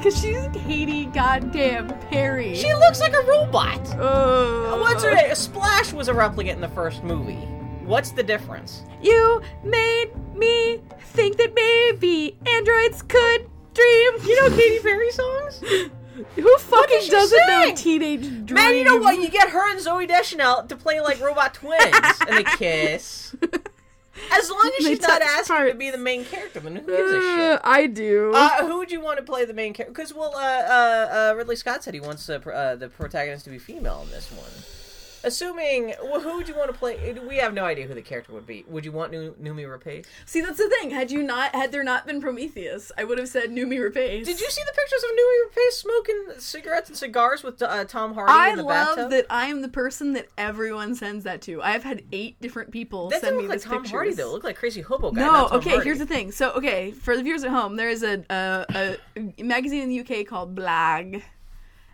Because she's Katy goddamn Perry. She looks like a robot. Oh. What's her name? Splash was a replicant in the first movie. What's the difference? You made me think that maybe androids could dream. You know Katy Perry songs? Who fucking doesn't know? Teenage Dream? Man, you know what? You get her and Zooey Deschanel to play like robot twins, and they kiss. As long as she's not asking to be the main character, then who gives a Uh, shit? I do. Uh, who would you want to play the main character? Because well, uh, uh, uh, Ridley Scott said he wants uh, uh, the protagonist to be female in this one. Assuming, well, who would you want to play? We have no idea who the character would be. Would you want New Noomi Rapace? See, that's the thing. Had you not, had there not been Prometheus, I would have said Noomi Rapace. Did you see the pictures of Noomi Rapace smoking cigarettes and cigars with uh, Tom Hardy I in the love bathtub? that I am the person that everyone sends that to. I have had eight different people That send me look like Tom pictures. Hardy though. It looked like crazy hobo guy. No, okay. Hardy. Here's the thing. So, okay, for the viewers at home, there is a a, a magazine in the UK called Blag,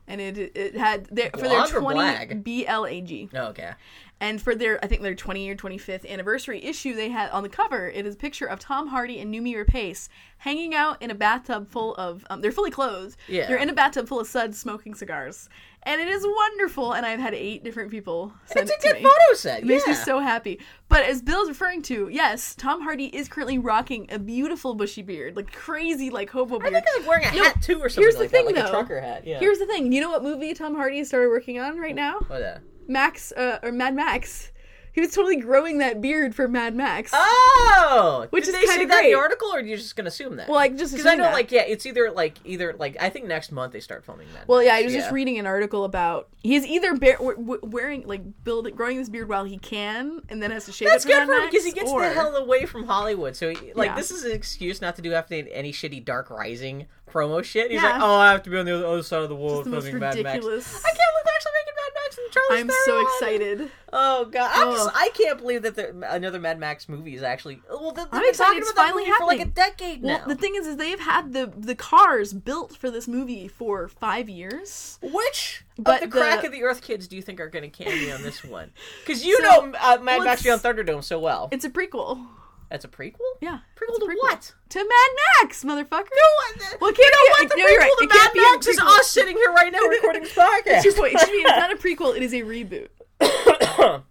and it it had their, for their or twenty Blag? B L A G, Oh, okay. and for their I think their twenty or twenty fifth anniversary issue, they had on the cover it is a picture of Tom Hardy and Noomi Rapace hanging out in a bathtub full of um, they're fully clothed. Yeah. they're in a bathtub full of suds smoking cigars, and it is wonderful. And I've had eight different people send It's a it good me. photo set. It makes me so happy. But as Bill's referring to, yes, Tom Hardy is currently rocking a beautiful bushy beard, like crazy, like hobo beard. I think I was wearing a No, hat too, or something here's the like thing, that, like though. a trucker hat. Yeah. Here's the thing. You know what movie Tom Hardy has started working on right now? What that? Max uh, or Mad Max. He was totally growing that beard for Mad Max. Oh, Which did is they say kinda that in great. the article, or are you just gonna assume that? well, I just because I assumed know, that. like, yeah, it's either like either like I think next month they start filming that. Well, yeah, I was just reading an article about he's either bear, w- w- wearing like building growing this beard while he can, and then has to shave That's it for good Mad for him because he gets or- the hell away from Hollywood. So, he, like, Yeah. this is an excuse not to do have to any shitty Dark Rising promo shit. He's Yeah. like, oh, I have to be on the other, other side of the world the filming Mad Max. I can't believe they're actually making Mad Max and Charlie. I'm so excited. Oh god, I'm just, I can't believe that there, another Mad Max movie is actually. Well, they've I'm excited talking it's finally movie for like a happening. decade Well, now. the thing is, is they've had the the cars built for this movie for five years. Which But of the crack the- of the Earth kids do you think are going to cameo on this one? Because you So, know uh, Mad well, Max Beyond Thunderdome so well. It's a prequel. That's a prequel. Yeah, Prequel it's to what? To Mad Max, motherfucker. No, Well, it can't you know what? The no, prequel right. to It Mad Max is us sitting here right now recording this podcast. That's your point. Excuse it's not a prequel. It is a reboot.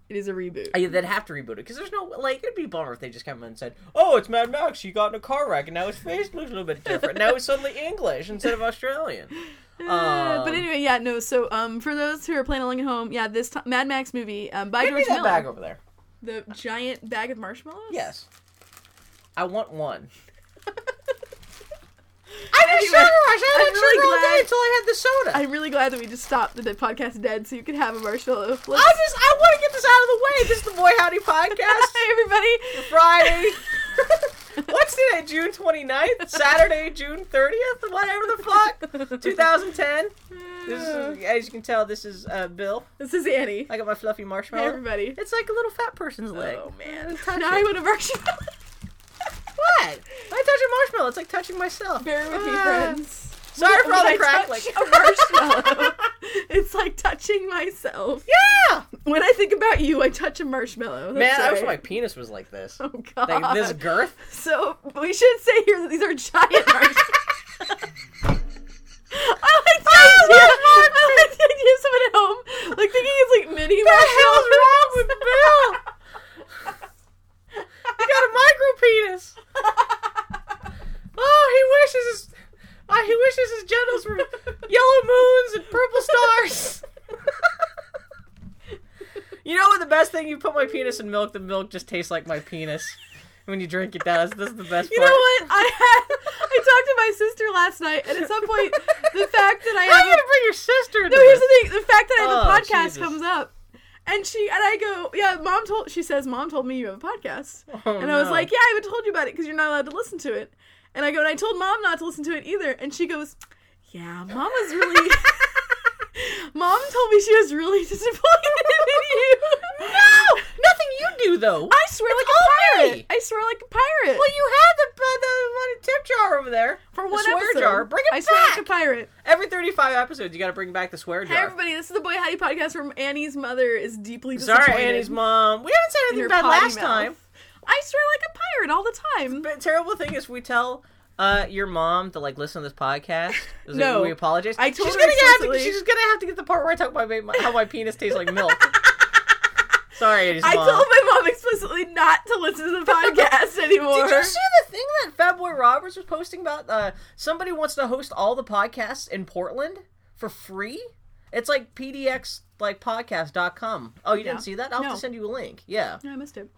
it is a reboot. I, they'd have to reboot it because there's no like it'd be a bummer if they just came in and said, "Oh, it's Mad Max. He got in a car wreck and now his face looks a little bit different. now he's suddenly English instead of Australian." Uh, Um, but anyway, yeah, no. So, um, for those who are playing along at home, yeah, this t- Mad Max movie, um, by George Miller, bag over there. the giant bag of marshmallows. Yes, I want one. I didn't Anyway, sugar rush. I I'm had really sugar all day glad- until I had the soda. I'm really glad that we just stopped the the podcast dead, so you could have a marshmallow. Let's, I just I want to get this out of the way. This is the Boy Howdy podcast. Hey, everybody. Friday. What's today? June 29th? Saturday, June 30th? Whatever the fuck. 2010. This is, as you can tell, this is uh, Bill. This is Annie. I got my fluffy Hey, marshmallow. everybody. It's like a little fat person's leg. Oh man. Now. I want a marshmallow. What? I touch a marshmallow. It's like touching myself. Bear with me, Ah. friends. Sorry for all the I crack. Like, a marshmallow. it's like touching myself. yeah. When I think about you, I touch a marshmallow. Man, That's I wish my penis was like this. Oh god. Like this girth. So we should say here that these are giant marshmallows. I like the idea. I like the idea of someone at home, like thinking it's like mini marshmallows. wrong with Bill? He got a micro penis. Oh, he wishes his, uh, he wishes his genitals were yellow moons and purple stars. you know what the best thing? You put my penis in milk, the milk just tastes like my penis. When you drink it. This is the best You part. know what? I had I talked to my sister last night, and at some point, the fact that I How are have you a, gonna bring your sister no, here's this? the thing: the fact that I have Oh, a podcast Jesus. comes up, and she and I go, yeah, mom told. She says, mom told me you have a podcast, Oh, and I was no. like, yeah, I haven't told you about it because you're not allowed to listen to it. And I go, and I told mom not to listen to it either, and she goes, yeah, mom was really. Mom told me she was really disappointed in you No, nothing you do though? I swear It's like a pirate. me. I swear like a pirate. Well, you had the uh, the money tip jar over there For The one swear episode. jar. Bring it I swear like a pirate. Every thirty-five episodes, you got to bring back the swear Hey jar. everybody, this is the Boy Howdy podcast from Annie's mother is deeply disappointed. Sorry, Annie's mom. We haven't said anything bad last mouth. time. I swear like a pirate all the time. The terrible thing is, we tell uh, your mom to like listen to this podcast. Is No. we apologize. I told she's her gonna have to. explicitly. She's gonna have to get the part where I talk about my, how my penis tastes like milk. Sorry, I mom. told my mom explicitly not to listen to the podcast anymore. Did you see the thing that Fat Boy Roberts was posting about? Uh, somebody wants to host all the podcasts in Portland for free. It's like pdx like podcast.com. Oh, you Yeah. didn't see that? I'll have to send you a link. Yeah. Yeah, I missed it.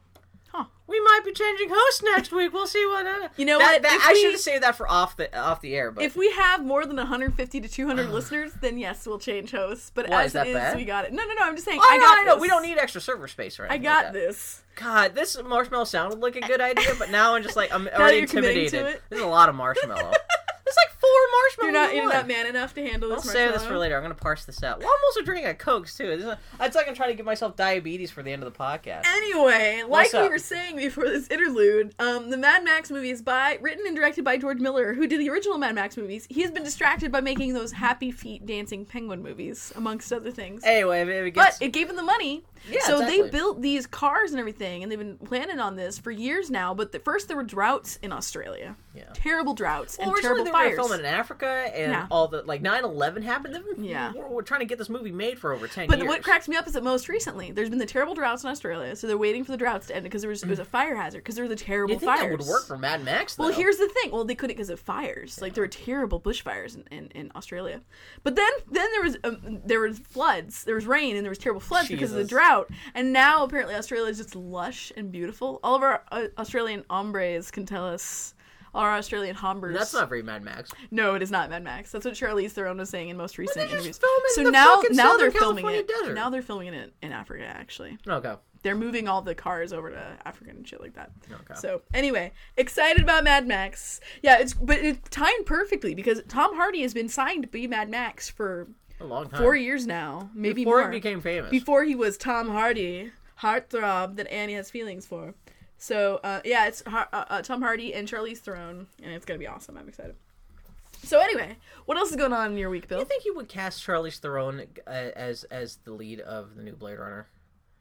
We might be changing hosts next week. We'll see what. Uh... You know that, what? that- I should have saved that for off the off the air. But If we have more than 150 to 200 listeners, then yes, we'll change hosts. But Why, as is is, we got it. No, no, no. I'm just saying. oh, I no, got know this. we don't need extra server space, right? Now. I got this. God, this marshmallow sounded like a good idea, but now I'm just like I'm already intimidated. it? There's a lot of marshmallow. There's like four You're marshmallows. not. in You're one. not man enough to handle this. I'll save this for later. I'm gonna parse this out. Well, I'm also drinking a Coke too. This is a, it's like I'm trying to give myself diabetes for the end of the podcast. Anyway, like What's we were saying before this interlude, um, the Mad Max movie is by written and directed by George Miller, who did the original Mad Max movies. He has been distracted by making those Happy Feet dancing penguin movies, amongst other things. Anyway, if it But it gave him the money. Yeah, so exactly. they built these cars and everything, and they've been planning on this for years now. But the, first, there were droughts in Australia. Yeah. Terrible droughts well, and terrible they fires. were filming in Africa, and Yeah. all the like 9/11 happened. Been- Yeah. we're, we're trying to get this movie made for over 10 But years. what cracks me up is that most recently, there's been the terrible droughts in Australia, so they're waiting for the droughts to end because there was, it was a fire hazard because there were the terrible you think fires. that would work for Mad Max? Though? Well, here's the thing. Well, they couldn't because of fires. Like there were terrible bushfires in, in, in Australia. But then then there was um, there was floods. There was rain and there was terrible floods because of the Jesus. Drought. And now apparently Australia is just lush and beautiful. All of our uh, Australian hombres can tell us. Our Australian hombres. that's not very Mad Max. No, it is not Mad Max. That's what Charlize Theron was saying in most recent just interviews. filming so now now Southern they're filming California it. desert. Now they're filming it in Africa actually Okay. they're moving all the cars over to Africa and shit like that. Okay. So anyway, excited about Mad Max. Yeah, it's but it's timed perfectly because Tom Hardy has been signed to be Mad Max for A long time. four years now, maybe Before more. he became famous. Before he was Tom Hardy, heartthrob that Annie has feelings for. So uh, yeah, it's Har- uh, uh, Tom Hardy and Charlize Theron, and it's gonna be awesome. I'm excited. So anyway, what else is going on in your week, Bill? Do you think you would cast Charlize Theron uh, as as the lead of the new Blade Runner?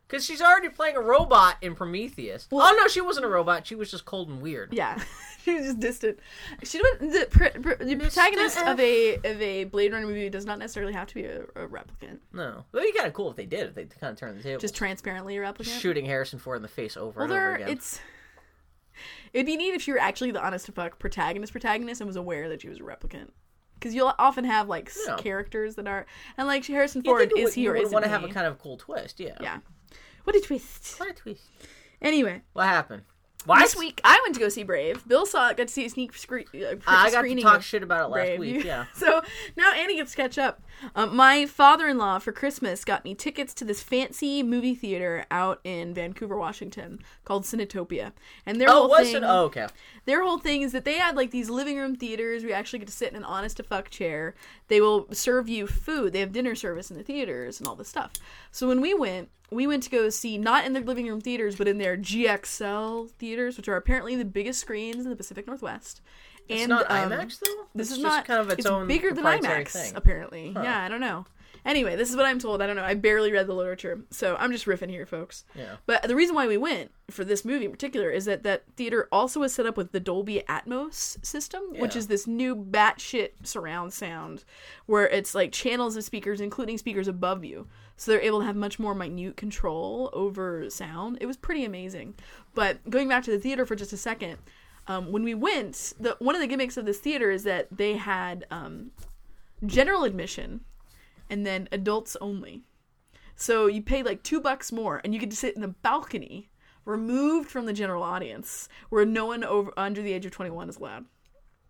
Because she's already playing a robot in Prometheus. Well- oh no, she wasn't a robot. She was just cold and weird. Yeah, she was just distant. She was the, pr- pr- the protagonist of a of a Blade Runner movie does not necessarily have to be a, a replicant. No, it'd be kind of cool if they did. If they kind of turned the table, Just transparently a replicant. shooting Harrison Ford in the face over well, and over again. it's. It'd be neat if you were actually the honest to fuck protagonist protagonist and was aware that she was a replicant. Because you'll often have like Yeah. characters that are and like Harrison Ford it is would- he you or would isn't want to have a kind of cool twist? Yeah. yeah. What a twist! What a twist. Anyway, What happened? What? this week I went to go see Brave. Bill saw it, got to see a sneak screen. Uh, I got to talk shit about it last Brave. week. You- Yeah. So now Annie gets to catch up. Um, my father-in-law for Christmas got me tickets to this fancy movie theater out in Vancouver, Washington, called Cinetopia. And their Oh, whole was thing, it? Oh, okay. their whole thing is that they had like these living room theaters where you actually get to sit in an honest to fuck chair. They will serve you food. They have dinner service in the theaters and all this stuff. So when we went, we went to go see not in their living room theaters, but in their GXL theaters, which are apparently the biggest screens in the Pacific Northwest. It's and not um, IMAX though. this It's is just not kind of its, own bigger than IMAX thing. apparently. Yeah, I don't know. Anyway, this is what I'm told. I don't know. I barely read the literature, so I'm just riffing here, folks. Yeah. But the reason why we went for this movie in particular is that that theater also was set up with the Dolby Atmos system, which is this new batshit surround sound, where it's like channels of speakers, including speakers above you, so they're able to have much more minute control over sound. It was pretty amazing. But going back to the theater for just a second, um, when we went, the one of the gimmicks of this theater is that they had um, general admission and then adults only. So you pay like two bucks more, and you get to sit in the balcony, removed from the general audience, where no one over under the age of twenty one is allowed.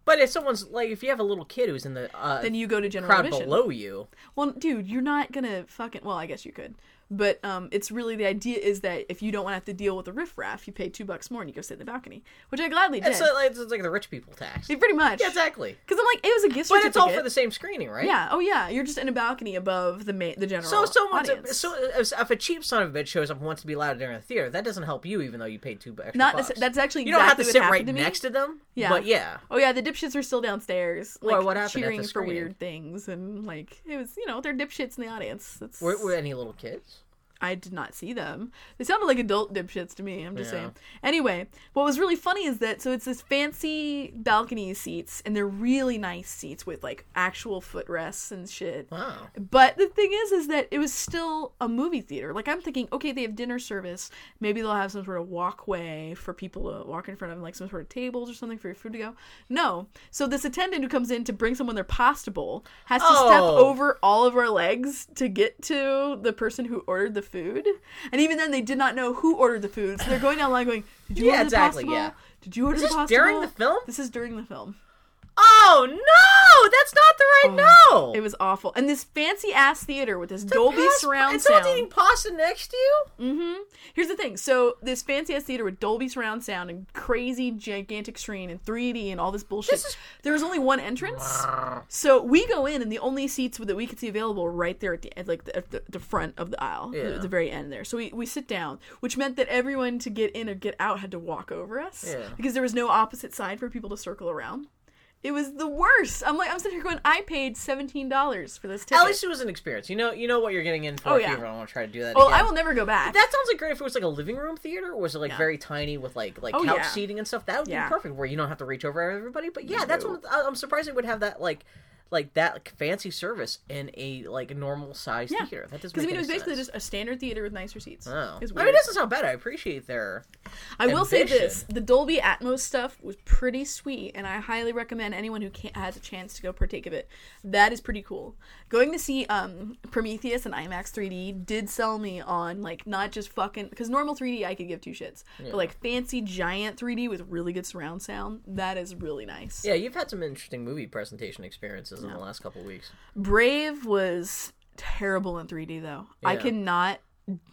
But if someone's like, if you have a little kid who's in the uh, Then you go to general crowd admission. below you, Well, dude, you're not gonna fucking. Well, I guess you could, But um, it's really the idea is that if you don't want to have to deal with the riffraff, you pay two bucks more and you go sit in the balcony, which I gladly did. It's, like, it's like the rich people tax. pretty much. Yeah, exactly. Because I'm like, it was a gift But it's all for the same screening, right? Yeah. Oh yeah. You're just in a balcony above the main, the general So someone's audience. so if a cheap son of a bitch shows up and wants to be loud during the theater, that doesn't help you, even though you paid two extra Not bucks. necess- that's actually you don't have to sit right to next to them. Yeah. but yeah, Oh yeah, the dipshits are still downstairs, like Well, what happened cheering for weird things, and like it was, you know, they're dipshits in the audience. That's were, were any little kids? I did not see them. They sounded like adult dipshits to me. I'm just Yeah. saying. Anyway, what was really funny is that so it's this fancy balcony seats, and they're really nice seats with like actual footrests and shit. Wow. But the thing is, is that it was still a movie theater. Like I'm thinking, okay, they have dinner service. Maybe they'll have some sort of walkway for people to walk in front of, like some sort of tables or something for your food to go. No. So this attendant who comes in to bring someone their pasta bowl has to step Oh. over all of our legs to get to the person who ordered the food. And even then, they did not know who ordered the food. So they're going down the line going, "Did you Yeah, order exactly, the pasta bowl? yeah. Did you order Is the this pasta during bowl?" the film? This is during the film. Oh no, that's not the right no. It was awful. And this fancy ass theater with this Dolby surround and sound. someone's eating pasta next to you. Mm-hmm. Here's the thing. So this fancy ass theater with Dolby surround sound and crazy gigantic screen and 3D and all this bullshit. This is- There was only one entrance. So we go in and the only seats that we could see available were right there at the at like the, at the, the front of the aisle, Yeah. the, the very end there. So we, we sit down, which meant that everyone to get in or get out had to walk over us Yeah. because there was no opposite side for people to circle around. It was the worst. I'm like I'm sitting here going, I paid seventeen dollars for this ticket. At least it was an experience. You know, you know what you're getting in for. Oh, if yeah. you ever want to try to do that. Oh, well, again. I will never go back. That sounds like great if it was like a living room theater, or was it like Yeah. very tiny with like like Oh, couch yeah. seating and stuff? That would be perfect, where you don't have to reach over everybody. But yeah, that's what I'm surprised it would have that like like that fancy service in a like normal size Yeah. theater. That doesn't Because I mean, it was basically sense. just a standard theater with nicer seats. Oh. I mean, it doesn't sound bad. I appreciate their. I will say this: the Dolby Atmos stuff was pretty sweet, and I highly recommend anyone who has a chance to go partake of it. That is pretty cool. Going to see um, Prometheus and IMAX 3D did sell me on like not just fucking because normal 3D I could give two shits, but like fancy giant 3D with really good surround sound that is really nice. Yeah, you've had some interesting movie presentation experiences in the last couple weeks. Brave was terrible in 3D though. I cannot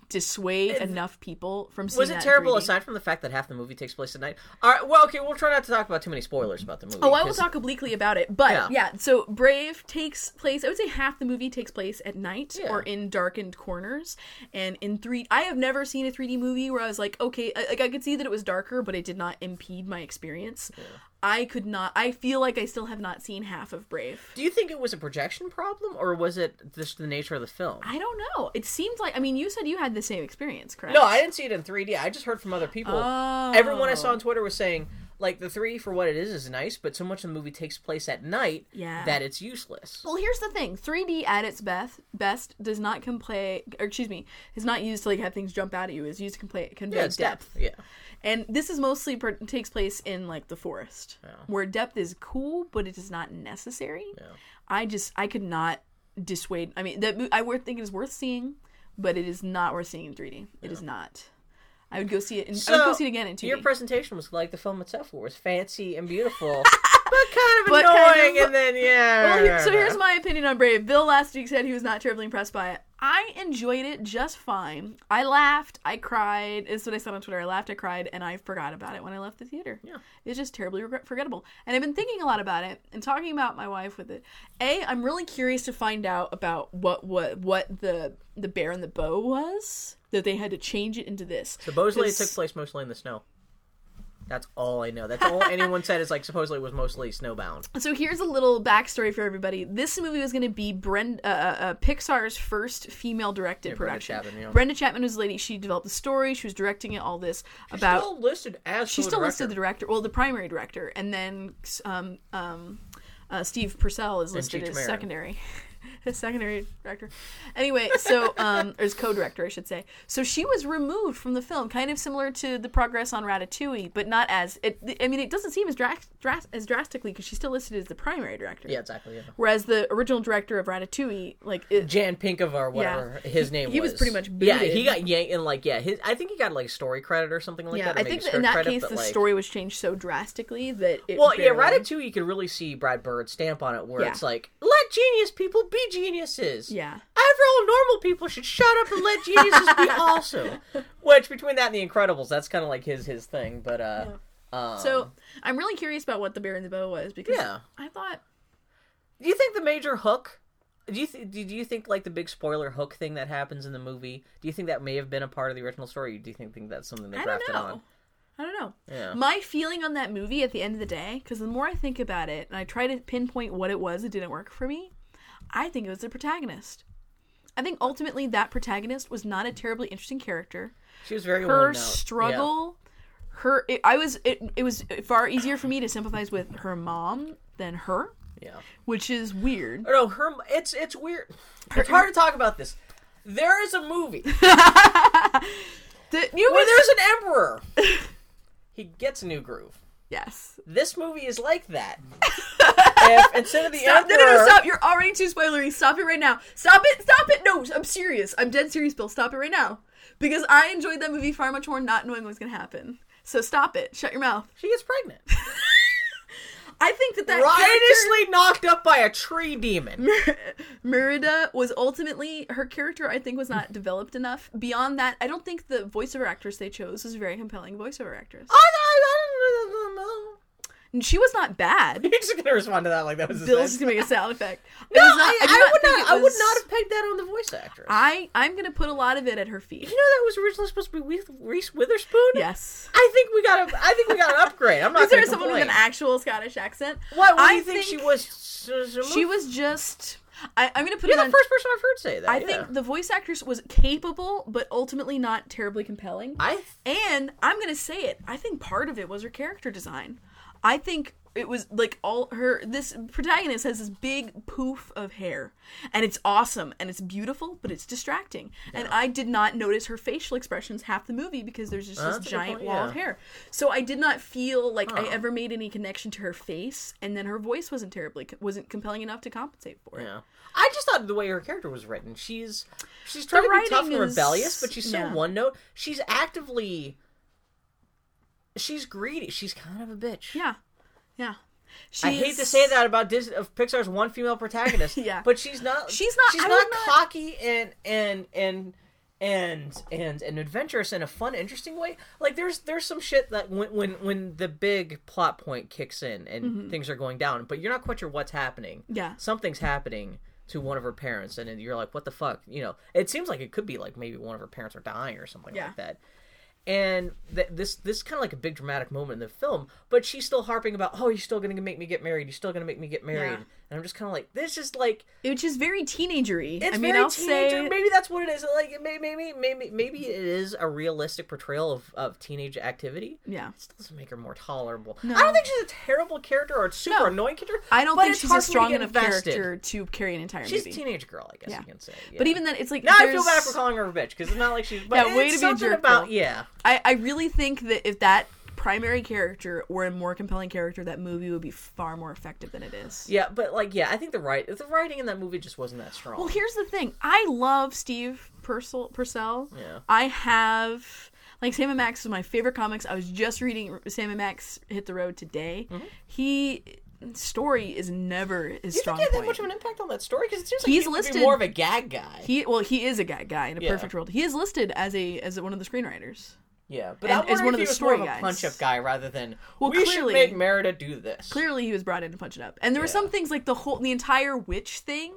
dissuade enough people from seeing Was it terrible 3D. aside from the fact that half the movie takes place at night? All right, well, okay, we'll try not to talk about too many spoilers about the movie. Oh, I will talk obliquely about it. But Yeah. yeah. so Brave takes place, I would say half the movie takes place at night Yeah. or in darkened corners. And in three, I have never seen a 3D movie where I was like, okay, I- like I could see that it was darker, but it did not impede my experience. I could not, I feel like I still have not seen half of Brave. Do you think it was a projection problem, or was it just the nature of the film? I don't know. It seems like, I mean, you said you had the same experience, correct? No, I didn't see it in 3D. I just heard from other people. Oh. Everyone I saw on oh. Twitter was saying like the 3D for what it is is nice, but so much of the movie takes place at night Yeah. that it's useless. Well, here's the thing: 3D at its best best does not convey, or excuse me, is not used to like have things jump out at you. It's used to convey, convey Yeah, depth. depth. Yeah. And this is mostly per- takes place in like the forest, where depth is cool, but it is not necessary. Yeah. I just I could not dissuade. I mean, that I would think it is worth seeing, but it is not worth seeing in 3D. It is not. I would go see it. In, I would go see it again in 2D. Your presentation was like the film itself, where fancy and beautiful, but kind of But kind annoying, of- and then yeah. Well, here, so here's my opinion on Brave. Bill last week said he was not terribly impressed by it. I enjoyed it just fine. I laughed, I cried. Is what I said on Twitter. I laughed, I cried, and I forgot about it when I left the theater. Yeah. it's just terribly regret- forgettable. And I've been thinking a lot about it and talking about my wife with it. A, I'm really curious to find out about what what what the the bear and the bow was that they had to change it into this. Supposedly, it 'Cause- took place mostly in the snow. That's all I know. That's all anyone said is like supposedly it was mostly snowbound. So here's a little backstory for everybody. This movie was going to be Brenda, uh, uh, Pixar's first female-directed Yeah, Brenda production. Chapman, yeah. Brenda Chapman was the lady. She developed the story. She was directing it. All this about. Still listed as she's still director. listed the director. Well, the primary director, and then um, um, uh, Steve Purcell is listed as Marin. secondary. His secondary director. Anyway, so um, or his co-director, I should say. So she was removed from the film, kind of similar to the progress on Ratatouille, but not as it. I mean, it doesn't seem as dras- dras- as drastically because she's still listed as the primary director. Yeah, exactly. Yeah. Whereas the original director of Ratatouille, like, it, Jan Pinkava or whatever his name was. He was. was pretty much Yeah, he got yanked and like yeah, his I think he got like story credit or something like yeah, that. I think that in that credit, case the like- story was changed so drastically that it. Well, yeah, barely- Ratatouille, you could really see Brad Bird's stamp on it, where Yeah. it's like, let genius people be geniuses. Yeah. I all normal people should shut up and let geniuses be also. Which between that and the Incredibles, that's kind of like his his thing. But uh, um, So I'm really curious about what the Bear and the bow was because Yeah. I thought do you think the major hook? Do you th- do you think like the big spoiler hook thing that happens in the movie? Do you think that may have been a part of the original story? Or do you think, think that's something they I don't grafted know. on? I don't know. Yeah. My feeling on that movie at the end of the day, because the more I think about it and I try to pinpoint what it was that didn't work for me, I think it was the protagonist. I think ultimately that protagonist was not a terribly interesting character. She was very Her struggle, her it, I was it, it was far easier for me to sympathize with her mom than her, Yeah. yeah. which is weird. Oh, no, her. It's it's weird. It's hard to talk about this. There is a movie The, you where there's an emperor. he gets a new groove. yes. This movie is like that. if instead of the Stop, no, emperor, no, no, stop. You're already too spoilery. Stop it right now. Stop it. Stop it. No, I'm serious. I'm dead serious, Bill. Stop it right now. Because I enjoyed that movie far much more not knowing what's going to happen. So stop it. Shut your mouth. she gets pregnant. I think that that Riotously knocked up by a tree demon. Merida was ultimately, her character, I think, was not developed enough. Beyond that, I don't think the voiceover actress they chose was a very compelling voiceover actress. Oh, I, I, I don't know. And she was not bad. You're just gonna respond to that like that was Bill's name. just going to make a sound effect. No, not- I, I not would not. it I would not have pegged that on the voice actress. I, I'm going to put a lot of it at her feet. you know that was originally supposed to be Reese- Reese Witherspoon. Yes. I think we got a. I think we got an upgrade. I'm not Is there someone with an actual Scottish accent? What? What do I you think, she was? She was just. I, I'm going to put You're the on. first person I've heard say that. I yeah. think the voice actress was capable, but ultimately not terribly compelling. I. and I'm going to say it. I think part of it was her character design. I think it was like all her. This protagonist has this big poof of hair, and it's awesome and it's beautiful, but it's distracting. And I did not notice her facial expressions half the movie because there's just oh, That's this giant point, wall of hair. So I did not feel like I ever made any connection to her face, and then her voice wasn't terribly wasn't compelling enough to compensate for it. Yeah. I just thought the way her character was written, she's she's trying to be tough and is- rebellious, but she's so yeah. one note. She's actively. She's greedy. She's kind of a bitch. Yeah, yeah. I hate to say that about Disney, of Pixar's one female protagonist. Yeah. but she's not. She's not- She's not would not- cocky and and and and and and adventurous in a fun, interesting way. Like there's there's some shit that when when when the big plot point kicks in and things are going down, but you're not quite sure what's happening. Mm-hmm. Yeah. something's happening to one of her parents, and then you're like, what the fuck? You know, it seems like it could be like maybe one of her parents are dying or something Yeah. like that and th- this this is kind of like a big dramatic moment in the film but she's still harping about oh you're still gonna make me get married you're still gonna make me get married Yeah. And i'm just kind of like this is like which is very teenagery. it's I mean, very I'll teenager say maybe that's what it is like maybe maybe maybe maybe it is a realistic portrayal of, of teenage activity yeah. it still doesn't make her more tolerable No. i don't think she's a terrible character or a super No. annoying character I don't think she's a strong enough invested. character to carry an entire she's a movie. teenage girl i guess Yeah. you can say But even then, it's like now i feel bad for calling her a bitch because it's not like she's but Yeah, way to be a jerk, about yeah I, I really think that if that primary character were a more compelling character, that movie would be far more effective than it is. Yeah, but like, yeah, I think the right the writing in that movie just wasn't that strong. Well, here's the thing. I love Steve Purcell. Purcell. Yeah. I have like Sam and Max is my favorite comics. I was just reading Sam and Max Hit the Road today. He story is never his Mm-hmm. You strong think he had that much of an impact on that story? Because it seems like He's he listed- more of a gag guy. He well, he is a guy guy in a Yeah. perfect world. He is listed as a as one of the screenwriters. Yeah, but and I'm is one of the was more of a punch-up guy rather than Well, we clearly- should make Merida do this. Clearly, he was brought in to punch it up. And there were some things like the whole the entire witch thing,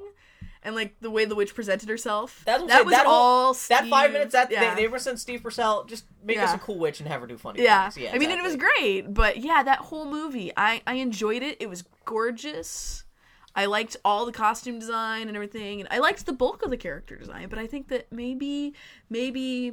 and like the way the witch presented herself. That's what that was that all that five minutes that yeah. they, they were sent Steve Purcell just make us a cool witch and have her do funny Yeah. things. Yeah, I mean, it was great, but yeah, that whole movie, I I enjoyed it. It was gorgeous. I liked all the costume design and everything, and I liked the bulk of the character design. But I think that maybe, maybe,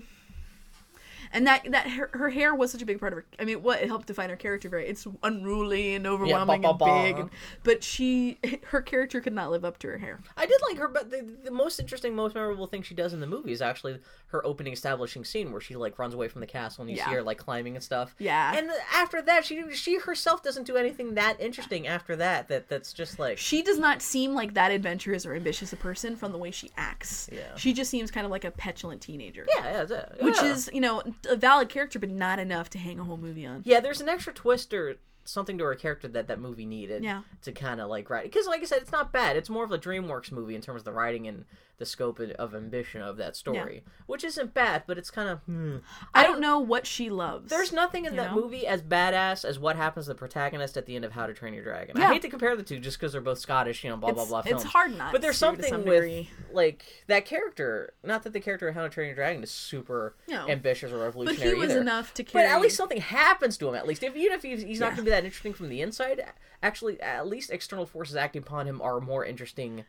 and that that her, her hair was such a big part of her. I mean, what it helped define her character. Very, it's unruly and overwhelming ba, and big, and, but she her character could not live up to her hair. I did like her, but the, the most interesting, most memorable thing she does in the movie is actually her opening establishing scene where she like runs away from the castle and you Yeah. see her like climbing and stuff. Yeah. And after that, she she herself doesn't do anything that interesting. After that, that that's just like She does not seem like that adventurous or ambitious a person from the way she acts. Yeah. She just seems kind of like a petulant teenager. yeah, yeah, it. Which is, you know, a valid character, but not enough to hang a whole movie on. yeah. There's an extra twist or something to her character that that movie needed. Yeah. To kind of like write because, like I said, it's not bad. It's more of a DreamWorks movie in terms of the writing and the scope of- of ambition of that story, which isn't bad, but it's kind of. Hmm. I don't know what she loves. There's nothing in that know? movie as badass as what happens to the protagonist at the end of How to Train Your Dragon. Yeah. I hate to compare the two just because they're both Scottish, you know, blah blah It's- blah. it's Films. hard not But there's something some with like that character. Not that the character in How to Train Your Dragon is super No. ambitious or revolutionary, but he was either. enough to Carry... But at least something happens to him. At least, if, even if he's, he's not going to be that interesting from the inside, actually, at least external forces acting upon him are more interesting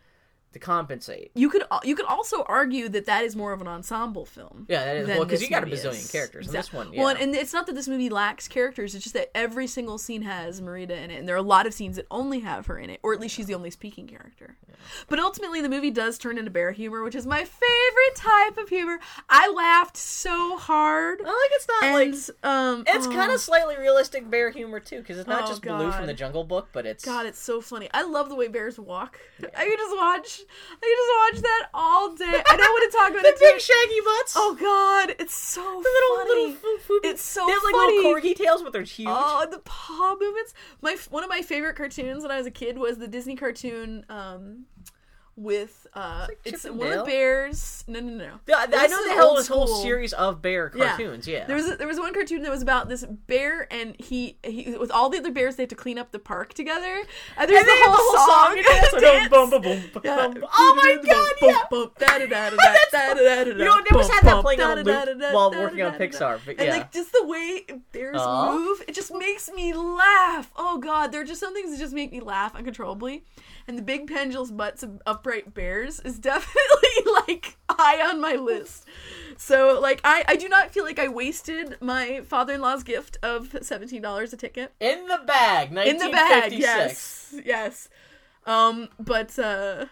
to compensate. you could you could also argue that that is more of an ensemble film. Yeah, that is well because you got a bazillion is. characters. And this one, yeah. Well, and- it's not that this movie lacks characters. It's just that every single scene has Merida in it, and there are a lot of scenes that only have her in it, or at least she's the only speaking character. But ultimately, the movie does turn into bear humor, which is my favorite type of humor. I laughed so hard. I like it's not And like um, it's oh, kind of slightly realistic bear humor too, because it's not Oh, just Baloo from the Jungle Book, but it's God, it's so funny. I love the way bears walk. I could just watch. I could just watch that all day. I don't want to talk about the big shaggy butts. Oh God, it's so the little funny. little foo- foo- It's so funny. They have like funny. little corgi tails, but they're huge. Oh, the paw movements. My one of my favorite cartoons when I was a kid was the Disney cartoon um, with uh, like it's, one of the bears. No, no, no. Yeah, I, I know they held this whole series of bear cartoons. Yeah, There was a, there was one cartoon that was about this bear and he, he with all the other bears they have to clean up the park together. And there's And the whole, the whole song. and Yeah. Oh my god, yeah. You know, I never had that playing on loop while working on Pixar, but And yeah. like just the way bears move, it just makes me laugh. Oh god, there are just some things that just make me laugh uncontrollably. And the big pendulous butts of upright bears is definitely like high on my list. So like I, I do not feel like I wasted my father-in-law's gift of seventeen dollars a ticket In the bag, in the bag. Yes, yes. Um, but uh,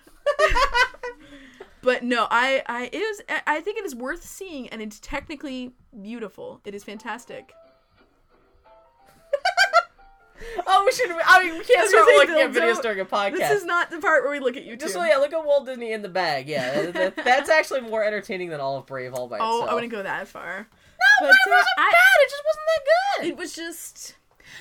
but no, I I is I think it is worth seeing, and it's technically beautiful. It is fantastic. Oh, we should. I mean, we can't start looking at videos during a podcast. This is not the part where we look at you. Just so yeah, look at Walt Disney in the bag. Yeah, that, that- that's actually more entertaining than all of Brave all by Oh, itself. I wouldn't go that far. No, But, Brave uh, wasn't I- bad. It just wasn't that good. It was just.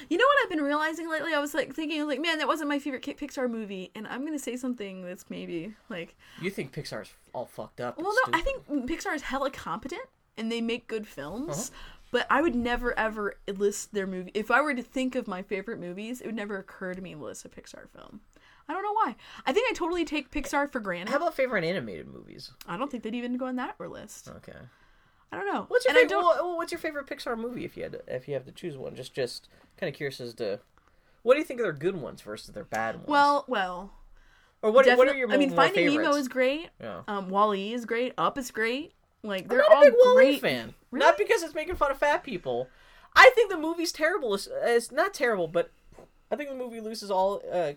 You know what I've been realizing lately? I was like thinking, I was like, man, that wasn't my favorite Pixar movie, and I'm gonna say something that's maybe like You think Pixar's all fucked up? Well, no, I think Pixar is hella competent and they make good films. Uh-huh. But I would never ever list their movie. If I were to think of my favorite movies, it would never occur to me to list a Pixar film. I don't know why. I think I totally take Pixar for granted. How about favorite animated movies? I don't think they'd even go on that list. Okay. I don't know. What's your and I favorite? don't. well, what's your favorite Pixar movie if you had to, if you have to choose one? Just just kind of curious as to what do you think are their good ones versus their bad ones? Well, well. or what, what are your I mean, Finding favorites? Nemo is great. Yeah. Um, Wall-E is great. Up is great. Like I'm they're not all a big Wall-E great. fan. Really? Not because it's making fun of fat people. I think the movie's terrible. It's, it's not terrible, but I think the movie loses all. Uh,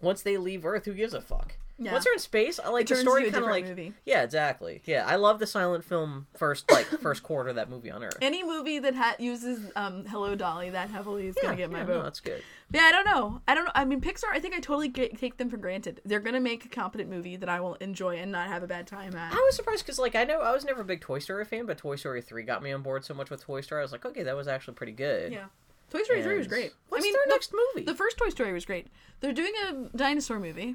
once they leave Earth, who gives a fuck? Yeah. Once they're in space, I like It the story kind of like movie. yeah, exactly. Yeah, I love the silent film first like first quarter of that movie on Earth. Any movie that ha- uses um, "Hello Dolly" that heavily is yeah, gonna get my yeah, vote. no, that's good. Yeah, I don't know. I don't know. I mean, Pixar. I think I totally get, take them for granted. They're gonna make a competent movie that I will enjoy and not have a bad time at. I was surprised because, like, I know I was never a big Toy Story fan, but Toy Story three got me on board so much with Toy Story. I was like, okay, that was actually pretty good. Yeah, Toy Story three was great. What's I mean, their the, next movie? the first Toy Story was great. They're doing a dinosaur movie.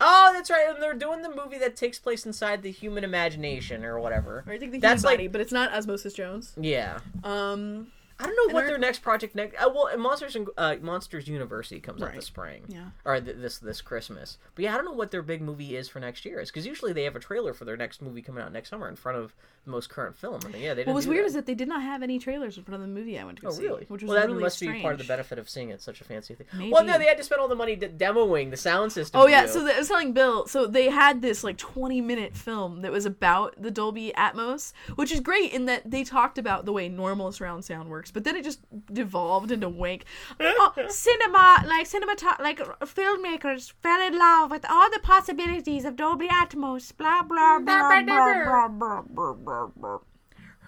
Oh, that's right, and they're doing the movie that takes place inside the human imagination or whatever. Or I think the That's human like- body, but it's not Osmosis Jones. Yeah, Um, I don't know what they're- their next project next. Uh, well, Monsters and uh, Monsters University comes out this spring. Yeah. Or th- this this Christmas. But yeah, I don't know what their big movie is for next year. Is because usually they have a trailer for their next movie coming out next summer in front of the most current film. And yeah, they what was weird that. is that they did not have any trailers in front of the movie I went to Oh see, really? which was well, that really must strange. be part of the benefit of seeing it such a fancy thing. Maybe. Well, no, they had to spend all the money de- demoing the sound system. Oh yeah, so that- I was telling Bill. So they had this like 20 minute film that was about the Dolby Atmos, which is great in that they talked about the way normal surround sound works, works. But then it just devolved into wink. oh, cinema, like cinematography, like filmmakers fell in love with all the possibilities of Dolby Atmos. Blah blah blah blah blah blah blah blah. blah.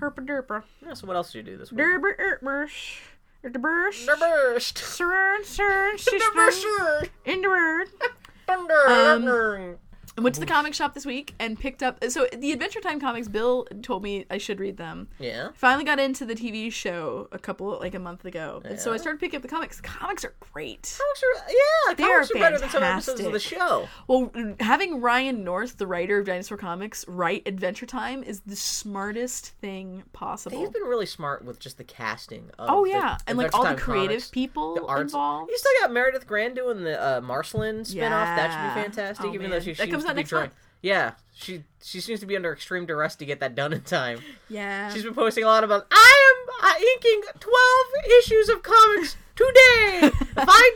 Herpa derpa. Yeah, so what else do you do this week? Derber erpmersh. Derbersh. Derbersh. Sern, sern, sister. the word, Thunder. Um, went to the comic shop this week and picked up. So the Adventure Time comics, Bill told me I should read them. Yeah. Finally got into the TV show a couple like a month ago, and so I started picking up the comics. The comics are great. Comics are yeah, They comics are are better than some episodes of the show. Well, having Ryan North, the writer of Dinosaur Comics, write Adventure Time is the smartest thing possible. He's been really smart with just the casting. Of oh yeah, and like all the creative comics, people the arts. involved. You still got Meredith Gran doing the uh, Marceline spinoff. That should be fantastic. Oh, even man. though she That comes to be next trying. month. Yeah, she she seems to be under extreme duress to get that done in time. Yeah, She's been posting a lot about I am uh, inking twelve issues of comics today. if I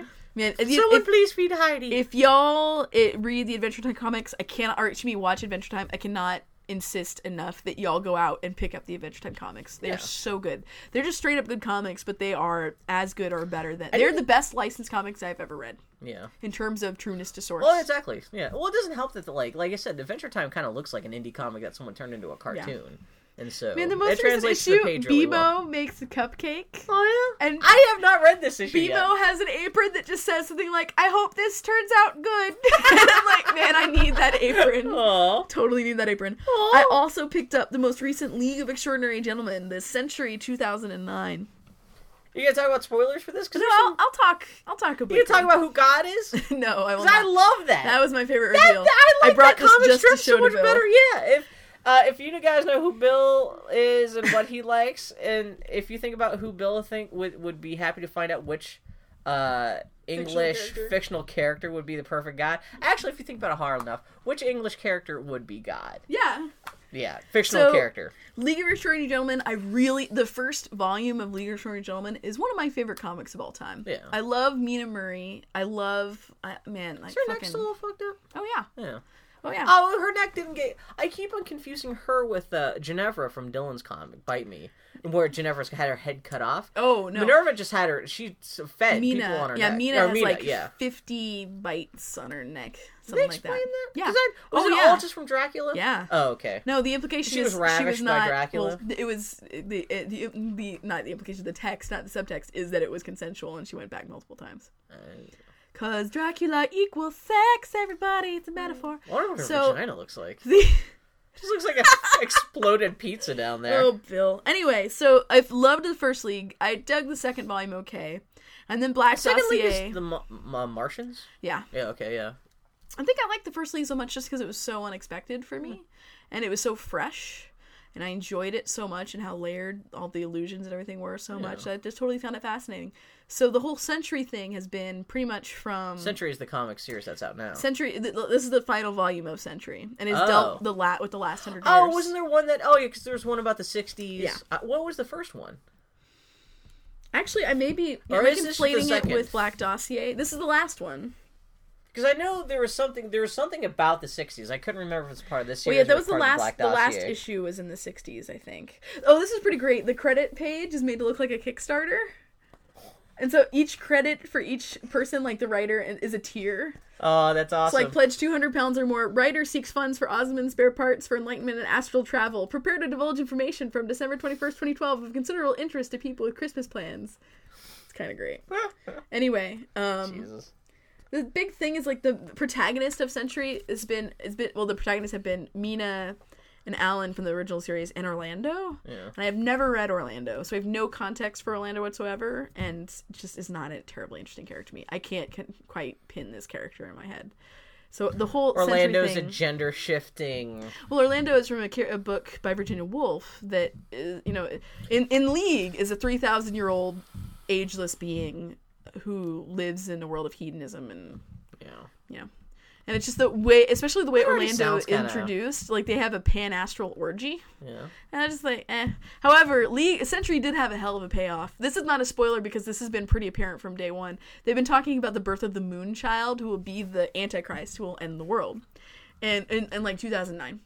die, man. If, someone if, please feed Heidi. if y'all it, read the Adventure Time comics, I cannot, or excuse me, watch Adventure Time. I cannot insist enough that y'all go out and pick up the Adventure Time comics. They're Yeah. so good. They're just straight up good comics, but they are as good or better than. They're the best licensed comics I've ever read yeah. in terms of trueness to source. Well, exactly. Yeah. Well, it doesn't help that the like, like I said, Adventure Time kind of looks like an indie comic that someone turned into a cartoon, and so Man, the most recent translates to issue, the page BMO really well. makes a cupcake. Oh yeah. And I have not read this issue BMO yet. has an apron that just says something like, I hope this turns out good. and I'm like, man, I need that apron. Aw. Totally need that apron. Aw. I also picked up the most recent League of Extraordinary Gentlemen, the Century 2009. You gonna talk about spoilers for this? Because No, I'll, I'll talk. I'll talk about you gonna talk about who God is? No, I will I love that. That was my favorite that, reveal. I like brought that this comic just strip to show so to much Bill. better. Yeah. If uh, if you guys know who Bill is and what he likes, and if you think about who Bill think would would be happy to find out which uh, English character. fictional character would be the perfect God. Actually, if you think about it hard enough, which English character would be God? Yeah. Yeah, fictional So- character. League of Extraordinary Gentlemen, I really the first volume of League of Extraordinary Gentlemen is one of my favorite comics of all time. Yeah. I love Mina Murray. I love I, man, like Is her fucking. neck still all fucked up? Oh yeah. Yeah. Oh yeah. Oh, her neck didn't get. I keep on confusing her with uh, Ginevra from Dylan's comic Bite Me, where Ginevra's had her head cut off. Oh no. Minerva just had her. She fed Mina, people on her yeah, neck. Mina Or has Mina, like yeah. fifty bites on her neck, Did they something like that. that? Yeah. that- was oh it yeah. all just from Dracula? Yeah. Oh, okay. No, the implication She is was she ravished was by. Dracula? Well, it was the, it, the the not the implication. The text, not the subtext, is that it was consensual, and she went back multiple times. Uh, Cause Dracula equals sex. Everybody, it's a metaphor. I wonder what her So- vagina looks like. The Just looks like an exploded pizza down there. oh, Bill. Anyway, so I've loved the first league. I dug the second volume okay, and then Black Second league is the Ma- Ma- Martians. Yeah, Yeah. Okay. Yeah. I think I liked the first league so much just because it was so unexpected for me, hmm. and it was so fresh, and I enjoyed it so much, and how layered all the illusions and everything were so much. that I just totally found it fascinating. So the whole Century thing has been pretty much from Century is the comic series that's out now. Century. th- This is the final volume of Century, and it's Oh. dealt the lat with the last hundred years. oh, wasn't there one that? Oh, yeah, because there was one about the '60s. Yeah. Uh, what was the first one? Actually, I may be Or am I is this the conflating it with Black Dossier. This is the last one. Because I know there was something. There was something about the '60s. I couldn't remember if it's part of this Well, yeah, that was the last. Black The last issue was in the '60s, I think. Oh, this is pretty great. The credit page is made to look like a Kickstarter, and so each credit for each person, like the writer, is a tier. Oh, that's It's awesome. like pledge 200 pounds or more. Writer seeks funds for Osmond spare parts for enlightenment and astral travel. Prepare to divulge information from December 21st, 2012 of considerable interest to people with Christmas plans. It's kind of great. Anyway, um, Jesus. The big thing is like the protagonist of Century has been has been well the protagonists have been Mina and Alan from the original series and Orlando. Yeah. And I have never read Orlando, so I have no context for Orlando whatsoever, and just is not a terribly interesting character to me. I can't c- quite pin this character in my head. So the whole Century Orlando's a gender shifting. well, Orlando is from a, a book by Virginia Woolf that is, you know, in in League is a three thousand year old ageless being who lives in a world of hedonism and Yeah. yeah. And it's just the way, especially the way Orlando sounds kinda- introduced, like they have a pan astral orgy. Yeah. And I just like, eh. However, League Century did have a hell of a payoff. This is not a spoiler because this has been pretty apparent from day one. They've been talking about the birth of the Moon Child, who will be the Antichrist, who will end the world, and in, in like 2009.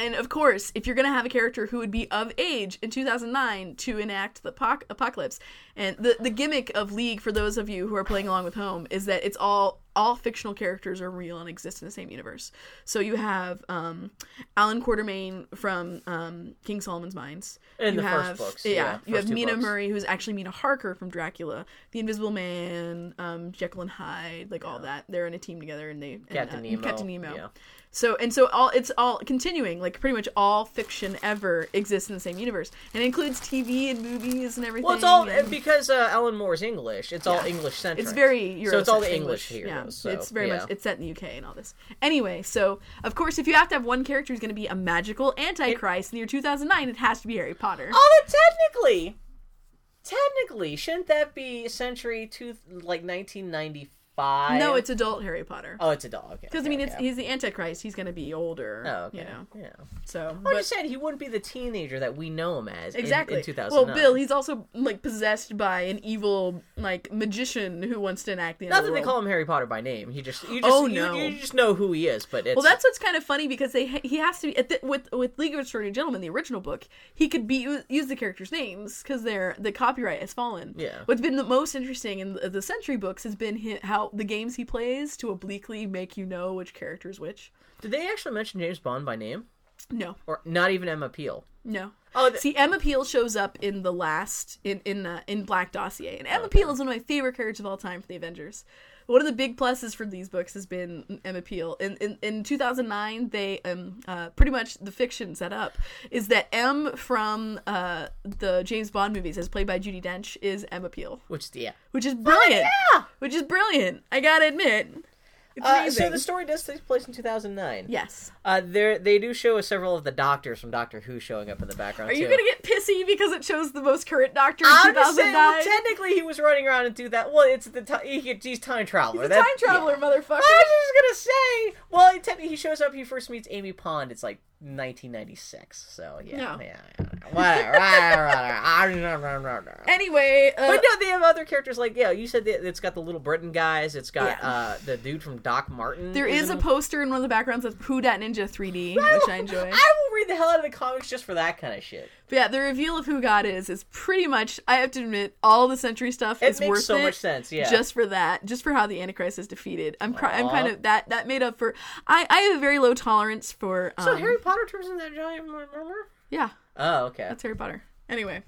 And of course, if you're gonna have a character who would be of age in 2009 to enact the apoc- apocalypse, and the the gimmick of League for those of you who are playing along with home is that it's all all fictional characters are real and exist in the same universe. So you have um, Alan Quatermain from um, King Solomon's Mines. In you the first have, books, Yeah, yeah, you have Mina books. Murray, who's actually Mina Harker from Dracula, The Invisible Man, um, Jekyll and Hyde, like all that. They're in a team together, and they and, Captain uh, Nemo. Captain Nemo. Yeah. So and so all it's all continuing like pretty much all fiction ever exists in the same universe and it includes TV and movies and everything. Well, it's all and because uh, Alan Moore's English. It's all English centric. it's very Eurocentric So it's all the English Yeah, so, it's very yeah. much it's set in the UK and all this. Anyway, so of course if you have to have one character who's going to be a magical antichrist in the year 2009, it has to be Harry Potter. Oh, technically, technically, shouldn't that be century two like nineteen ninety five? no, it's adult Harry Potter. oh, it's a dog. Okay, Because I okay, mean, it's he's the Antichrist. He's going to be older. Oh, okay. You know, Yeah. so I'm but- just saying he wouldn't be the teenager that we know him as. Exactly. In, 2009. well, Bill, he's also like possessed by an evil like magician who wants to enact the Not that they call him Harry Potter by name. He just you just Oh, no. you just know who he is. But it's Well, that's what's kind of funny because they he has to be at the, with with League of Extraordinary Gentlemen, the original book. He could be use the characters' names because they're the copyright has fallen. Yeah. What's been the most interesting in the, the Century books has been hi how the games he plays to obliquely make you know which character is which. Did they actually mention James Bond by name, No, or not even Emma Peel? no. Oh, th- See, Emma Peel shows up in the last in in uh, in Black Dossier, and Emma Peel is one of my favorite characters of all time for the Avengers. One of the big pluses for these books has been Emma Peel. In in, in 2009, they um uh, pretty much the fiction set up is that M from uh the James Bond movies, as played by Judi Dench, is Emma Peel, Which yeah. which is brilliant. yeah! Which is brilliant. I gotta admit, Uh, so the story does take place in 2009. yes. Uh, there they do show several of the doctors from Doctor Who showing up in the background. Are you too. gonna get pissy because it shows the most current Doctor in I'm just saying. 2009? Well, technically, he was running around and do that. Well, it's the time he, he's time traveler. He's a time traveler, yeah. motherfucker. I was just gonna say. Well, technically, he shows up. He first meets Amy Pond. It's like 1996. So yeah, No. yeah, whatever. Anyway, uh, But no, they have other characters like yeah. You said that it's got the Little Britain guys. It's got Yeah. uh, the dude from Doc Martin. there is a poster in one of the backgrounds of Who Dat Ninja 3D, which I enjoy. I will read the hell out of the comics just for that kind of shit. But yeah, the reveal of who God is is pretty much. I have to admit, all the Century stuff It is makes worth so it. much sense. Yeah. Just for that, just for how the Antichrist is defeated, I'm cry- I'm kind of that that made up for. I I have a very low tolerance for. Um, so Harry Potter turns into that giant murmur. yeah, Oh, okay. that's Harry Potter. Anyway.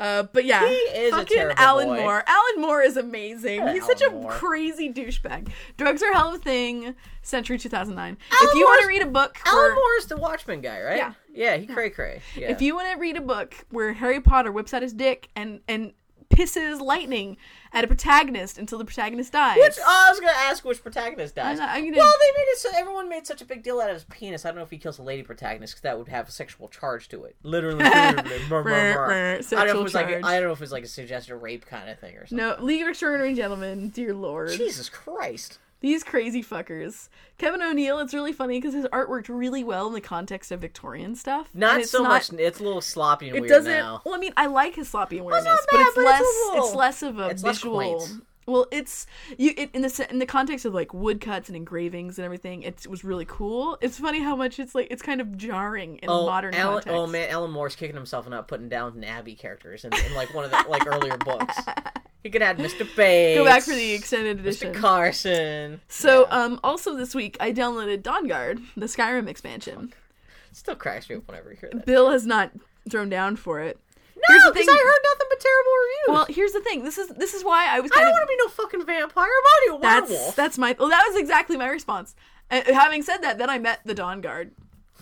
Uh, but yeah, He is fucking Alan boy. Moore. Alan Moore is amazing. He's such a Moore. crazy douchebag. Drugs are hell of a thing. Century 2009. Alan if you want to read a book, Alan Moore is the Watchmen guy, right? Yeah. Yeah, he cray cray. Yeah. If you want to read a book where Harry Potter whips out his dick and and pisses lightning at a protagonist until the protagonist dies, Which oh, I was gonna ask which protagonist dies. I'm not- I'm gonna- Well, they made it so everyone made such a big deal out of his penis. I don't know if he kills a lady protagonist because that would have a sexual charge to it. Literally, literally. Brr, brr, brr. I don't know if it was like. I don't know if it was like a suggested rape kind of thing or something. no League of Extraordinary Gentlemen, dear lord, Jesus Christ. These crazy fuckers. Kevin O'Neill, it's really funny because his art worked really well in the context of Victorian stuff. Not so not- much. It's a little sloppy and It weird doesn't. now. Well, I mean, I like his sloppy it's awareness, not but bad, it's but it's a less. little- it's less of a it's visual. well, it's you it, in the in the context of like woodcuts and engravings and everything. It was really cool. It's funny how much it's like it's kind of jarring in Oh, modern Alan, context. oh man, Alan Moore's kicking himself and not putting Downton Abbey characters in, in like one of the like earlier books. He could add Mr. Bates. Go back for the extended edition. Mr. Carson. So, Yeah. um, also this week I downloaded Dawnguard, the Skyrim expansion. still cracks me up whenever you hear that. Bill has not thrown down for it. No, because I heard nothing but terrible reviews. Well, here's the thing. This is this is why I was I don't want to be no fucking vampire. I'm be a That's werewolf. that's my. Well, that was exactly my response. And having said that, then I met the Dawnguard,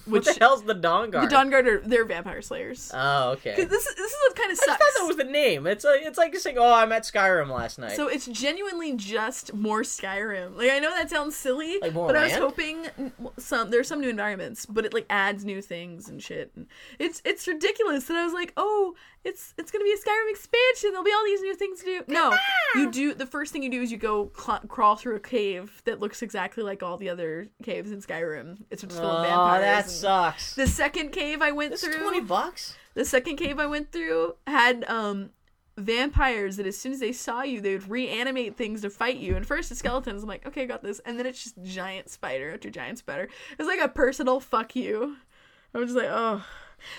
what which the hell's the Dawnguard? the Dawn Guard are they're vampire slayers. Oh, okay. this is this is what kind of I just sucks. thought that was the name. It's like it's like saying, "Oh, I met Skyrim last night." so it's genuinely just more Skyrim. Like I know that sounds silly, Like but I was hoping some there's some new environments, but it like adds new things and shit. And it's it's ridiculous. And I was like, oh, it's it's gonna be a Skyrim expansion. There'll be all these new things to do. No, you do the first thing you do is you go cl- crawl through a cave that looks exactly like all the other caves in Skyrim. It's just full of vampires. oh, that and- sucks. The second cave I went This is through, twenty bucks. the second cave I went through had um vampires that as soon as they saw you, they would reanimate things to fight you. And first it's skeletons. I'm like, okay, I got this. And then it's just giant spider after giant spider. It's like a personal fuck you. I was just like, oh.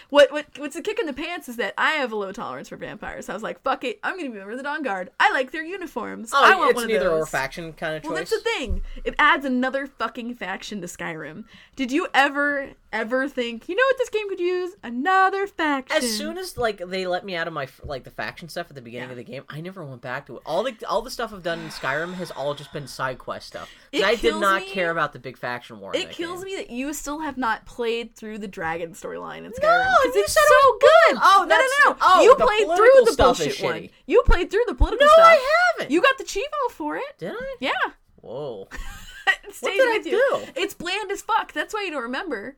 What what what's a kick in the pants is that I have a low tolerance for vampires. So I was like, fuck it, I'm gonna be a member of the Dawnguard. I like their uniforms. Oh, I want it's one of neither those. or faction kind of choice. Well, that's the thing. It adds another fucking faction to Skyrim. Did you ever, ever think, you know what this game could use? Another faction. As soon as like they let me out of my like the faction stuff at the beginning Yeah. of the game, I never went back to it. All the all the stuff I've done in Skyrim has all just been side quest stuff. I did not me- care about the big faction war. it kills game. me that you still have not played through the dragon storyline in Skyrim. No, it's it so was good. good. Oh, no, no, no. oh, you played through the bullshit one. shitty. You played through the political No, stuff. I haven't. You got the Chivo for it. did I? Yeah. Whoa. it stays did I with you. do? It's bland as fuck. That's why you don't remember.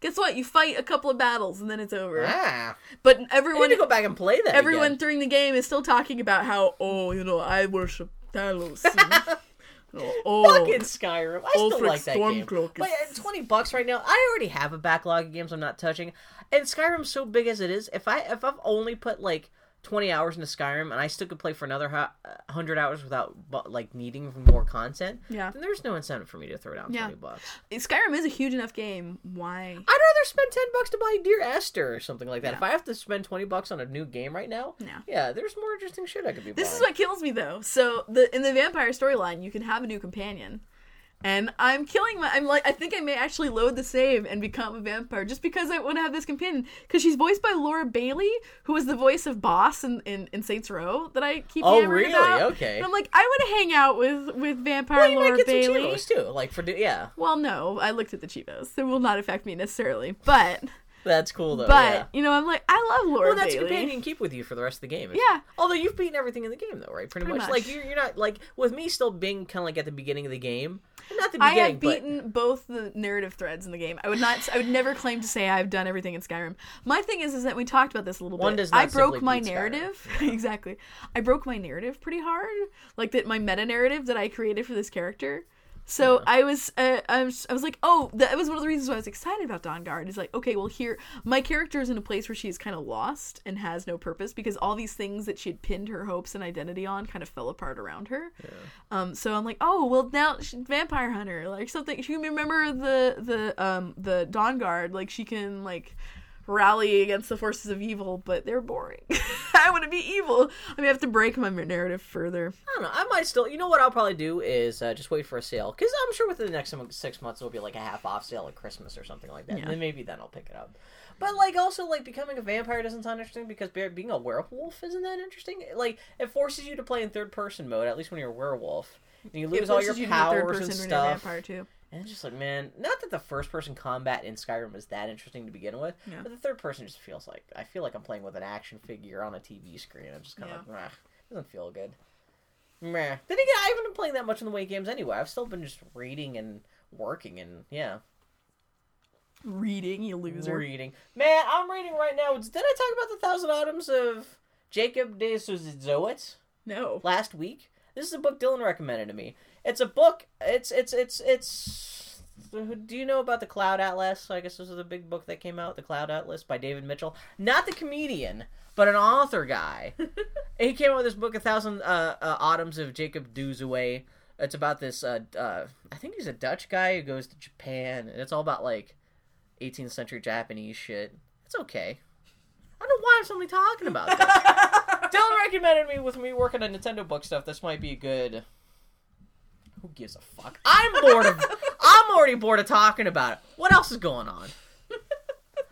Guess what? You fight a couple of battles and then it's over. ah, But I need everyone to go back and play that. everyone again. during the game is still talking about how oh you know I worship Talos. oh Fucking Skyrim. I still like that game. But is- at twenty bucks right now, I already have a backlog of games I'm not touching. And Skyrim's so big as it is. If I if I've only put like twenty hours into Skyrim and I still could play for another hu- uh, hundred hours without like needing more content, Yeah. then there's no incentive for me to throw down Yeah. twenty bucks. Skyrim is a huge enough game. Why? I'd rather spend ten bucks to buy Dear Esther or something like that. Yeah. If I have to spend twenty bucks on a new game right now, Yeah. yeah, there's more interesting shit I could be This buying. is what kills me though. So the in the vampire storyline, you can have a new companion. And I'm killing my. I'm like, I think I may actually load the save and become a vampire just because I want to have this companion. Because she's voiced by Laura Bailey, who was the voice of Boss in, in, in Saints Row that I keep Oh, really? about. Okay. And I'm like, I want to hang out with with vampire well, you Laura might get Bailey. some Chivos too, like for yeah. Well, no, I looked at the Chivos. It will not affect me necessarily, but That's cool though. but yeah. you know, I'm like, I love Laura Well, that's Bailey. companion keep with you for the rest of the game. Yeah. Although you've beaten everything in the game, though, right? Pretty, Pretty much. much. Like you're, you're not like with me still being kind of like at the beginning of the game. Not the beginning. I have but beaten both the narrative threads in the game. I would not. I would never claim to say I've done everything in Skyrim. My thing is, is that we talked about this a little One bit. does not I broke my narrative exactly. I broke my narrative pretty hard, like that my meta narrative that I created for this character. So I was, uh, I was, I was like, oh, that was one of the reasons why I was excited about Dawnguard. Is like, okay, well, here, my character is in a place where she's kind of lost and has no purpose because all these things that she had pinned her hopes and identity on kind of fell apart around her. Um, so I'm like, oh, well, now she's vampire hunter, like something. She can remember the the um the Dawnguard, like she can like rally against the forces of evil, but they're boring. I want to be evil. I mean, I have to break my narrative further. I don't know. I might still. You know what I'll probably do is uh, just wait for a sale because I'm sure within the next six months it'll be like a half off sale at Christmas or something like that. Yeah. And then maybe then I'll pick it up. But like also like becoming a vampire doesn't sound interesting because being a werewolf isn't that interesting. Like it forces you to play in third person mode at least when you're a werewolf. And you lose all your forces you to third powers person and when you're a stuff. vampire too. And it's just like, man, not that the first person combat in Skyrim is that interesting to begin with, Yeah. but the third person just feels like I feel like I'm playing with an action figure on a TV screen. I'm just kind of Yeah. like, Meh, doesn't feel good. Meh. Then again, I haven't been playing that much in the way games anyway. I've still been just reading and working and yeah, Reading, you loser. reading. Man, I'm reading right now. Did I talk about the Thousand Autumns of Jacob de Zoet? No. last week. This is a book Dylan recommended to me. It's a book. It's it's it's it's. Do you know about the Cloud Atlas? I guess this is the big book that came out, the Cloud Atlas by David Mitchell. Not the comedian, but an author guy. he came out with this book, A Thousand uh, uh, Autumns of Jacob de Zoet. It's about this. Uh, uh, I think he's a Dutch guy who goes to Japan, and it's all about like 18th century Japanese shit. It's okay. I don't know why I'm suddenly talking about this. Dylan recommended me with me working on Nintendo book stuff. This might be a good. Who gives a fuck? I'm bored of. I'm already bored of talking about it. What else is going on?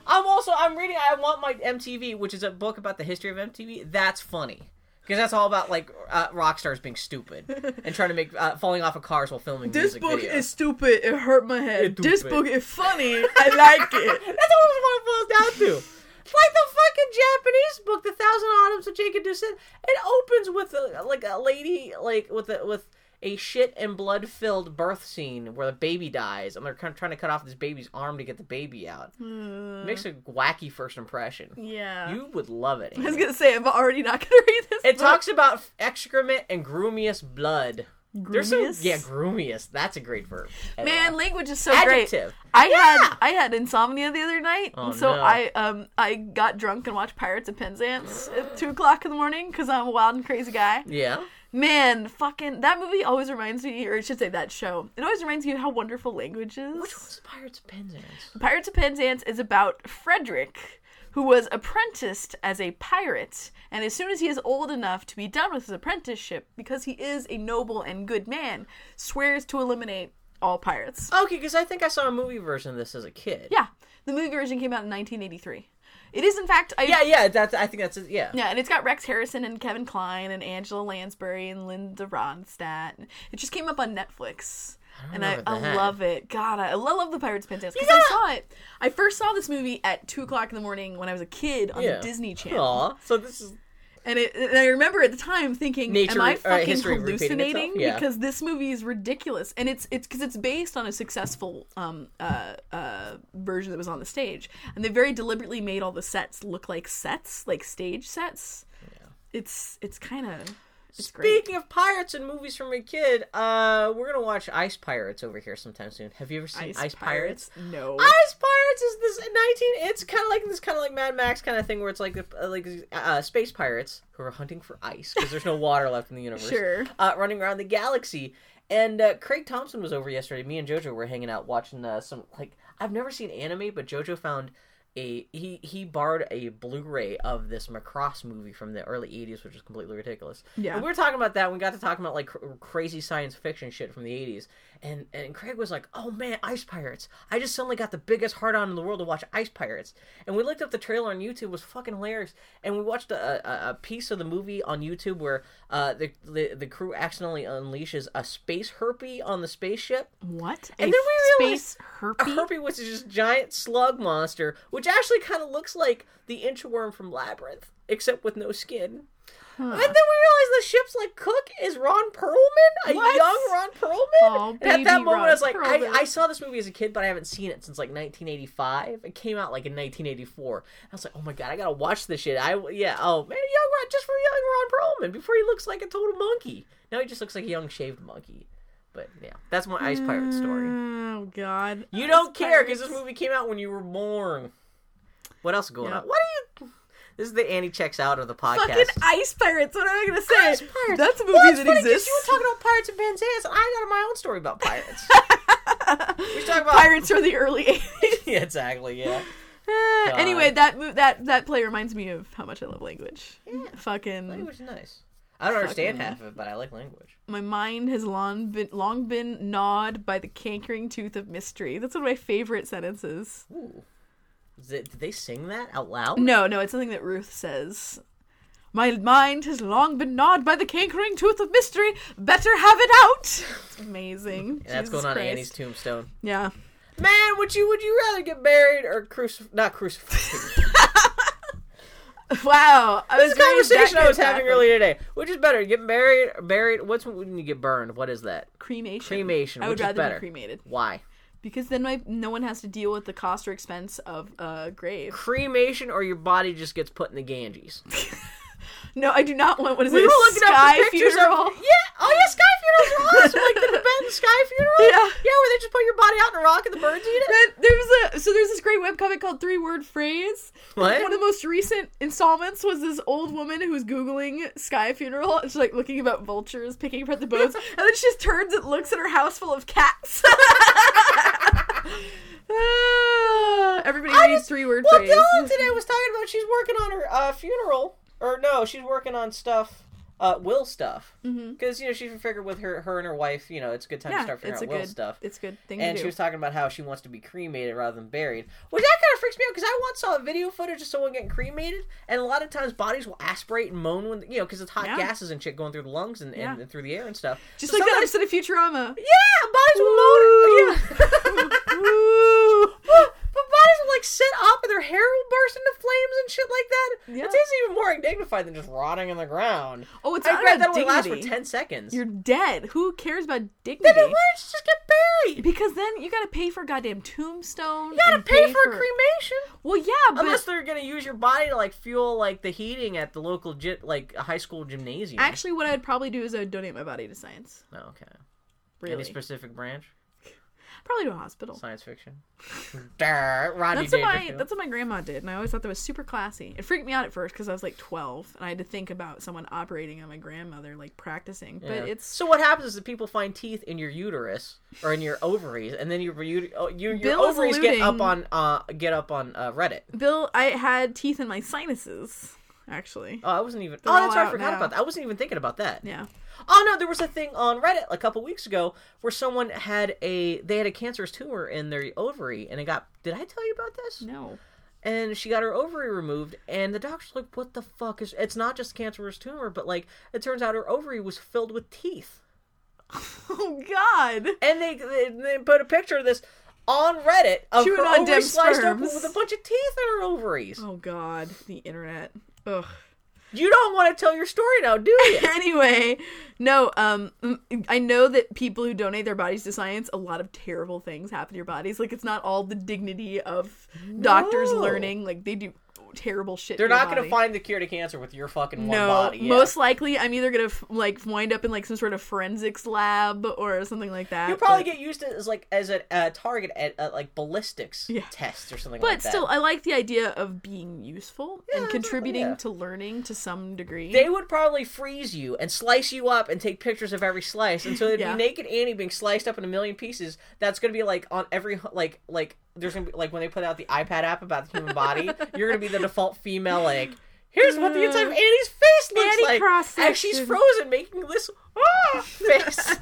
I'm also. I'm reading. I want my MTV, which is a book about the history of MTV. That's funny because that's all about like uh, rock stars being stupid and trying to make uh, falling off of cars while filming This music book videos. is stupid. It hurt my head. This book is funny. I like it. That's what it boils down to. Like the fucking Japanese book, The Thousand Autumns of Jacob de Zoet. It opens with a, like a lady, like with a with a shit and blood filled birth scene where the baby dies, and they're kind of trying to cut off this baby's arm to get the baby out. It makes a wacky first impression. Yeah. You would love it. I was gonna say I'm already not gonna read this. It book. talks about excrement and groomiest blood. There's some, yeah, groomiest. That's a great verb. Man, language is so great. adjective. I Yeah. had I had insomnia the other night, Oh, and so no. I um I got drunk and watched Pirates of Penzance at two o'clock in the morning because I'm a wild and crazy guy. Yeah. Man, fucking that movie always reminds me, or I should say that show. It always reminds me of how wonderful language is. Which one's Pirates of Penzance? Pirates of Penzance is about Frederick, who was apprenticed as a pirate, and as soon as he is old enough to be done with his apprenticeship, because he is a noble and good man, swears to eliminate all pirates. Okay, because I think I saw a movie version of this as a kid. Yeah, the movie version came out in 1983. It is, in fact, I, Yeah, yeah. That's. I think that's. it, Yeah. Yeah, and it's got Rex Harrison and Kevin Kline and Angela Lansbury and Linda Ronstadt. It just came up on Netflix. and I, I love it. God, I, I love the Pirates Princess because I saw it. I first saw this movie at two o'clock in the morning when I was a kid on Yeah. the Disney Channel, Aw. So this is. And, it, and I remember at the time thinking, Nature- "Am I uh, fucking hallucinating?" Yeah. Because this movie is ridiculous, and it's it's because it's based on a successful um uh uh version that was on the stage, and they very deliberately made all the sets look like sets, like stage sets. It's it's kind of it's great. Speaking of pirates and movies from a kid, uh, we're gonna watch Ice Pirates over here sometime soon. Have you ever seen Ice, Pirates? No. Ice Pirates is this nineteen. It's kind of like this, kind of like Mad Max kind of thing, where it's like uh, like uh, space pirates who are hunting for ice because there's no water left in the universe. Sure. Uh, running around the galaxy. And uh, Craig Thompson was over yesterday. Me and JoJo were hanging out watching uh, some like I've never seen anime, but JoJo found a he he borrowed a Blu-ray of this Macross movie from the early '80s, which is completely ridiculous. Yeah. And we were talking about that. We got to talking about like cr- crazy science fiction shit from the '80s, and and Craig was like, "Oh man, Ice Pirates! I just suddenly got the biggest heart on in the world to watch Ice Pirates." And we looked up the trailer on YouTube. It was fucking hilarious. And we watched a, a, a piece of the movie on YouTube where uh, the, the the crew accidentally unleashes a space herpy on the spaceship. What? And a then we realized- space A herpy. herpy was this giant slug monster, which actually kind of looks like the inchworm from Labyrinth, except with no skin. And then we realized the ship's like cook is Ron Perlman, a What? young Ron Perlman. Oh, at that moment, Ron I was like, I, I saw this movie as a kid, but I haven't seen it since like 1985. It came out like in 1984. I was like, oh my god, I gotta watch this shit. I yeah, oh man, young Ron, just for young Ron Perlman before he looks like a total monkey. Now he just looks like a young shaved monkey. But yeah, that's my Ice Pirate story. Mm, oh God. You Ice don't care because this movie came out when you were born. What else is going Yeah. on? What are you? This is the Annie checks out of the podcast. Fucking Ice Pirates. What am I gonna say? Ice Pirates. That's a movie Well, that funny exists. You were talking about pirates and and I got my own story about pirates. we talking about Pirates from the early 80s. yeah, exactly. Yeah. Uh, anyway, that that that play reminds me of how much I love language. Yeah. Fucking Language is nice. I don't understand Fucking- half of it, but I like language. my mind has long been long been gnawed by the cankering tooth of mystery. That's one of my favorite sentences. Ooh. Is did they sing that out loud? No, no, it's something that Ruth says. My mind has long been gnawed by the cankering tooth of mystery. Better have it out. It's amazing. And that's going on Christ. Annie's tombstone. Yeah. Man, would you would you rather get buried or crucif not crucified? Wow. I This was raised conversation I was having earlier today. Which is better, get buried? Buried? What's when you get burned? What is that? Cremation. Cremation, I would is rather better? be cremated Why? Because then my no one has to deal with the cost or expense of a grave. Cremation or your body just gets put in the Ganges? No, I do not want what is We it? were a looking up sky funeral. of yeah. Oh yeah, sky funerals are awesome. like the Tibetan sky funeral. Yeah. yeah, where they just put your body out in a rock and the birds eat it. But there's a so there's this great webcomic called Three Word Phrase. What? One of the most recent installments was this old woman who was googling sky funeral. and She's like looking about vultures picking apart the bones, and then she just turns and looks at her house full of cats. Ah, Everybody I just- Three Word Well, Phrase. Dylan today was talking about she's working on her uh, funeral, or no, she's working on stuff, uh, will stuff, because you know she figured with her her and her wife, you know, it's a good time to start figuring out will good stuff. It's a good thing And she was talking about how she wants to be cremated rather than buried, which that kind of freaks me out because I once saw a video footage of someone getting cremated, and a lot of times bodies will aspirate and moan when you know because it's hot Yeah. gases and shit going through the lungs and, and, Yeah. through the air and stuff. Just So like that episode of Futurama. Yeah, bodies will moan. Yeah. Woo! But bodies will like sit up and their hair will burst into flames and shit like that. Yeah. It seems even more dignified than just rotting in the ground. Oh, it's I not bet that only lasts for ten seconds. You're dead. Who cares about dignity? then why don't you just get buried? Because then you gotta pay for a goddamn tombstone. You gotta and pay, for, a cremation. Well, yeah, but Unless they're gonna use your body to like fuel like the heating at the local gy- like a high school gymnasium. actually, what I'd probably do is I would donate my body to science. oh, okay. Really, Any specific branch? Probably to a hospital. Science fiction. Durr, Rodney That's what my that's what my grandma did, and I always thought that was super classy. It freaked me out at first because I was like twelve, and I had to think about someone operating on my grandmother, like practicing. But Yeah. it's so what happens is that people find teeth in your uterus or in your ovaries, and then your ut- oh, your, your ovaries get up on uh get up on uh, Reddit. Bill. I had teeth in my sinuses, actually. Oh, I wasn't even. They're oh, that's right. I forgot now. about that. I wasn't even thinking about that. Yeah. Oh no, there was a thing on Reddit a couple weeks ago where someone had a they had a cancerous tumor in their ovary, and it got. Did I tell you about this? No. and she got her ovary removed and the doctor's like what the fuck is it's not just cancerous tumor but like it turns out her ovary was filled with teeth Oh God. and they they, they put a picture of this on reddit of Chewing her on ovary sliced open with a bunch of teeth in her ovaries Oh God. The internet. Ugh. You don't want to tell your story now do you anyway, no, um I know that people who donate their bodies to science, a lot of terrible things happen to your bodies. Like it's not all the dignity of doctors learning. Like they do terrible shit. they're to not going to find the cure to cancer with your fucking one no, body yeah. most likely I'm either gonna f- like wind up in like some sort of forensics lab or something like that. You'll probably but- get used as like as a uh, target at uh, like ballistics Yeah. tests or something But like that But still, I like the idea of being useful Yeah, and contributing yeah. to learning to some degree. They would probably freeze you and slice you up and take pictures of every slice, and so it'd be naked Annie being sliced up in a million pieces. That's gonna be like on every like like there's gonna be like when they put out the iPad app about the human body, you're gonna be the default female like. Here's what the inside of Annie's face looks Annie like cross-section. as she's frozen, making this ah, face.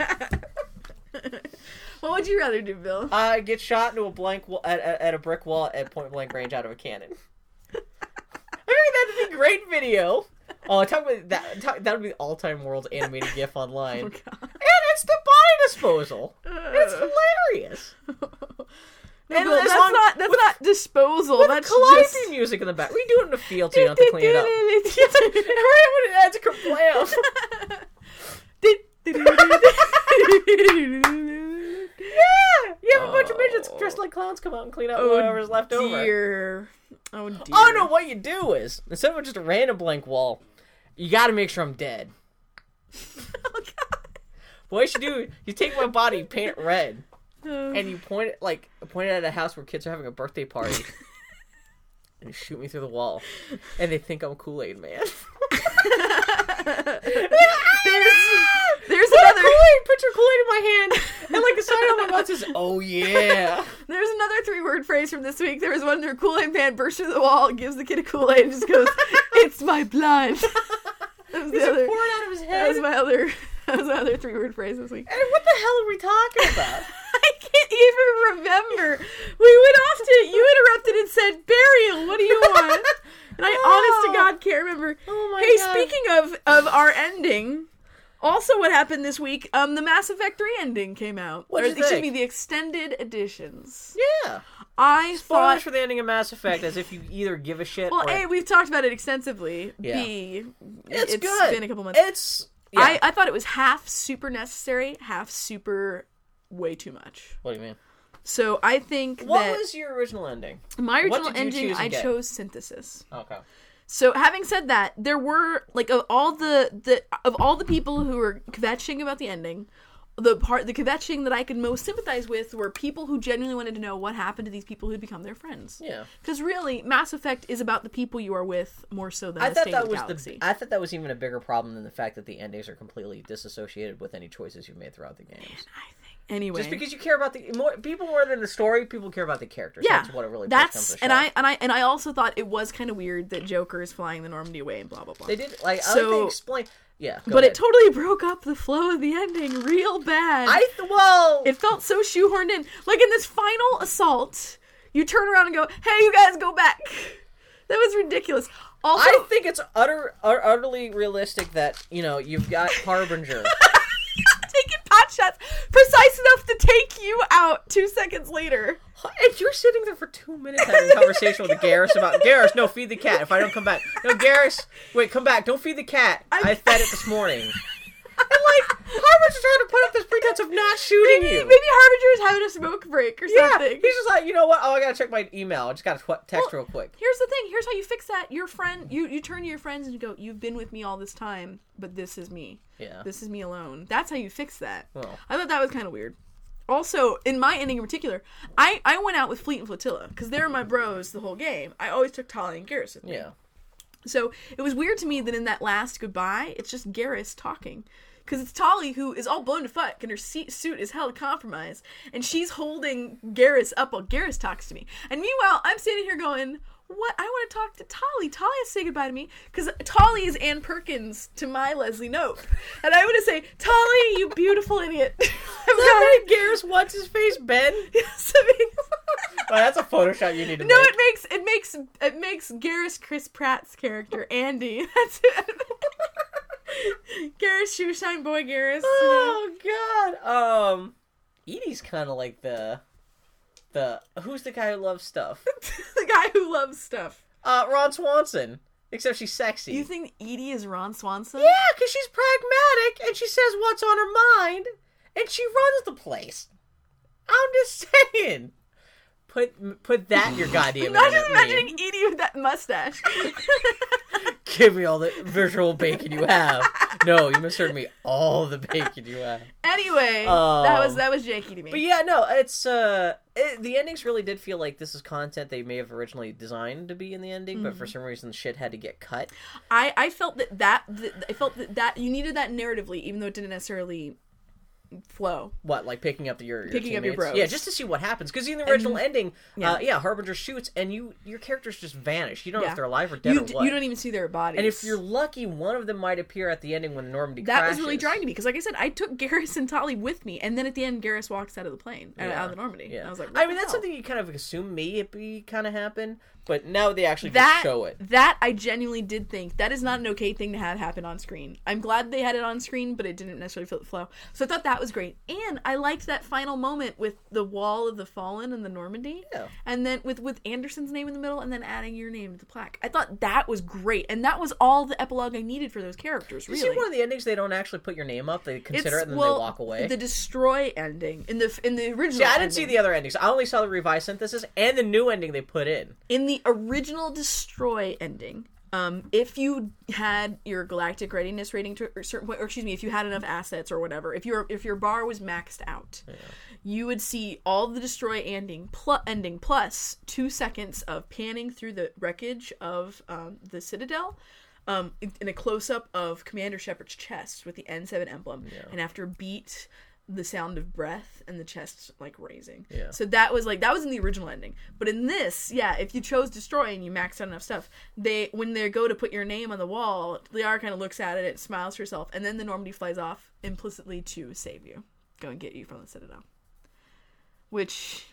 what would you rather do, Bill? uh, get shot into a blank wall, at, at, at a brick wall at point blank range out of a cannon. I think that'd be a great video. Oh, talk about that. Talk, that would be all-time world's animated GIF online. Oh, God. And it's the body disposal. It's hilarious. No, And that's long- not that's with- not disposal. With that's calliope just music in the back. We do it in the field so you don't have to clean it up. right when it adds yeah, you have a bunch of midgets oh. dressed like clowns come out and clean up oh, whatever's left over. Oh, dear. Oh dear. Oh no, what you do is instead of just a random blank wall, you got to make sure I'm dead. Oh, God. What you do, you take my body, paint it red, Oh. And you point it like point it at a house where kids are having a birthday party, and you shoot me through the wall, and they think I'm Kool Aid Man. there's there's Put another Kool Aid, put your Kool Aid in my hand, and like the side of my mouth says, "Oh yeah." there's another three word phrase from this week. There was one where Kool Aid man bursts through the wall, gives the kid a Kool Aid, and just goes, "It's my blood." That was the other. pouring out of his That was my other. That was my other three word phrase this week. And what the hell are we talking about? I can't even remember. We went off to you interrupted and said burial. What do you want? And I honest to God can't remember. Oh my hey, God. speaking of of our ending, also what happened this week? Um, the Mass Effect three ending came out. What'd Or, you excuse think? me, the extended editions. Yeah. I Spoilers thought. for the ending of Mass Effect, as if you either give a shit. Well, or... a we've talked about it extensively. Yeah. B it's, good. been a couple months. It's. Yeah. I I thought it was half super necessary, half super way too much. What do you mean? So I think What that was your original ending? my what original did you ending, choose and I get? chose synthesis. Okay. So having said that, there were like of all the the of all the people who were kvetching about the ending, the part the kvetching that I could most sympathize with were people who genuinely wanted to know what happened to these people who'd become their friends. Yeah. Because really, Mass Effect is about the people you are with more so than I the thought state that of was galaxy. the. I thought that was even a bigger problem than the fact that the endings are completely disassociated with any choices you've made throughout the games. Anyway, Just because you care about the more people more than the story, people care about the characters. yeah, that's what it really. that's and. I and I and I also thought it was kind of weird that Joker is flying the Normandy away and blah blah blah. They did like. I like So- they explain. Yeah. but ahead. it totally broke up the flow of the ending real bad. I th- well. It felt so shoehorned in. Like in this final assault, you turn around and go, "Hey, you guys, go back." That was ridiculous. Also, I think it's utter, ut- utterly realistic that you know you've got Harbinger. pot shots precise enough to take you out two seconds later. And you're sitting there for two minutes having a conversation with Garrus about Garrus. No, feed the cat. If I don't come back, no, Garrus. Wait, come back. Don't feed the cat. I, fed it this morning. And like Harbinger's trying to put up this pretense of not shooting Maybe, you. maybe Harbinger is having a smoke break or yeah, something. he's just like, you know what? Oh, I gotta check my email. I just gotta tw- text Well, real quick. Here's the thing. Here's how you fix that. Your friend, you you turn to your friends and you go, "You've been with me all this time, but this is me. Yeah. This is me alone." That's how you fix that. I thought that was kind of weird. also in my ending in particular, I I went out with Fleet and Flotilla because they're my bros the whole game. I always took Tali and Garrus with me. Yeah. So it was weird to me that in that last goodbye, it's just Garrus talking. Because it's Tali who is all blown to fuck and her seat, suit is held compromised. And she's holding Garrus up while Garrus talks to me. And meanwhile, I'm standing here going, What? I want to talk to Tali. Tali has to say goodbye to me. Because Tali is Ann Perkins to my Leslie Knope. And I want to say, Tali, you beautiful idiot. I've got Right, Garrus, what's his face, Ben? Yes, I mean- Well, that's a Photoshop you need to No, make. it makes it makes it makes Garrus Chris Pratt's character Andy. That's it. Garrus Shoeshine Boy Garrus. Oh God. Um, EDI's kind of like the the who's the guy who loves stuff? the guy who loves stuff. Uh, Ron Swanson. Except she's sexy. You think EDI is Ron Swanson? yeah, because she's pragmatic and she says what's on her mind, and she runs the place. I'm just saying. Put put that in your goddamn. I'm not just imagining. EDI with that mustache. Give me all the virtual bacon you have. No, you must misheard me. All the bacon you have. anyway, that Um, was that was janky to me. But yeah, no, it's uh, it, the endings really did feel like this is content they may have originally designed to be in the ending, but for Mm-hmm. some reason shit had to get cut. I I felt that that, that I felt that that you needed that narratively, even though it didn't necessarily flow. What, like picking up the, your, your Picking up your bros. Yeah, just to see what happens. Because in the original ending, yeah. uh, yeah, Harbinger shoots, and you your characters just vanish. You don't know if they're alive or dead You or what. you don't even see their bodies. and if you're lucky, one of them might appear at the ending when Normandy that crashes. was really drawing to me because, like I said, I took Garrus and Tali with me, and then at the end, Garrus walks out of the plane, Yeah. out of the Normandy. Yeah, I was like, I mean, that's hell? something you kind of assume may it be kind of happen, but now they actually that show it. that I genuinely did think that is not an okay thing to have happen on screen. I'm glad they had it on screen, but it didn't necessarily feel the flow. So I thought that was great, and I liked that final moment with the wall of the fallen and the Normandy, Yeah. and then with with Anderson's name in the middle, and then adding your name to the plaque. I thought that was great, and that was all the epilogue I needed for those characters. You Really, see one of the endings, they don't actually put your name up; they consider it and then well, they walk away. The destroy ending in the in the original. Yeah, I didn't see the other endings. I only saw the revised synthesis and the new ending they put in. in the original destroy ending um if you had your galactic readiness rating to a certain point or excuse me if you had enough assets or whatever if your if your bar was maxed out you would see all the destroy ending plus ending plus two seconds of panning through the wreckage of um, the citadel um, in a close up of Commander Shepard's chest with the N7 emblem, and after beat, the sound of breath and the chest like raising. Yeah. So that was like that was in the original ending, but in this, yeah, if you chose destroy and you maxed out enough stuff, they when they go to put your name on the wall, Liara kind of looks at it, it smiles to herself, and then the Normandy flies off implicitly to save you, go and get you from the Citadel. Which,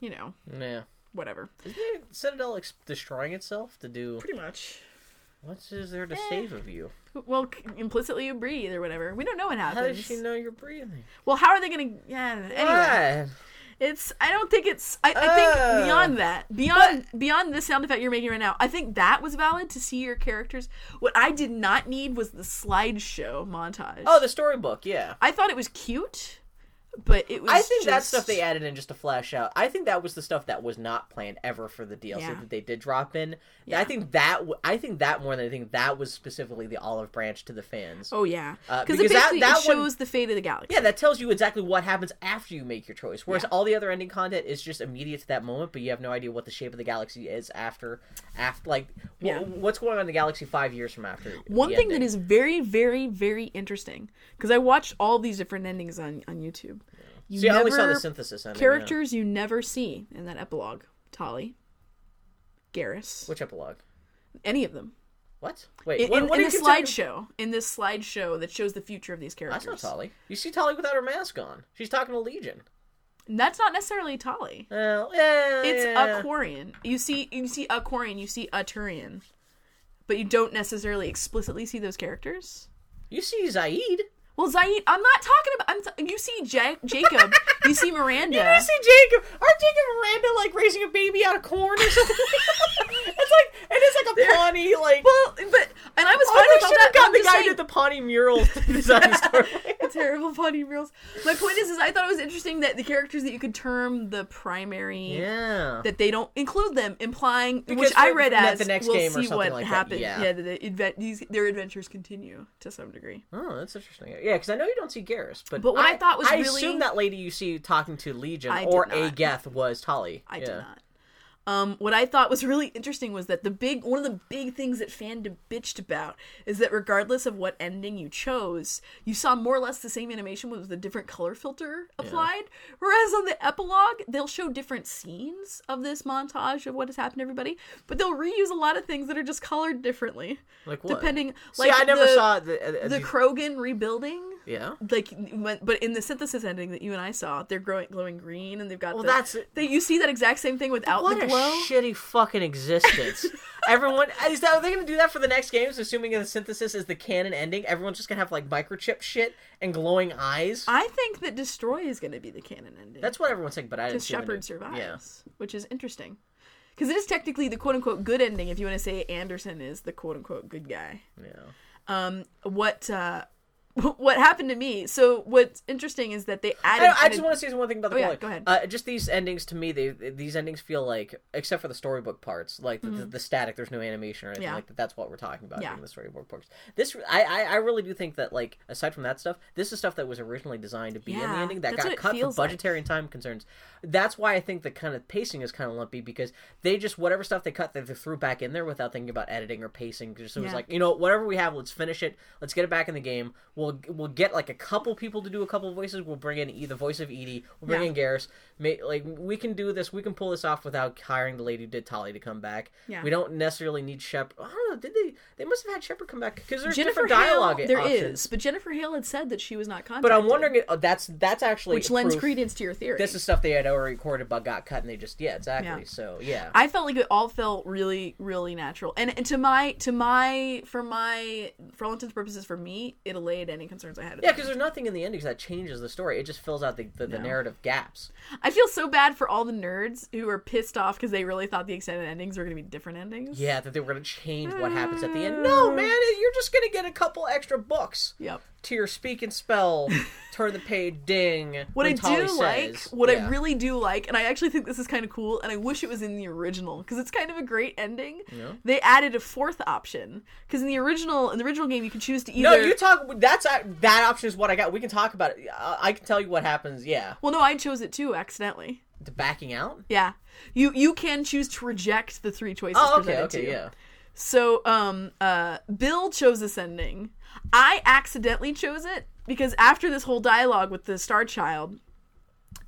you know, Yeah. whatever. Isn't the Citadel ex- destroying itself to do? Pretty much. What is there to Eh. save of you? Well, implicitly you breathe or whatever. We don't know what happens. How does she know you're breathing? Well, how are they gonna? Yeah. Anyway, What? it's. I don't think it's. I, I think Uh, beyond that, beyond beyond the sound effect you're making right now, I think that was valid to see your characters. What I did not need was the slideshow montage. Oh, the storybook. Yeah. I thought it was cute, but it was. I think that stuff they added in just to flash out. I think that was the stuff that was not planned ever for the DLC Yeah. that they did drop in. Yeah. I think that w- I think that more than anything that was specifically the olive branch to the fans. Oh yeah, Uh, because that- that it one- shows the fate of the galaxy. Yeah, that tells you exactly what happens after you make your choice. Whereas Yeah. all the other ending content is just immediate to that moment, but you have no idea what the shape of the galaxy is after, after like Yeah. what's going on in the galaxy five years from after. One thing that ending. is very, very, very interesting because I watched all these different endings on on YouTube. You See, I only saw the synthesis ending. yeah. characters you never see in that epilogue. Tali, Garrus, Which epilogue? any of them. What? Wait, In, what, in, what in the slideshow, in this slideshow that shows the future of these That's characters. not Tali. You see Tali without her mask on. She's talking to Legion. That's not necessarily Tali. Well, yeah, It's yeah. a Quarian. You see, you see a Quarian, you see a Turian, but you don't necessarily explicitly see those characters. You see Zaeed. Well, Zaeed, I'm not talking about. I'm t- you see ja- Jacob, you see Miranda. You see Jacob. Aren't Jacob and Miranda like raising a baby out of corn or something? it's like it's like a Pawnee like. well, but and I was Oh, fine they with all should that. I'm the guy saying- did the Pawnee murals to design the story. terrible funny murals. My point is, is I thought it was interesting that the characters that you could term the primary Yeah. that they don't include them, implying Because which I read as the next we'll game or see something what like that, happens. yeah. yeah, the, advent, these their adventures continue to some degree. Oh, that's interesting. Yeah, because I know you don't see Garrus, but But what I thought was I really- assume that lady you see talking to Legion I or not. Ageth was Tali. I yeah. did not. Um, what I thought was really interesting was that the big one of the big things that fandom bitched about is that regardless of what ending you chose, you saw more or less the same animation with a different color filter applied. Whereas on the epilogue, they'll show different scenes of this montage of what has happened to everybody, but they'll reuse a lot of things that are just colored differently, Like what? depending. See, like I never the, saw the, uh, the the Krogan rebuilding yeah. like when- but in the synthesis ending that you and I saw, they're growing glowing green and they've got Well, the, that's- they, you see that exact same thing without What the a glow. shitty fucking existence. Everyone is that are they gonna do that for the next games? Assuming the synthesis is the canon ending, everyone's just gonna have like microchip shit and glowing eyes. I think that destroy is going to be the canon ending. That's what everyone's saying, but I because Shepard survives, Yeah. which is interesting. Because it is technically the quote unquote good ending if you want to say Anderson is the quote unquote good guy. Yeah. Um, what uh, what happened to me? So what's interesting is that they I, added. I an just want to say one thing about the Oh, yeah, go ahead. Uh, just these endings to me, they these endings feel like, except for the storybook parts, like the, the static. There's no animation or anything Mm-hmm. Yeah. like that. That's what we're talking about Yeah. in the storybook parts. This, I, I, I really do think that like aside from that stuff, this is stuff that was originally designed to be in the ending that got cut for feels like. budgetary and time concerns. That's why I think the kind of pacing is kind of lumpy because they just whatever stuff they cut, they threw back in there without thinking about editing or pacing. Just it was Yeah. like you know whatever we have, let's finish it. Let's get it back in the game. We'll we'll we'll get like a couple people to do a couple voices. We'll bring in e- the voice of EDI. We'll bring Yeah. in Garrus. May, like we can do this. We can pull this off without hiring the lady who did Tali to come back. Yeah. We don't necessarily need Shepard. I don't know. Did they? They must have had Shepard come back because there's Jennifer different dialogue. Hale, there options. is, but Jennifer Hale had said that she was not contacted. But I'm wondering. If, oh, that's that's actually which lends proof- credence to your theory. This is stuff they had already recorded but got cut, and they just yeah, exactly. Yeah. So yeah. I felt like it all felt really, really natural, and, and to my, to my, for my, for all intents and purposes, for me, it allayed any concerns I had. yeah, because there's nothing in the endings that changes the story. It just fills out the, the, the No. narrative gaps. I feel so bad for all the nerds who are pissed off because they really thought the extended endings were going to be different endings. Yeah, that they were going to change what happens at the end. Uh. No, man, you're just going to get a couple extra books Yep. To your speak and spell, turn the page, ding. What I Tali do like, says- what I really do like, and I actually think this is kind of cool, and I wish it was in the original because it's kind of a great ending. Yeah. They added a fourth option because in the original, in the original game, you can choose to either. No, you talk. That's uh, that option is what I got. We can talk about it. I, I can tell you what happens. Yeah, Well, no, I chose it too accidentally. the backing out. Yeah, you you can choose to reject the three choices Oh, okay, okay, you. yeah. So, um, uh, Bill chose this ending. I accidentally chose it because after this whole dialogue with the Star Child,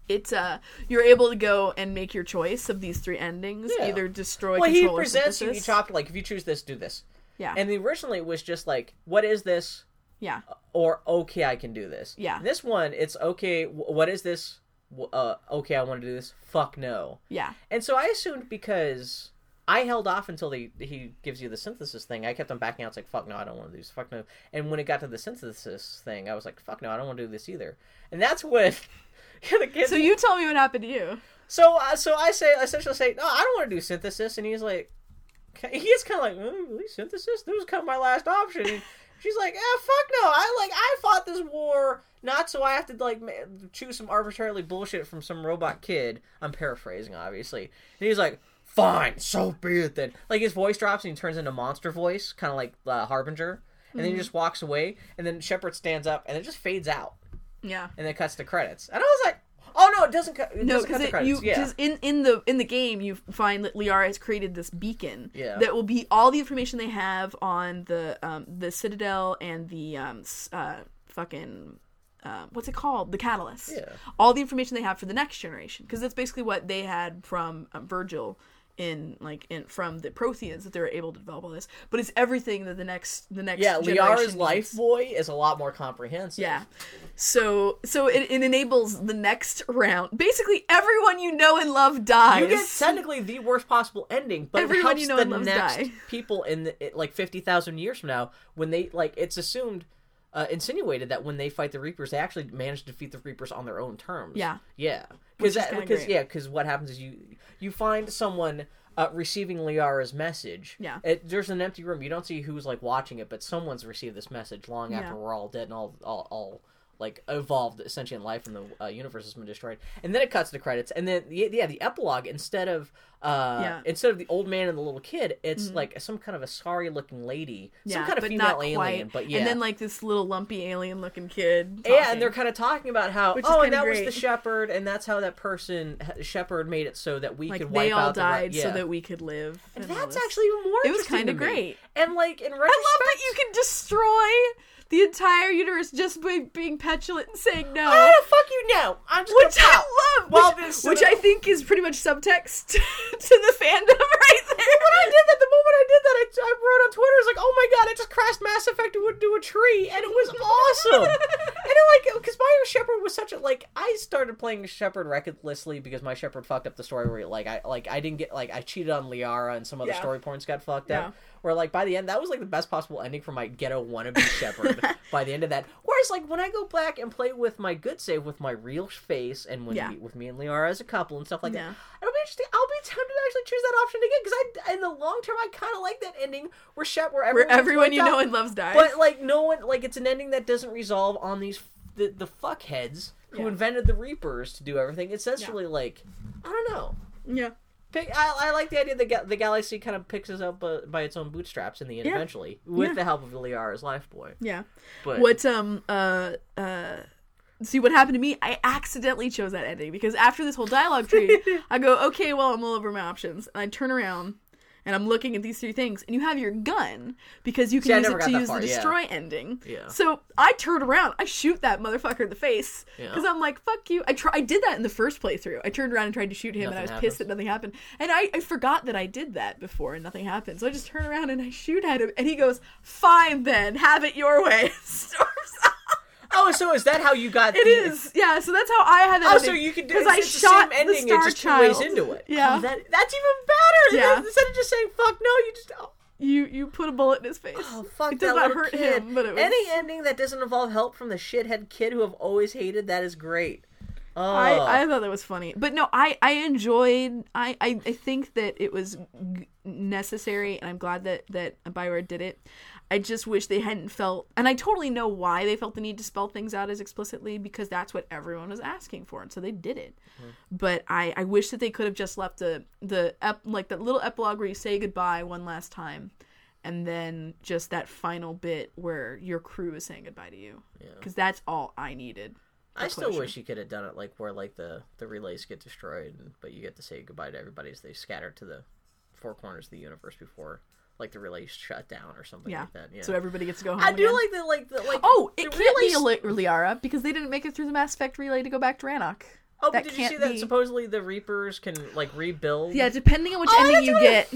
it's uh, you're able to go and make your choice of these three endings, Yeah. either destroy, Well, he control, or presents you option. Like, if you choose this, do this. Yeah, And originally it was just like, what is this? yeah, Or okay, I can do this. Yeah. This one, it's okay. What is this? Uh, okay, I want to do this. Fuck no. yeah, And so I assumed because I held off until he he gives you the synthesis thing. I kept on backing out. It's like fuck no, I don't want to do this. Fuck no. And when it got to the synthesis thing, I was like fuck no, I don't want to do this either. And that's when the kid. So you tell me what happened to you. So uh, so I say essentially say no, I don't want to do synthesis, and he's like, he is kind of like oh, really synthesis. This was kind of my last option. She's like, ah, fuck no. I like I fought this war not so I have to like choose some arbitrarily bullshit from some robot kid. I'm paraphrasing, obviously. And he's like. Fine, so be it then. Like his voice drops and he turns into monster voice, kind of like uh, Harbinger, and then he just walks away. And then Shepard stands up, and it just fades out, Yeah. and then cuts to credits. And I was like, "Oh no, it doesn't cut. It No, doesn't cut because the credits." you yeah. because in in the in the game you find that Liara has created this beacon Yeah. that will be all the information they have on the um the Citadel and the um s- uh fucking uh, what's it called the Catalyst. Yeah. All the information they have for the next generation because that's basically what they had from um, Vigil in like in from the Protheans that they were able to develop all this. But it's everything that the next the next Yeah, Liara's life boy is a lot more comprehensive. Yeah. So so it, it enables the next round. Basically everyone you know and love dies. You get technically the worst possible ending, but Everyone you know the and next die. people in the, like fifty thousand years from now when they like it's assumed. Uh, insinuated that when they fight the Reapers, they actually manage to defeat the Reapers on their own terms. Yeah. yeah, because because yeah, because what happens is you you find someone uh, receiving Liara's message. Yeah. it, there's an empty room. You don't see who's like watching it, but someone's received this message long after we're all dead and all all, all like evolved sentient life in the uh, universe has been destroyed, and then it cuts to credits, and then the, yeah, the epilogue instead of uh Yeah. instead of the old man and the little kid, it's like some kind of a sorry looking lady, some kind of female alien, quite. but yeah, And then like this little lumpy alien looking kid. yeah, and they're kind of talking about how Which oh, kinda that was the shepherd, and that's how that person shepherd made it so that we like could wipe they all out the re- died so that we could live. And all that's actually even more. It was kinda great. And like in retrospect, I love that you can destroy the entire universe just by being petulant and saying no. How the fuck you know? I'm just which I love, which, this- which I think is pretty much subtext to the fandom right there. When I did that, the moment I did that, I, I wrote on Twitter, I was like, oh my god, I just crashed Mass Effect into a tree, and it was awesome. and it, like, because Bio Shepard was such a, like, I started playing Shepard recklessly because my Shepard fucked up the story where, like, I, like, I didn't get, like, I cheated on Liara and some other Yeah. story points got fucked Yeah. up. Where, like, by the end, that was, like, the best possible ending for my ghetto wannabe Shepard by the end of that. Whereas, like, when I go back and play with my good save with my real face and when Yeah. we, with me and Liara as a couple and stuff like that, it'll be interesting. I'll be tempted to actually choose that option again because I, in the long term, I kind of like that ending where Shep, where everyone, Where everyone you wiped know out. and loves dies. but like no one, like it's an ending that doesn't resolve on these the, the fuckheads who Yeah. invented the Reapers to do everything. It's essentially like I don't know. yeah. Pick, I, I like the idea that ga- the galaxy kind of picks us up uh, by its own bootstraps in the end Yeah. eventually with Yeah. the help of Liara's life boy. Yeah. But What um uh uh see what happened to me? I accidentally chose that ending because after this whole dialogue tree, I go, okay, well I'm all over my options, and I turn around and I'm looking at these three things, and you have your gun because you can See, use it to use far, the yeah. destroy ending. Yeah. So I turn around, I shoot that motherfucker in the face Yeah. because I'm like, fuck you. I try, I did that in the first playthrough. I turned around and tried to shoot him, and I was Nothing pissed that nothing happened, and I, I forgot that I did that before, and nothing happened. So I just turn around and I shoot at him, and he goes, "Fine then, have it your way." Storms off. Oh, so is that how you got? It the, is, yeah. So that's how I had that. Oh, ending, so you can do because I shot the same ending. the star just child. two ways into it. Yeah, Oh, that, that's even better. Yeah. Instead of just saying "fuck no," you just. Oh, you you put a bullet in his face. Oh fuck it that does not hurt kid. him, but it was. Any ending that doesn't involve help from the shithead kid who I've always hated, that is great. Oh, I, I thought that was funny, but no, I I enjoyed. I I, I think that it was g- necessary, and I'm glad that that Bioware did it. I just wish they hadn't felt, and I totally know why they felt the need to spell things out as explicitly because that's what everyone was asking for, and so they did it. Mm-hmm. But I I wish that they could have just left the the ep, like that little epilogue where you say goodbye one last time. And then just that final bit where your crew is saying goodbye to you, because that's all I needed. I still closure. wish you could have done it like where like the the relays get destroyed, and- but you get to say goodbye to everybody as they scatter to the four corners of the universe before like the relays shut down or something Yeah. like that. Yeah. So everybody gets to go home. I do like the like the like. Oh, it can't be a Li- Liara because they didn't make it through the Mass Effect relay to go back to Rannoch. Oh, but that did you see that? be. Supposedly the Reapers can like rebuild. Yeah, depending on which Oh, ending you get.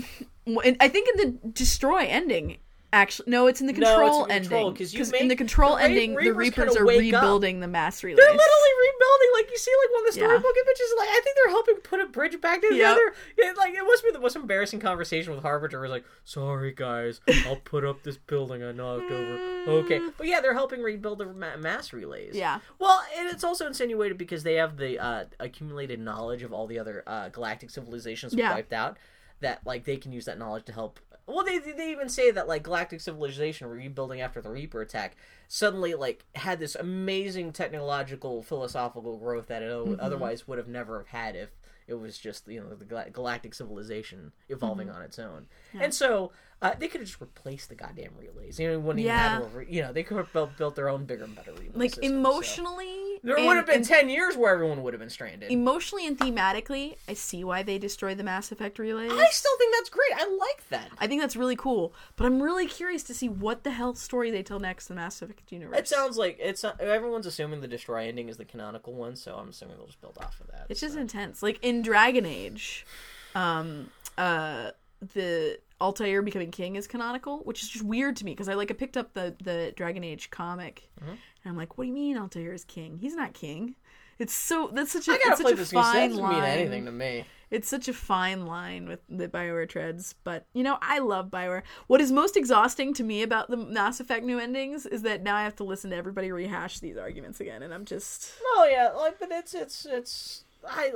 I think in the destroy ending. Actually, no, it's in the No, control in control, ending. Because in the control the ending, the Reapers are wake up. rebuilding the mass relays. They're literally rebuilding, like you see, like one of the Yeah. storybook images. Like I think they're helping put a bridge back together. Yeah, like it must be the most embarrassing conversation with Harbinger. Was like, "Sorry guys, I'll put up this building I knocked over." Okay, but yeah, they're helping rebuild the ma- mass relays. Yeah. Well, and it's also insinuated because they have the uh, accumulated knowledge of all the other uh, galactic civilizations Yeah. wiped out. That like they can use that knowledge to help. Well, they they even say that like galactic civilization rebuilding after the Reaper attack suddenly like had this amazing technological philosophical growth that it Mm-hmm. otherwise would have never have had if it was just you know the galactic civilization evolving Mm-hmm. on its own. And so uh, they could have just replaced the goddamn relays. You know, wouldn't even Yeah. have to, you know, they could have built, built their own bigger and better relay like systems, so. emotionally. There and- would have been ten years where everyone would have been stranded. emotionally and thematically, I see why they destroyed the Mass Effect relays. I still think that's great. I like that. I think that's really cool, but I'm really curious to see what the hell story they tell next in the Mass Effect universe. It sounds like it's uh, everyone's assuming the destroy ending is the canonical one, so I'm assuming they'll just build off of that. It's so. just intense. Like in Dragon Age, um, uh, the Alistair becoming king is canonical, which is just weird to me because I like I picked up the the Dragon Age comic, Mm-hmm. and I'm like, what do you mean Alistair is king? He's not king. It's so that's such a I gotta it's play such a this new set. It fine doesn't mean anything to me. It's such a fine line with the Bioware treads, but you know I love Bioware. What is most exhausting to me about the Mass Effect new endings is that now I have to listen to everybody rehash these arguments again, and I'm just Oh yeah, like but it's it's it's. I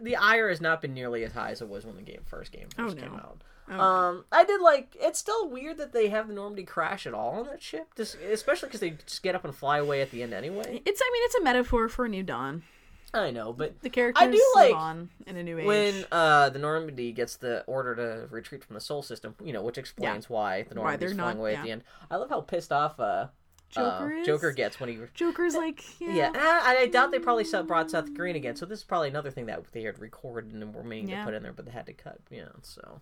the ire has not been nearly as high as it was when the game first game first Oh, came out. Oh, Um, I did like. It's still weird that they have the Normandy crash at all on that ship, just, especially because they just get up and fly away at the end anyway. It's I mean it's a metaphor for a new dawn. I know, but The characters I do like on in a new age. when uh, the Normandy gets the order to retreat from the Sol System, you know, which explains why the Why Normandy's they're flying not- away yeah. at the end. I love how pissed off uh, Joker uh, is? Joker gets when he. Joker's like yeah, Yeah, and I, I doubt they probably set- brought Seth Green again, so this is probably another thing that they had recorded and were meaning Yeah. to put in there, but they had to cut. Yeah, so.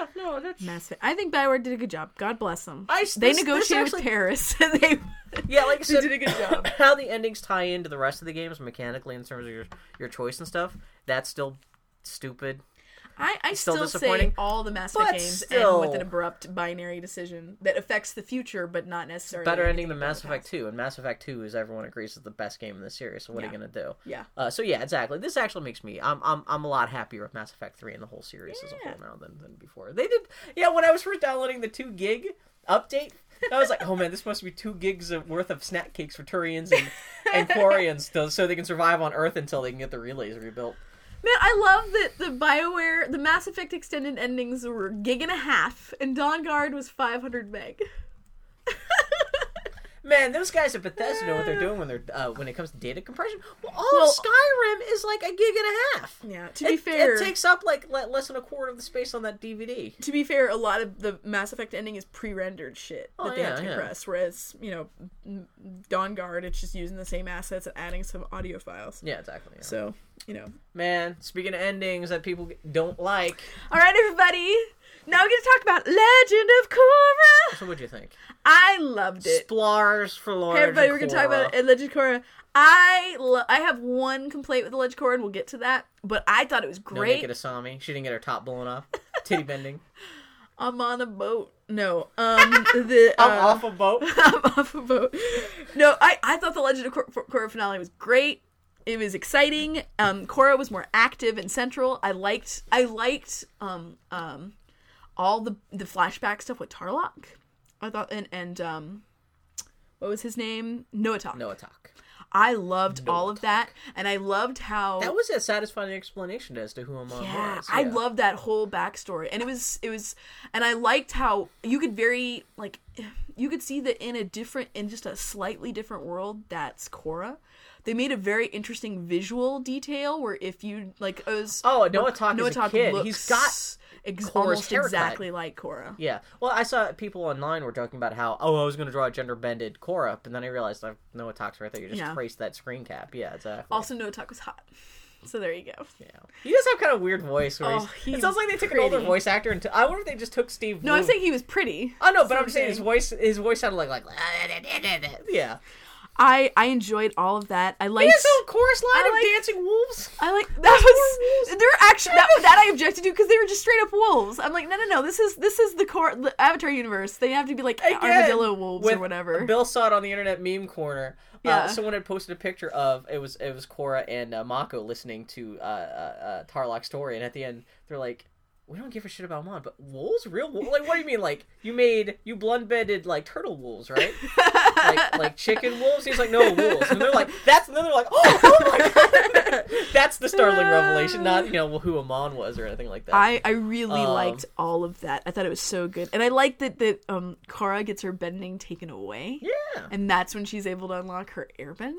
Yeah, no, that's. Mass Effect. I think Bioware did a good job. God bless them. I- they this- this negotiated actually- with Paris. and they Yeah, like I they said, did a good job. how the endings tie into the rest of the games mechanically in terms of your your choice and stuff. That's still stupid. I, I Still still, say all the Mass Effect games still- end with an abrupt binary decision that affects the future, but not necessarily Better ending than Mass Effect 2, and Mass Effect 2 is everyone agrees is the best game in the series. So what are you gonna do? Yeah. Uh, so yeah, exactly. This actually makes me I'm I'm I'm a lot happier with Mass Effect 3 and the whole series as a whole now than, than before. They did yeah, when I was first downloading the 2 gig update, I was like, oh man, this must be 2 gigs of worth of snack cakes for Turians and and Quarians so they can survive on Earth until they can get the relays rebuilt. Man, I love that the Bioware, the Mass Effect extended endings were gig and a half, and Dawnguard was 500 meg. Man, those guys at Bethesda know what they're doing when they're uh, when it comes to data compression. Well, all Well- of Skyrim is like a gig and a half. Yeah, to be It- fair, it takes up like less than a quarter of the space on that DVD. to be fair, a lot of the Mass Effect ending is pre-rendered shit that Oh, they have to yeah. compress. Whereas, you know, Dawnguard, it's just using the same assets and adding some audio files. Yeah, exactly. yeah. So, you know. Man, speaking of endings that people don't like, All right, everybody. Now we're going to talk about Legend of Korra. so what'd you think? I loved it. Splars for Lord. Hey, everybody, we're going to talk about it Legend of Korra. I lo- I have one complaint with the Legend of Korra, and we'll get to that. But I thought it was great. No naked Asami. She didn't get her top blown off. Titty bending. I'm on a boat. No, um, the uh, I'm off a boat. I'm off a boat. No, I, I thought the Legend of Kor- Korra finale was great. It was exciting. Um, Korra was more active and central. I liked I liked um um all the the flashback stuff with Tarlok. I thought and and um what was his name? Noatak. No attack. I loved all of that, and I loved how That was a satisfying explanation as to who Amon yeah, was. I loved that whole backstory, and it was it was, and I liked how you could very like, you could see that in a different, in just a slightly different world. That's Korra. They made a very interesting visual detail where if you like, it was Oh, Noatak is a kid. He's got ex- almost haircut. exactly like Korra. Yeah. Well, I saw people online were talking about how, oh, I was going to draw a gender bended Korra, but then I realized I Noatak's right there. You just Yeah. traced that screen cap. Yeah, exactly. Also, Noatak was hot, so there you go. yeah. He does have kind of a weird voice. Where Oh, it sounds like they took an older voice actor and t- I wonder if they just took Steve. No, I'm saying he was pretty. Oh no, but I'm saying his voice. His voice sounded like like. Yeah. I I enjoyed all of that. I liked. has a chorus line I of like- dancing wolves. I like that was they're actually that, that I objected to because they were just straight up wolves. I'm like, no, no, no. This is this is the core the Avatar universe. They have to be like Again, armadillo wolves or whatever. Bill saw it on the internet meme corner. Yeah. Uh, someone had posted a picture of it was it was Korra and uh, Mako listening to uh, uh, uh, story, and at the end they're like, "We don't give a shit about Mon, but wolves, real wolves? Like, what do you mean? Like, you made you blood bedded like turtle wolves, right? like like chicken wolves?" He's like, "No wolves," and they're like, "That's." And then they're like, "Oh, oh my god!" That's the startling revelation, not you know who Amon was or anything like that. I, I really Um, liked all of that. I thought it was so good, and I liked that that um Korra gets her bending taken away, yeah. and that's when she's able to unlock her airbending.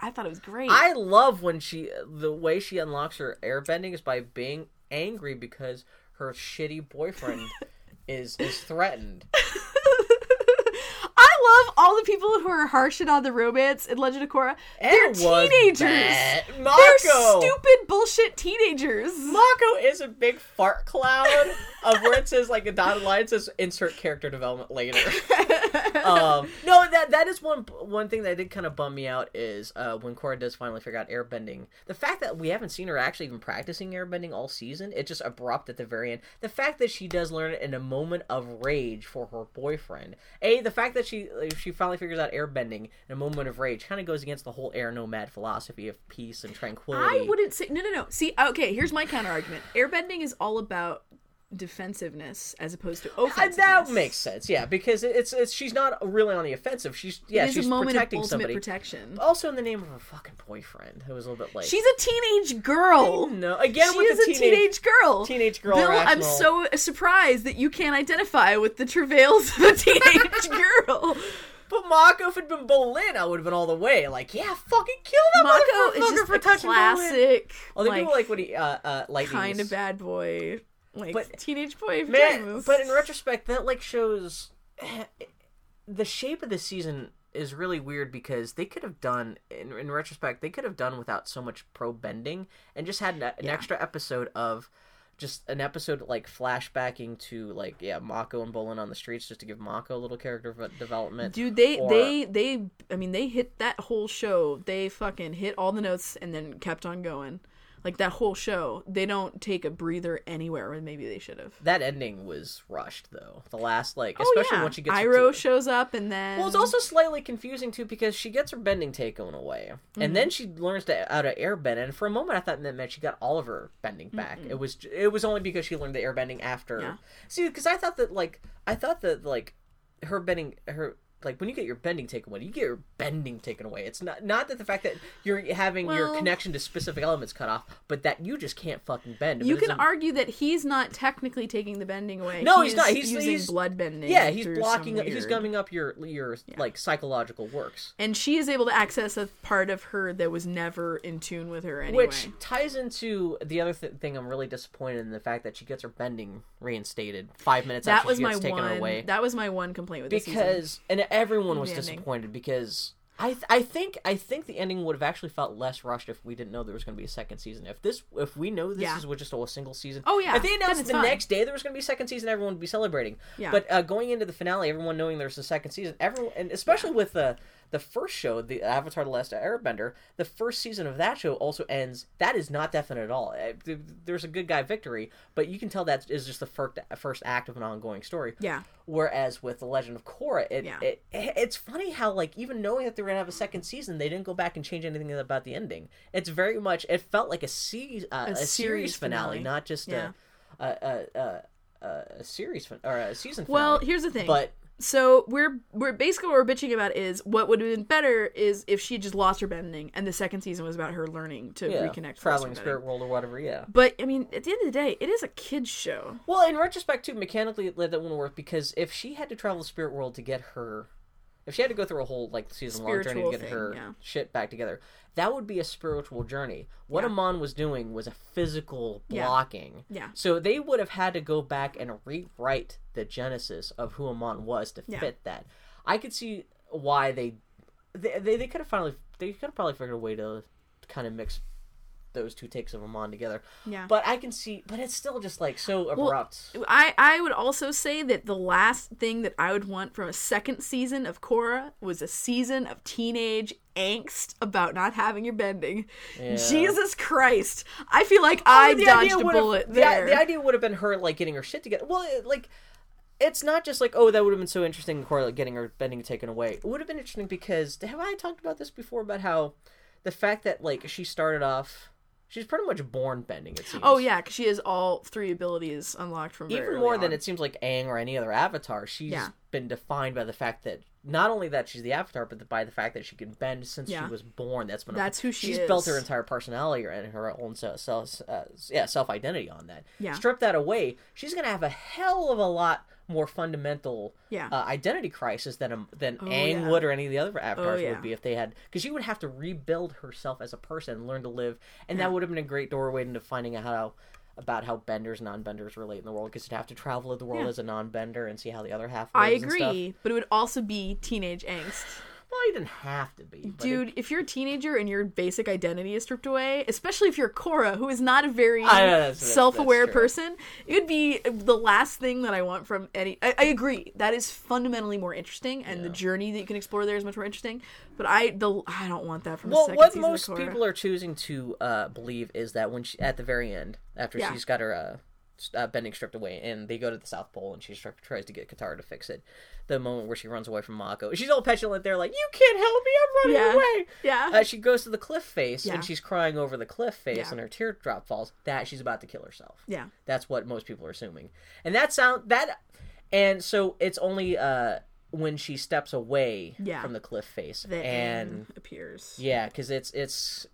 I thought it was great. I love when she the way she unlocks her airbending is by being angry because her shitty boyfriend is is threatened. I love all the people who are harshing on the romance in Legend of Korra. They're teenagers. They're stupid bullshit teenagers. Mako is a big fart cloud of where it says like a dotted line it says insert character development later. um, no, that that is one one thing that did kind of bum me out is uh, when Korra does finally figure out airbending. The fact that we haven't seen her actually even practicing airbending all season, it just abrupt at the very end. The fact that she does learn it in a moment of rage for her boyfriend. A, the fact that she she finally figures out airbending in a moment of rage kind of goes against the whole air nomad philosophy of peace and tranquility. I wouldn't say no, no, no. See, okay, here's my counter argument. Airbending is all about defensiveness as opposed to offensiveness. that makes sense, yeah, because it's it's she's not really on the offensive. She's yeah, she's a moment of protecting ultimate somebody. protection. also in the name of her fucking boyfriend, who was a little bit like She's a teenage girl. no again She with is a teenage girl. teenage girl Bill, I'm so surprised that you can't identify with the travails of a teenage girl. But Mako, if it'd been Bolin, I would have been all the way. Like, yeah, fucking kill that Mako is just for a touching Bolin. classic, Although like, people like when he uh uh lightning kind of bad boy, like But- teenage boy. Man, but in retrospect, that like shows the shape of the season is really weird because they could have done in, in retrospect they could have done without so much pro bending and just had an, an Yeah. extra episode of just an episode like flashbacking to like yeah Mako and Bolin on the streets just to give Mako a little character development. Dude, they or- they they I mean they hit that whole show. They fucking hit all the notes and then kept on going. Like that whole show, they don't take a breather anywhere when maybe they should have. that ending was rushed though. The last like Oh especially yeah, when she gets Iroh to- shows up and then Well, it's also slightly confusing too because she gets her bending taken away, Mm-hmm. and then she learns to how to airbend. And for a moment, I thought that meant she got all of her bending back. It was it was only because she learned the airbending after. Yeah. See, because I thought that like I thought that like her bending her like when you get your bending taken away, you get your bending taken away. It's not not that the fact that you're having your connection to specific elements cut off, but that you just can't fucking bend. You can argue that he's not technically taking the bending away. No, he's not. He's- using he's- blood bending. Yeah, he's blocking. some He's gumming up your your like psychological works. and she is able to access a part of her that was never in tune with her anyway. Which ties into the other th- thing I'm really disappointed in the fact that she gets her bending reinstated five minutes that after was she my taken one. away. That was my one complaint with this because and everyone was ending. disappointed because I th- I think I think the ending would have actually felt less rushed if we didn't know there was going to be a second season. If this if we know this Yeah. is just a single season. Oh, yeah, If they announced the fine. next day there was going to be a second season, everyone would be celebrating. Yeah. But uh, going into the finale, everyone knowing there's a second season, everyone and especially with the the first show, the Avatar: The Last Airbender, the first season of that show also ends. That is not definite at all. Uh, There's a good guy victory, but you can tell that is just the first first act of an ongoing story. Yeah. Whereas with the Legend of Korra, it, Yeah. it it's funny how like even knowing that they were gonna have a second season, they didn't go back and change anything about the ending. It's very much it felt like a se- uh, a, series series finale, finale. not just Yeah. a, a, a, a a series fin- or a season. Well, here's the thing. but So we're we're basically what we're bitching about is what would have been better is if she just lost her bending and the second season was about her learning to yeah, reconnect. with traveling spirit bending. world or whatever. Yeah. But I mean, at the end of the day, it is a kids show. Well, in retrospect, too, mechanically it led that wouldn't work because if she had to travel the spirit world to get her, if she had to go through a whole like season long journey to get thing, her yeah. shit back together, that would be a spiritual journey. What Yeah. Amon was doing was a physical Yeah. blocking. Yeah. So they would have had to go back and rewrite the genesis of who Amon was to Yeah. fit that. I could see why they they they, they could have finally they could have probably figured a way to kind of mix those two takes of Amon together. Yeah. But I can see, but it's still just like so abrupt. I, I would also say that the last thing that I would want from a second season of Korra was a season of teenage angst about not having your bending. Jesus Christ. I feel like oh, I Oh, the dodged a bullet the- there. The, idea would have been her like getting her shit together. Well, it, like it's not just like oh that would have been so interesting. Korra like, getting her bending taken away. It would have been interesting because have I talked about this before about how the fact that like she started off. She's pretty much born bending. It seems. oh yeah, because she has all three abilities unlocked from very even more than it seems like Aang or any other avatar. She's Yeah. been defined by the fact that not only that she's the avatar, but by the fact that she can bend since Yeah. she was born. That's been That's who she she's is. built her entire personality and her own self, self uh, yeah self identity on that. Yeah. Strip that away, she's gonna have a hell of a lot more fundamental Yeah. uh, identity crisis than a, than Oh, Aang yeah. would or any of the other avatars Oh, yeah. would be if they had because she would have to rebuild herself as a person and learn to live, and that would have been a great doorway into finding out how about how benders and non-benders relate in the world because you'd have to travel the world as a non-bender and see how the other half I lives and stuff. agree, but it would also be teenage angst. Well you didn't have to be but it- Dude, if you're a teenager and your basic identity is stripped away, especially if you're Korra, who is not a very know, that's- that's- self-aware that's true. person, it would be the last thing that I want from any. I, I agree that is fundamentally more interesting, and the journey that you can explore there is much more interesting. But I the I don't want that from well what most people are choosing to uh, believe is that when she at the very end after Yeah. she's got her uh, uh, bending stripped away, and they go to the South Pole, and she tries to get Katara to fix it. The moment where she runs away from Mako, she's all petulant there, like, "You can't help me! I'm running Yeah. away!" Yeah. Uh, she goes to the cliff face, Yeah. and she's crying over the cliff face, Yeah. and her teardrop falls. That she's about to kill herself. yeah. That's what most people are assuming, and that sound that, and so it's only uh when she steps away Yeah. from the cliff face, The and appears. yeah, because it's it's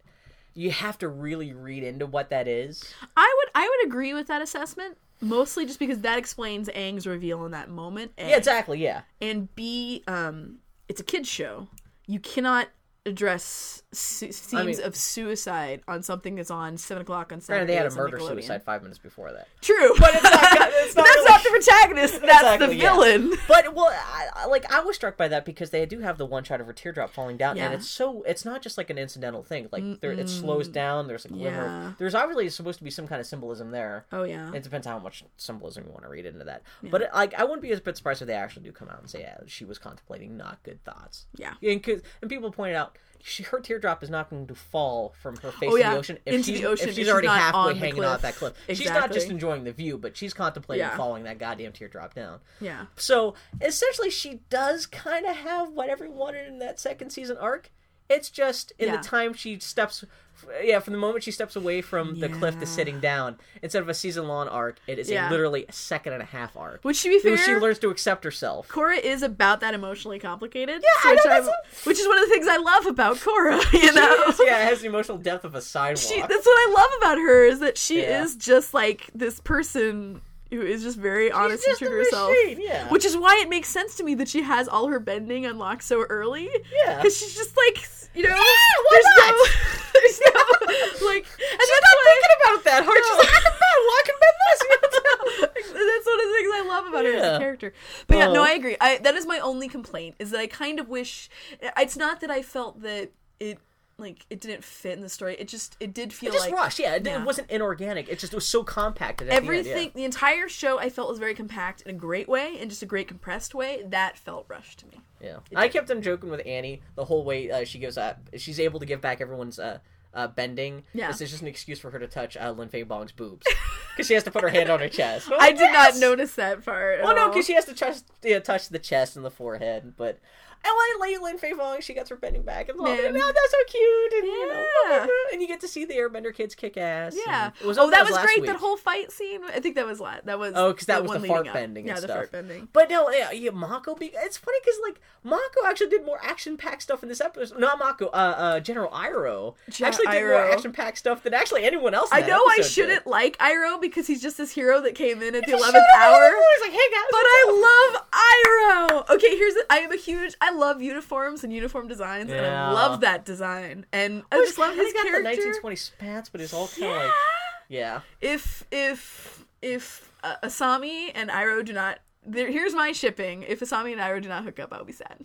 you have to really read into what that is. I would I would agree with that assessment. Mostly just because that explains Aang's reveal in that moment. A. Yeah, exactly. Yeah, and B, um, it's a kids show. You cannot address su- themes mean- of suicide on something that's on seven o'clock on Saturday. they had a murder suicide five minutes before that. True, but it's not- it's not that's really- not the protagonist. That's the Exactly, yeah. villain. But well, I, I- like I was struck by that because they do have the one shot of her teardrop falling down, and it's so it's not just like an incidental thing. Like there, it slows down. There's a glimmer. Yeah. There's obviously supposed to be some kind of symbolism there. Oh yeah, It depends how much symbolism you want to read into that. But it, like, I wouldn't be a bit surprised if they actually do come out and say, "Yeah, she was contemplating not good thoughts." yeah. And, and people pointed out she, her teardrop is not going to fall from her face Oh, to yeah, the ocean if into she's, the ocean if she's she's already not halfway hanging off that cliff. cliff. She's not just enjoying the view, but she's contemplating Yeah. following that goddamn teardrop down. Yeah. So essentially, she does kind of have what everyone wanted in that second season arc. It's just in Yeah. the time she steps, yeah, from the moment she steps away from the cliff to sitting down, instead of a season long arc, it is Yeah. a literally a second and a half arc. Which to be fair, she learns to accept herself. Korra is about that emotionally complicated. I which, know, I'm- which is one of the things I love about Korra. You know, yeah, it has the emotional depth of a sidewalk. she, that's what I love about her is that she Yeah. is just like this person who is just very honest and true to herself. yeah. Which is why it makes sense to me that she has all her bending unlocked so early. Yeah. because she's just like you know, why there's not? no, there's no like, and She's that's not why- thinking about that hard. She's like, I can bend. Well, I can bend this. That's one of the things I love about her as a character. But yeah, no, Oh. I agree. I, that is my only complaint is that I kind of wish. It's not that I felt that it like it didn't fit in the story. It just it did feel It just like rushed. Yeah, it, Yeah. it wasn't inorganic. It just was so compacted. At everything. The, end, The entire show I felt was very compact in a great way, in just a great compressed way. That felt rushed to me. yeah. yeah. I kept on joking with Annie the whole way uh, she gives up. She's able to give back everyone's. Uh, uh, bending. Yeah. This is just an excuse for her to touch uh, Lin Beifong's boobs because she has to put her hand on her chest. I did not notice that part. Well, no, because she has to touch, yeah, touch the chest and the forehead. But I like Lin Beifong. She gets her bending back and Man. oh, that's so cute. And, you know, Yeah. and you get to see the Airbender kids kick ass. Yeah. It was, oh, that was last great. week. That whole fight scene. I think that was that was. Oh, because that was one the fart up. bending Yeah, and the stuff. fart bending. But no, yeah, yeah Mako. Be- it's funny because like Mako actually did more action-packed stuff in this episode. Not Mako, uh, uh, General Iroh Gen- actually did more action-packed stuff than actually anyone else. In I know I shouldn't Did. like Iroh because he's just this hero that came in at the eleventh hour. He's like, hey guys, But what's up?" I love Iroh. Okay, here's the, I am a huge. I love uniforms and uniform designs, and I love that design. And I just love he's his got the 1920s pants, but it's all kind of like, yeah. If if if uh, Asami and Iroh do not, there, here's my shipping. If Asami and Iroh do not hook up, I'll be sad.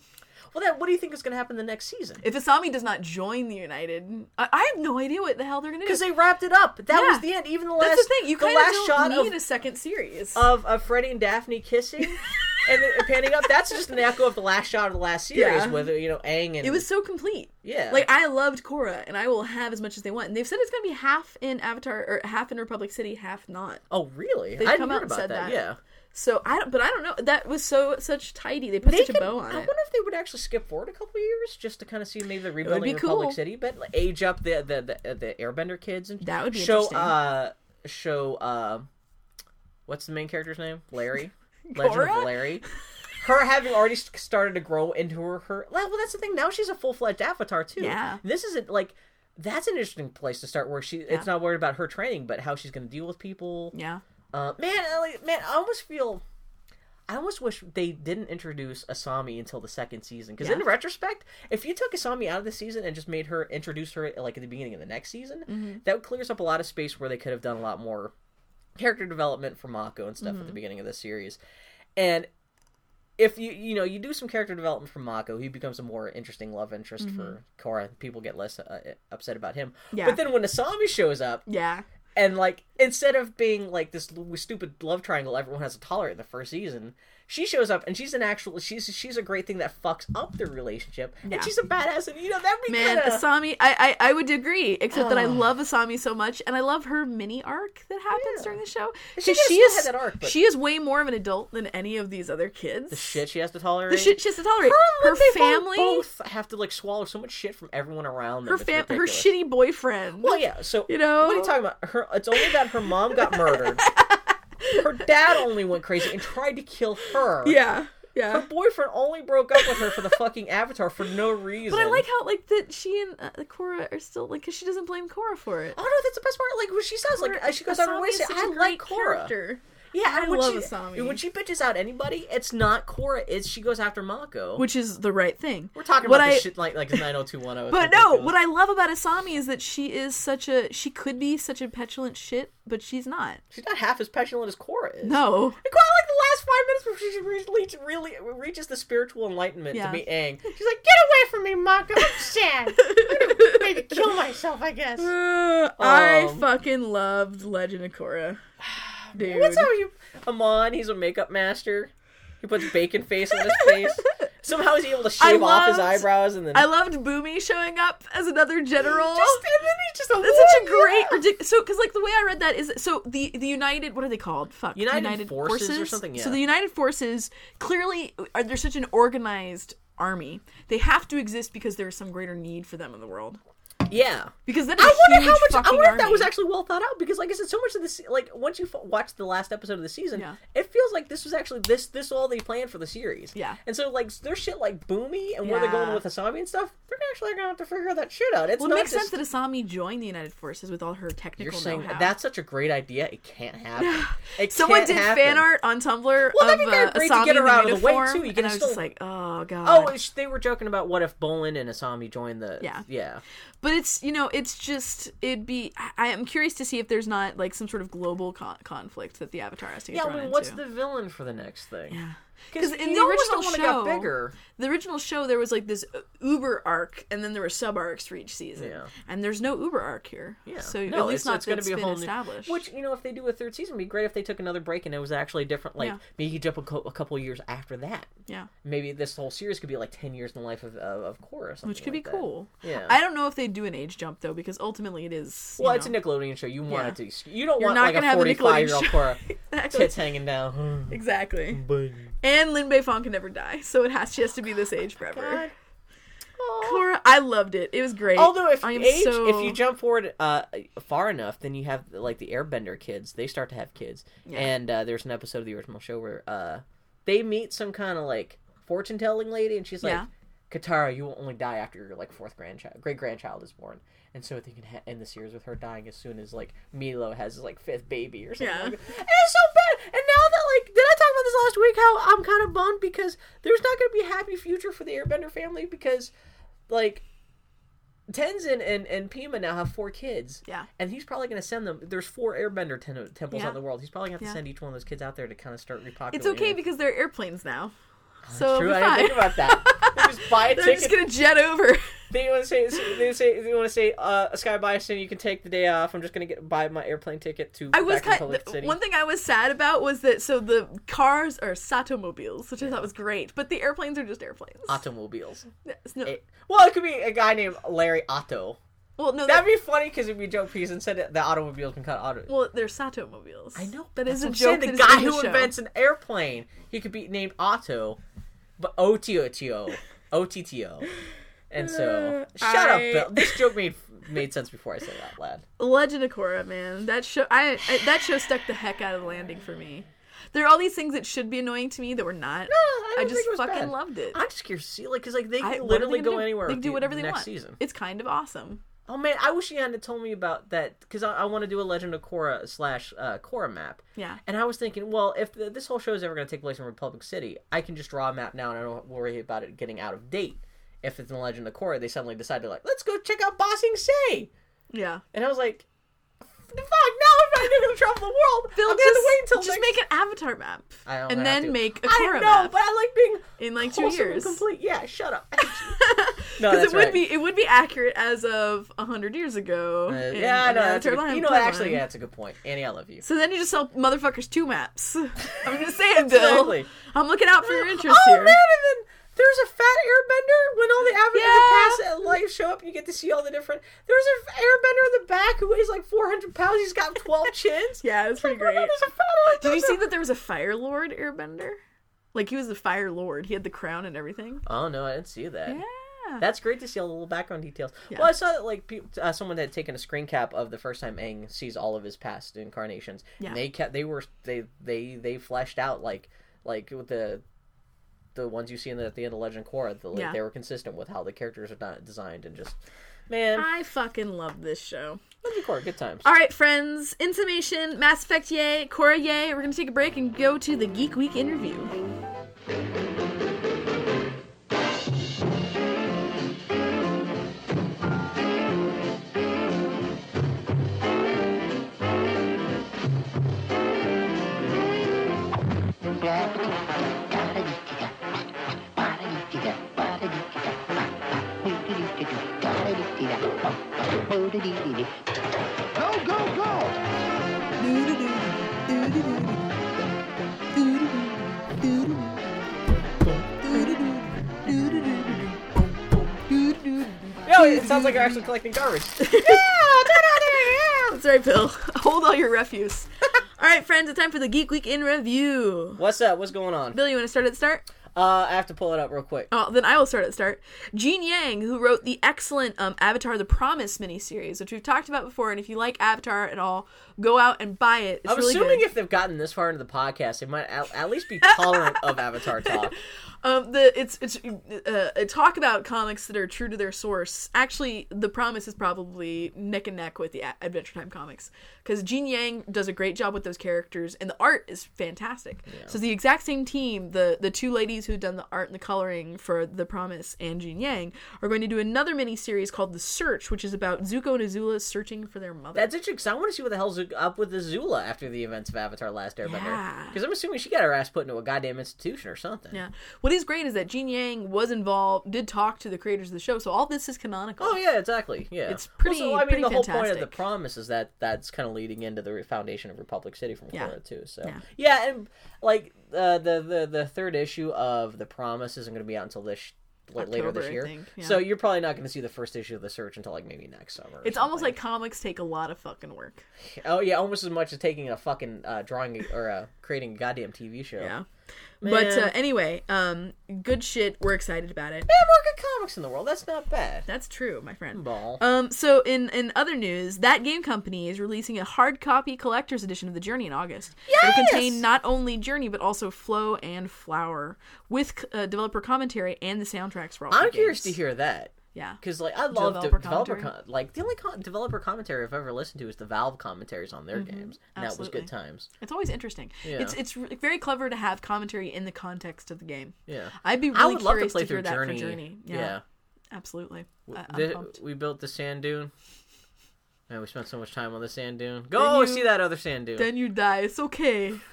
Well, then, what do you think is going to happen the next season? If Asami does not join the United, I, I have no idea what the hell they're gonna do. Because they wrapped it up. That Yeah. was the end. Even the last, That's the thing. You the last shot need of, a second series. of of Freddie and Daphne kissing and panning up. That's just an echo of the last shot of the last series Yeah. with you know Aang and it was so complete. yeah. Like I loved Korra, and I will have as much as they want. And they've said it's gonna be half in Avatar or half in Republic City, half not. oh really? They've I come out and said that. that. Yeah. So I don't, but I don't know. That was so such tidy. They put They such could, a bow on I it. wonder if they would actually skip forward a couple years just to kind of see maybe the rebuilding of Republic cool. City, but like, age up the the the, the Airbender kids and That would be show uh show uh what's the main character's name? Larry. Legend of Larry. Her having already started to grow into her her well, that's the thing. Now she's a full fledged Avatar too. Yeah. This isn't like that's an interesting place to start where she it's not worried about her training but how she's going to deal with people. Yeah. Uh, man, I like, man, I almost feel. I almost wish they didn't introduce Asami until the second season. Because Yeah. in retrospect, if you took Asami out of the season and just made her introduce her like at the beginning of the next season, Mm-hmm. that clears up a lot of space where they could have done a lot more character development for Mako and stuff at Mm-hmm. the beginning of the series. And if you you know you do some character development for Mako, he becomes a more interesting love interest for Korra. People get less uh, upset about him. Mm-hmm. Yeah. But then when Asami shows up, Yeah. and like instead of being like this stupid love triangle everyone has to tolerate in the first season She shows up and she's an actual. She's she's a great thing that fucks up their relationship. Yeah. And she's a badass, and you know that'd be Man, kinda... Asami, I, I I would agree, except that I Oh. love Asami so much, and I love her mini arc that happens Yeah. during the show. She she, is that arc, but- she is way more of an adult than any of these other kids. the shit she has to tolerate. the shit she has to tolerate. Her, Her and Lindsay Vaughn family, both have to like swallow so much shit from everyone around them. her fam, her shitty boyfriend. Well, yeah. So You know? what are you talking about? Her. It's only that her mom got murdered. her dad only went crazy and tried to kill her. Yeah, Yeah. Her boyfriend only broke up with her for the fucking Avatar for no reason. But I like how like that she and uh, Korra are still like because she doesn't blame Korra for it. Oh no, that's the best part. Like when she says, like she goes out of her way to say, is such "I like Korra." character. Yeah, I when love she, Asami. When she bitches out anybody, it's not Korra. It's she goes after Mako. which is the right thing. We're talking what about I, shit like like nine hundred two one zero. But no, what I love about Asami is that she is such a she could be such a petulant shit, but she's not. she's not half as petulant as Korra is. No. And Korra, like the last five minutes before she reaches, really reaches the spiritual enlightenment Yeah. to be Aang, she's like, "Get away from me, Mako! I'm sad. I'm gonna maybe kill myself, I guess." Uh, I Um, fucking loved Legend of Korra. Dude. What's how you Amon? He's a makeup master. He puts bacon face on his face. Somehow he's able to shave off his eyebrows and then I loved Bumi showing up as another general. just and then he's just a That's such a great ridiculous. So, because like the way I read that is so the the United what are they called? Fuck, United Forces or something, So the United Forces clearly are they're such an organized army. They have to exist because there is some greater need for them in the world. Yeah. Because that is I wonder how much. I wonder if that was actually well thought out because, like I said, so much of this, like once you f- watch the last episode of the season, Yeah. it feels like this was actually this this all they planned for the series. Yeah. And so like there's shit like Bumi and where they're going with Asami and stuff. They're actually gonna have to figure that shit out. It's Well, it makes just, sense that Asami joined the United Forces with all her technical you're saying know-how. that's such a great idea. It can't happen. It Someone can't did happen. fan art on Tumblr Well, that'd be kinda uh, great to get her in the out of the way, too. You and can I was still- just like, oh god. Oh, they were joking about what if Bolin and Asami joined the. Yeah. Yeah. But it's you know it's just it'd be I- am curious to see if there's not like some sort of global con- conflict that the Avatar has to get Yeah. I mean, what's into. the villain for the next thing? yeah. Because in the original one show- got bigger. The original show there was like this uh, Uber arc and then there were sub arcs for each season. Yeah. And there's no Uber arc here. Yeah. So no, at least it's, not it's going to be a whole new- established. Which you know, if they do a third season, it'd be great if they took another break and it was actually different. Like Yeah. maybe you jump a, co- a couple years after that. yeah. Maybe this whole series could be like ten years in the life of of, or Which could like be that. cool. Yeah. I don't know if they'd do an age jump though, because ultimately it is. Well, it's a Nickelodeon show. You want Yeah. it to. You don't You're want not like a have a forty-five year old Exactly. tits hanging down. Exactly. And Lin Beifong can never die, so it has she has to be this age forever. God. Korra, I loved it. It was great. Although if I age, so... if you jump forward uh, far enough, then you have like the Airbender kids. They start to have kids, Yeah. and uh, there's an episode of the original show where uh, they meet some kind of like fortune telling lady, and she's like, Yeah. "Katara, you will only die after your like fourth grandchild, great grandchild is born." And so they can ha- end the series with her dying as soon as like Milo has his like fifth baby or something. Yeah. Like it's so bad. And now that like, did I talk about this last week? How I'm kind of bummed because there's not going to be a happy future for the Airbender family because like Tenzin and, and Pema now have four kids. Yeah. And he's probably going to send them. There's four Airbender ten- temples Yeah. out in the world. He's probably going to have to Yeah. send each one of those kids out there to kind of start repopulating. It's okay because they're airplanes now. That's so true. I didn't think about that. They just buy a They're ticket. just gonna jet over. They want to say they say they want to say uh, Sky Bison. You can take the day off. I'm just going to get buy my airplane ticket to I was back kind. One thing I was sad about was that so the cars are Satomobiles, which I thought was great, but the airplanes are just airplanes. Automobiles. Yes, no- It- well, it could be a guy named Larry Otto. well, no, That'd that, be funny because it'd be a joke piece and said that the automobiles can cut auto. well, they're Satomobiles. I know that that's a joke. saying. The guy the who invents an airplane, he could be named Otto, but O T O T O, O T T O. And so, Uh, shut I- up, Bill. This joke made made sense before I said it out loud. Legend of Korra, man, that show. I, I that show stuck the heck out of the landing for me. There are all these things that should be annoying to me that were not. I, I don't just think it was fucking bad. loved it. I'm just curious to see, like, because like they I- are they literally go do? anywhere. They do the whatever they next want. season. It's kind of awesome. Oh man, I wish you hadn't told me about that because I, I want to do a Legend of Korra slash uh, Korra map. Yeah. And I was thinking, well, if the, this whole show is ever going to take place in Republic City, I can just draw a map now and I don't worry about it getting out of date. If it's in Legend of Korra, they suddenly decide to like, let's go check out Ba Sing Se. Yeah. And I was like, fuck, no, I'm ain't gonna travel the world. Bill, I'm just, gonna wait until just next... make an avatar map. I don't and then to. make a I Korra know, map but I like being in like two wholesome and years. complete. Yeah, shut up. no, Because that's it would right. be it would be accurate as of hundred years ago. Uh, in- yeah, I in know. That's a Avatar good, you line- know, actually, yeah, that's a good point. Annie, I love you. So then you just sell motherfuckers two maps. I'm just saying, Bill. Exactly. I'm looking out for your interest oh here. man, and then there's a fat airbender when all the Avatar Yeah. pass life show up. You get to see all the different. There's an airbender in the back who weighs like 400 pounds. He's got 12 chins. Yeah, it's pretty Oh my God, great. There's a fat Did you see that there was a Fire Lord Airbender? Like he was the Fire Lord. He had the crown and everything. Oh no, I didn't see that. Yeah. That's great to see all the little background details. Yeah. Well, I saw that like peop uh, someone had taken a screen cap of the first time Aang sees all of his past incarnations. Yeah. And they kept they were they they they fleshed out like like with the the ones you see in the, at the end of Legend of Korra. The, like, Yeah. They were consistent with how the characters are not designed and just man, I fucking love this show. Legend of Korra, good times. All right, friends. In summation, Mass Effect yay, Korra yay. We're gonna take a break and go to the Geek Week interview. Go, go, go! No, it sounds like you're actually collecting garbage. That's right, Bill. Hold all your refuse. All right, friends. It's time for the Geek Week in review. What's up? What's going on? Bill, you want to start at the start? Uh, I have to pull it up real quick. Oh, then I will start at the start. Gene Yang, who wrote the excellent um, Avatar: The Promise miniseries, which we've talked about before, and if you like Avatar at all, go out and buy it. It's I'm really assuming good. if they've gotten this far into the podcast, they might at, at least be tolerant of Avatar talk. Um, the it's it's uh, a talk about comics that are true to their source. Actually, The Promise is probably neck and neck with the A- Adventure Time comics because Gene Yang does a great job with those characters, and the art is fantastic. So the exact same team, the the two ladies who've done the art and the coloring for The Promise and Gene Yang, are going to do another mini series called The Search, which is about Zuko and Azula searching for their mother. That's interesting. I want to see what the hell's up with Azula after the events of Avatar: Last Airbender. Yeah. Because I'm assuming she got her ass put into a goddamn institution or something. yeah. What is great is that Gene Yang was involved, did talk to the creators of the show, so all this is canonical. Oh yeah, exactly. Yeah, It's pretty- Also, I mean, pretty the whole point of the promise is that that's kind of leading into the foundation of Republic City from Yeah. Korra too. So Yeah. yeah, and like uh, the the the third issue of the promise isn't going to be out until this. La- later October, this year, think, yeah. so you're probably not going to see the first issue of the search until like maybe next summer. It's almost like comics take a lot of fucking work. oh yeah, almost as much as taking a fucking uh, drawing or uh, creating a goddamn TV show. Yeah. But uh, anyway, um, good shit. We're excited about it. Are more good comics in the world. That's not bad. That's true, my friend. Ball. Um, so in in other news, that game company is releasing a hard copy collector's edition of the Journey in August. Yes! It'll contain not only Journey but also Flow and Flower with uh, developer commentary and the soundtracks for all. I'm curious to hear that. Yeah. Because like I love Developer developer, developer commentary? con- like the only con- developer commentary I've ever listened to is the Valve commentaries on their mm-hmm. games, and that was good times. It's always interesting. Yeah. It's it's re- very clever to have commentary in the context of the game. Yeah, I'd be really I would love to curious play to, hear through that Journey. for Journey. Yeah, Yeah, absolutely. I, I'm The- we built the sand dune. Man, we spent so much time on the sand dune. Go oh, you- see that other sand dune. Then you die. It's okay.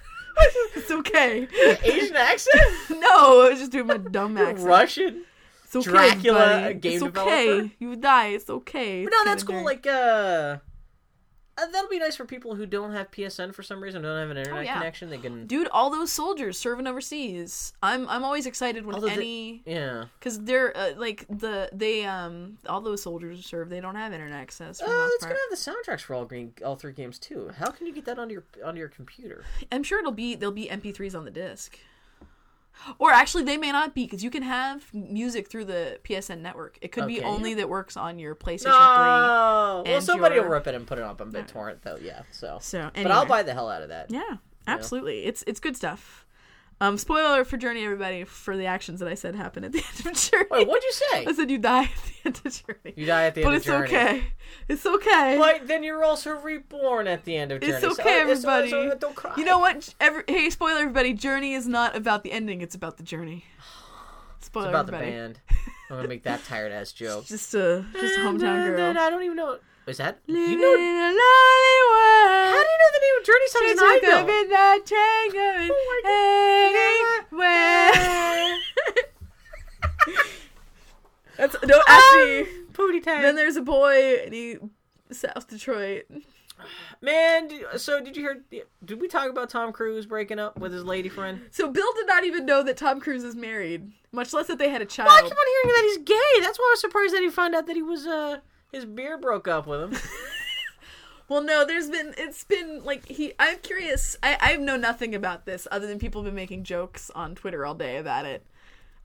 it's okay. Asian accent, no, I was just doing my dumb accent. Russian. It's okay, Dracula, buddy. game it's developer? okay. You die. It's okay. But no, that's cool. Like, uh, uh, that'll be nice for people who don't have PSN for some reason, don't have an internet Oh, yeah. connection. They can. dude, all those soldiers serving overseas. I'm I'm always excited when Although any yeah. because they're uh, like the they um all those soldiers serve. They don't have internet access. Oh, most it's part. gonna have the soundtracks for all green, all three games too. How can you get that onto your onto your computer? I'm sure it'll be there'll be MP3s on the disc. Or actually, they may not be because you can have music through the PSN network. It could be Okay. only that works on your PlayStation No, well, and somebody your- will rip it and put it up on BitTorrent though. Yeah, so. 3. So, But I'll buy the hell out of that. Yeah, absolutely. It's it's good stuff. Um, spoiler alert for Journey, everybody, for the actions that I said happen at the end of Journey. Wait, what'd you say? I said you die at the end of Journey. You die at the end of Journey. but it's okay. It's okay. But then you're also reborn at the end of Journey. It's okay, so- everybody. so don't cry. You know what? Every, hey, spoiler, everybody. Journey is not about the ending. It's about the journey. Spoiler, It's about the band. I'm gonna make that tired ass joke. Just a just a hometown girl. I don't even know. Is that Living you know? in a lonely world. How do you know the name of Journey songs in Just look up Idol? in the train going Oh anywhere. That's no actually. Pootie time. Then there's a boy and he South Detroit. Man, so did you hear? Did we talk about Tom Cruise breaking up with his lady friend? So Bill did not even know that Tom Cruise is married, much less that they had a child. Well, I keep on hearing that he's gay. That's why I was surprised that he found out that he was uh his beard broke up with him. Well, no, there's been it's been like he. I'm curious. I I know nothing about this other than people have been making jokes on Twitter all day about it.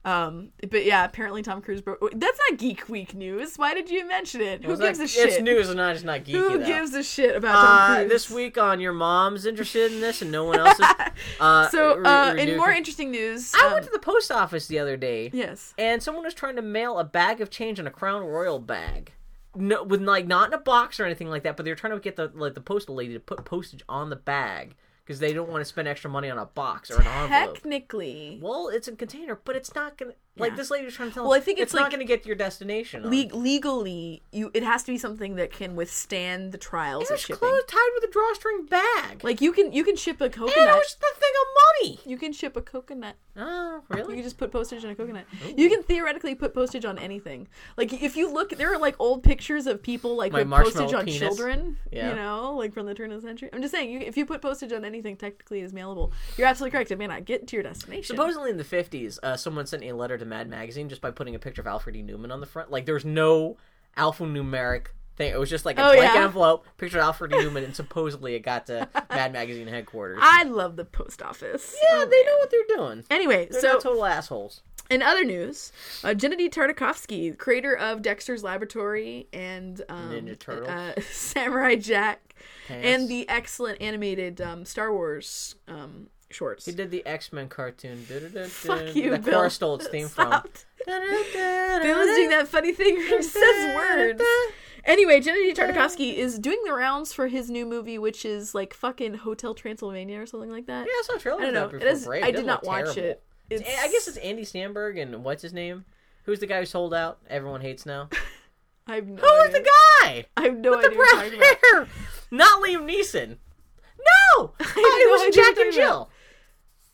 Um, but yeah, apparently Tom Cruise broke. That's not Geek Week news. Why did you mention it? Who gives like, a shit? It's news and not just not geeky. Who though. gives a shit about Tom Uh, Cruise? this week on your mom's interested in this and no one else is. Uh, So, re- uh, in renewed- more interesting news, I um, went to the post office the other day. yes, and someone was trying to mail a bag of change in a Crown Royal bag. No, with like not in a box or anything like that, but they're trying to get the like the postal lady to put postage on the bag because they don't want to spend extra money on a box or an envelope. technically, Well, it's a container, but it's not gonna like Yeah. this lady was trying to tell. Well, I think it's not like- gonna get to your destination. le- legally, you it has to be something that can withstand the trials It of shipping. clothes tied with a drawstring bag. Like you can you can ship a coconut. and it was the thing of money. You can ship a coconut. Oh, really? You can just put postage on a coconut. You can theoretically put postage on anything. Like if you look, there are like old pictures of people like My with postage on penis. children. Yeah. You know, like from the turn of the century. I'm just saying, you, if you put postage on anything, technically it is mailable. You're absolutely correct. It may not get to your destination. Supposedly in the 50s, uh, someone sent a letter to Mad Magazine just by putting a picture of Alfred E. Neuman on the front. Like, there's no alphanumeric thing. It was just like a Oh, blank yeah. envelope, picture of Alfred E. Neuman, and supposedly it got to Mad Magazine headquarters. I love the post office. yeah, Oh, they know what they're doing. Anyway, They're so total assholes. In other news, uh, Gennady Tartakovsky, creator of Dexter's Laboratory and um, Ninja Turtles. uh, Samurai Jack, Pants. and the excellent animated um, Star Wars um, shorts. He did the X Men cartoon. Fuck you, That Bill. Cora stole its theme from. Bill is doing that funny thing where he says words. Anyway, Gennady Tartakovsky is doing the rounds for his new movie, which is like fucking Hotel Transylvania or something like that. Yeah, I saw trailers I don't know. It is, It before is, Brave. I did doesn't watch terrible. it. It's, I guess it's Andy Samberg and what's his name? Who's the guy who sold out? Everyone hates now. I have no Who is idea. the guy? I have no With the idea what brown you're talking about. hair. Not Liam Neeson. No, have oh, no was Jack and Jill.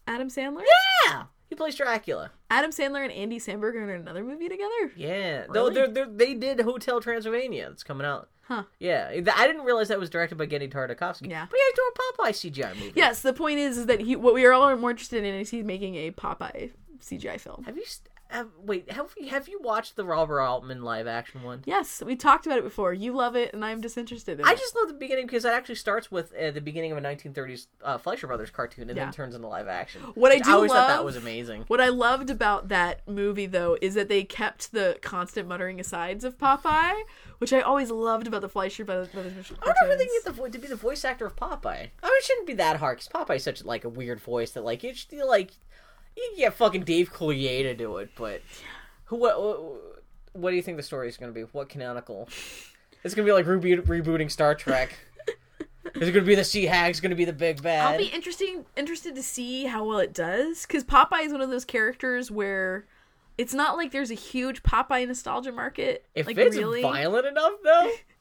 Adam Sandler? Yeah, he plays Dracula. Adam Sandler and Andy Samberg are in another movie together? Yeah, Really? they're, they're, they did Hotel Transylvania. that's coming out. Huh. Yeah, I didn't realize that was directed by Genndy Tartakovsky. Yeah. but yeah, he's doing a Popeye CGI movie. Yes, the point is, is that he what we are all more interested in is he's making a Popeye CGI film. Have you? Have, wait, have you, have you watched the Robert Altman live action one? Yes, we talked about it before. You love it, and I'm disinterested in I it. just love the beginning because it actually starts with uh, the beginning of a 1930s uh, Fleischer Brothers cartoon and Yeah. then turns into live action. What I do always thought that was amazing. What I loved about that movie, though, is that they kept the constant muttering asides of Popeye, which I always loved about the Fleischer Brothers. Brothers I wonder if they can get the vo- to be the voice actor of Popeye. I mean, it shouldn't be that hard because Popeye's such like a weird voice that like it's like you can get fucking Dave Coulier to do it, but who? What? What, what do you think the story is going to be? What canonical? It's going to be like reboot, rebooting Star Trek. is it going to be the Sea Hag's going to be the big bad? I'll be interesting interested to see how well it does because Popeye is one of those characters where it's not like there's a huge Popeye nostalgia market. if like it's really, violent enough, though.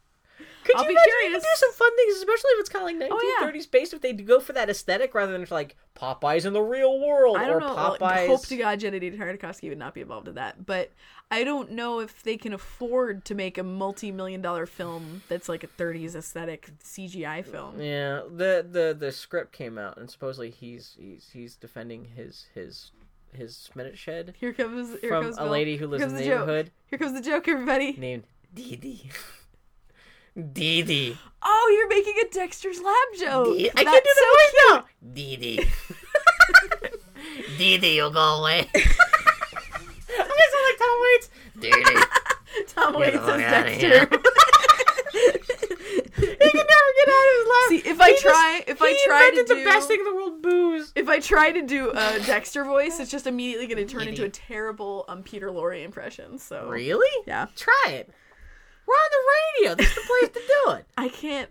Could I'll you be imagine curious. do some fun things, especially if it's kind of like Oh, yeah. 1930s based. If they go for that aesthetic rather than like Popeyes in the real world I or don't know. like, Popeyes. hope to God Genndy Tartakovsky would not be involved in that, but I don't know if they can afford to make a multi-million dollar film that's like a 30s aesthetic CGI film. Yeah, the the the script came out, and supposedly he's he's he's defending his his his minute shed Here comes here from comes a Bill. lady who lives in the the joke. neighborhood Here comes the joke, everybody. named Dee Dee. Dee Dee. Oh, you're making a Dexter's Lab joke. Dee. I That's can't do so voice now. Dee Dee. Dee Dee, you'll go away. I'm gonna sound like Tom Waits. Dee Dee. Tom Waits the outta Dexter. He can never get out of his laugh. See, if I He just- try- if I try to invented the best thing in the world, booze. If I try to do a Dexter voice, it's just immediately going to turn into a terrible um, Peter Lorre impression. So Really? yeah, Try it. We're on the radio. This is the place to do it. I can't.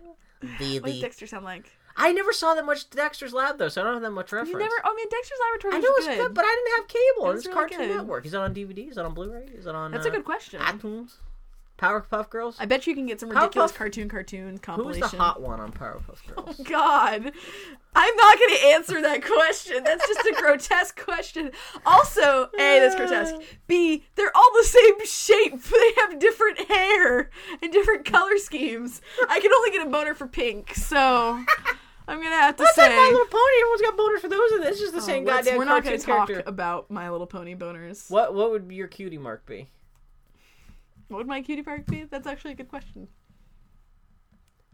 Dee What does. Dexter sound like? I never saw that much Dexter's Lab though, so I don't have that much reference. You never. I mean, Dexter's Laboratory. I know it's good, good, but I didn't have cable. It was It's really Cartoon good. Network. Is it on DVD? Is it on Blu-ray? Is it on? that's uh, a good question. iTunes. Powerpuff Girls. I bet you can get some Powerpuff- ridiculous cartoon cartoon Who's compilation. the hot one on Powerpuff Girls? Oh, God, I'm not going to answer that question. That's just a grotesque question. Also, A, that's grotesque. B, they're all the same shape. They have different hair and different color schemes. I can only get a boner for pink, so I'm going to have to That's say. like My Little Pony. Everyone's got boners for those, and it's just the Oh, same let's- goddamn We're not gonna talk character. about My Little Pony boners. What what would your cutie mark be? What would my cutie mark be? That's actually a good question.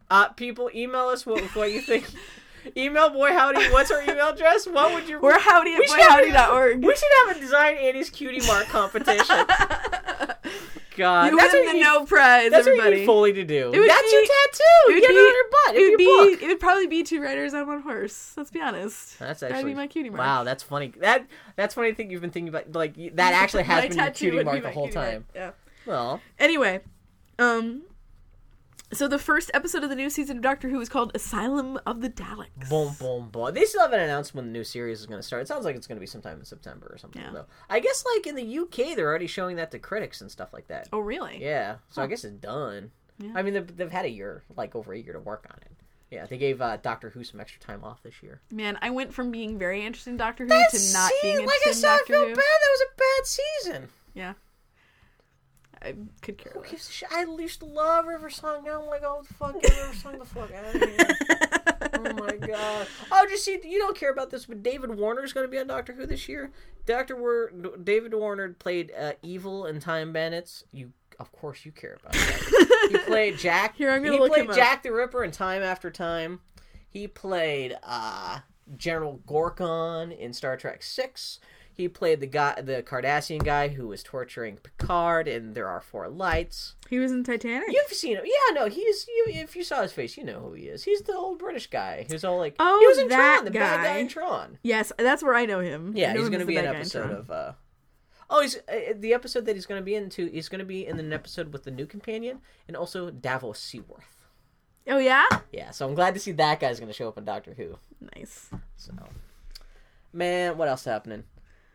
Uh, people, email us what what you think. email boy howdy. What's our email address? What would your We're howdy at We boyhowdy.org. We should have a design Annie's cutie mark competition. God, You that's win the you no prize, That's what you everybody. Foley to do. It would That's be- your tattoo. it would Get it on your butt. it would be. be. book. It would probably be two riders on one horse. Let's be honest. That's That'd actually be my cutie mark. Wow, that's funny. That that's funny. I think you've been thinking about like that actually has been your cutie be mark the whole cutie mark, time. Yeah. Well, Anyway, um, so the first episode of the new season of Doctor Who is called Asylum of the Daleks. boom, boom, boom. They still haven't announced when the new series is going to start. It sounds like it's going to be sometime in September or something. Yeah. Though I guess like in the UK, they're already showing that to critics and stuff like that. Oh, really? Yeah, so I guess it's done. Yeah. I mean, they've, they've had a year, like over a year, to work on it. Yeah, they gave uh, Doctor Who some extra time off this year. Man, I went from being very interested in Doctor Who That's- to not see, being like interested I said, in I Doctor feel Who. bad. That was a bad season. Yeah. I could care Who less. gives a shit? I used to love River Song. Now I'm like, oh fuck, get River Song the fuck out of here. oh my god. Oh, just see, you don't care about this, but David Warner's going to be on Doctor Who this year. Doctor War- David Warner played uh, Evil in Time Bandits. You, of course, you care about that. he played Jack. Here, I'm gonna he look played him up. Jack the Ripper in Time After Time. He played uh, General Gorkon in Star Trek Six. He played the guy, the Cardassian guy who was torturing Picard in There Are Four Lights. He was in Titanic. You've seen him, yeah? No, he's you. If you saw his face, you know who he is. He's the old British guy who's all like, Oh, he was in that Tron, the bad guy guy. in Tron. Yes, that's where I know him. Yeah, know he's going to be an guy episode of. uh Oh, he's uh, the episode that he's going to be into. He's going to be in an episode with the new companion and also Davos Seaworth. Oh yeah. Yeah, so I'm glad to see that guy's going to show up in Doctor Who. Nice. So, man, what else happening?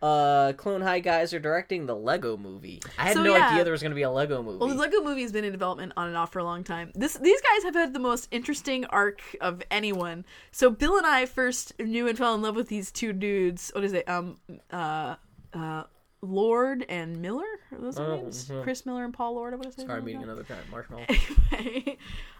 Uh, Clone High guys are directing the Lego movie. I had So, no yeah. idea there was going to be a Lego movie. Well, the Lego movie has been in development on and off for a long time. This these guys have had the most interesting arc of anyone. So Bill and I first knew and fell in love with these two dudes. What is it? Um, uh, uh, Lord and Miller. Are those Oh, names? mhm. Chris Miller and Paul Lord. I want to say. Sorry, meeting like another time. Marshmallow. that. Anyway,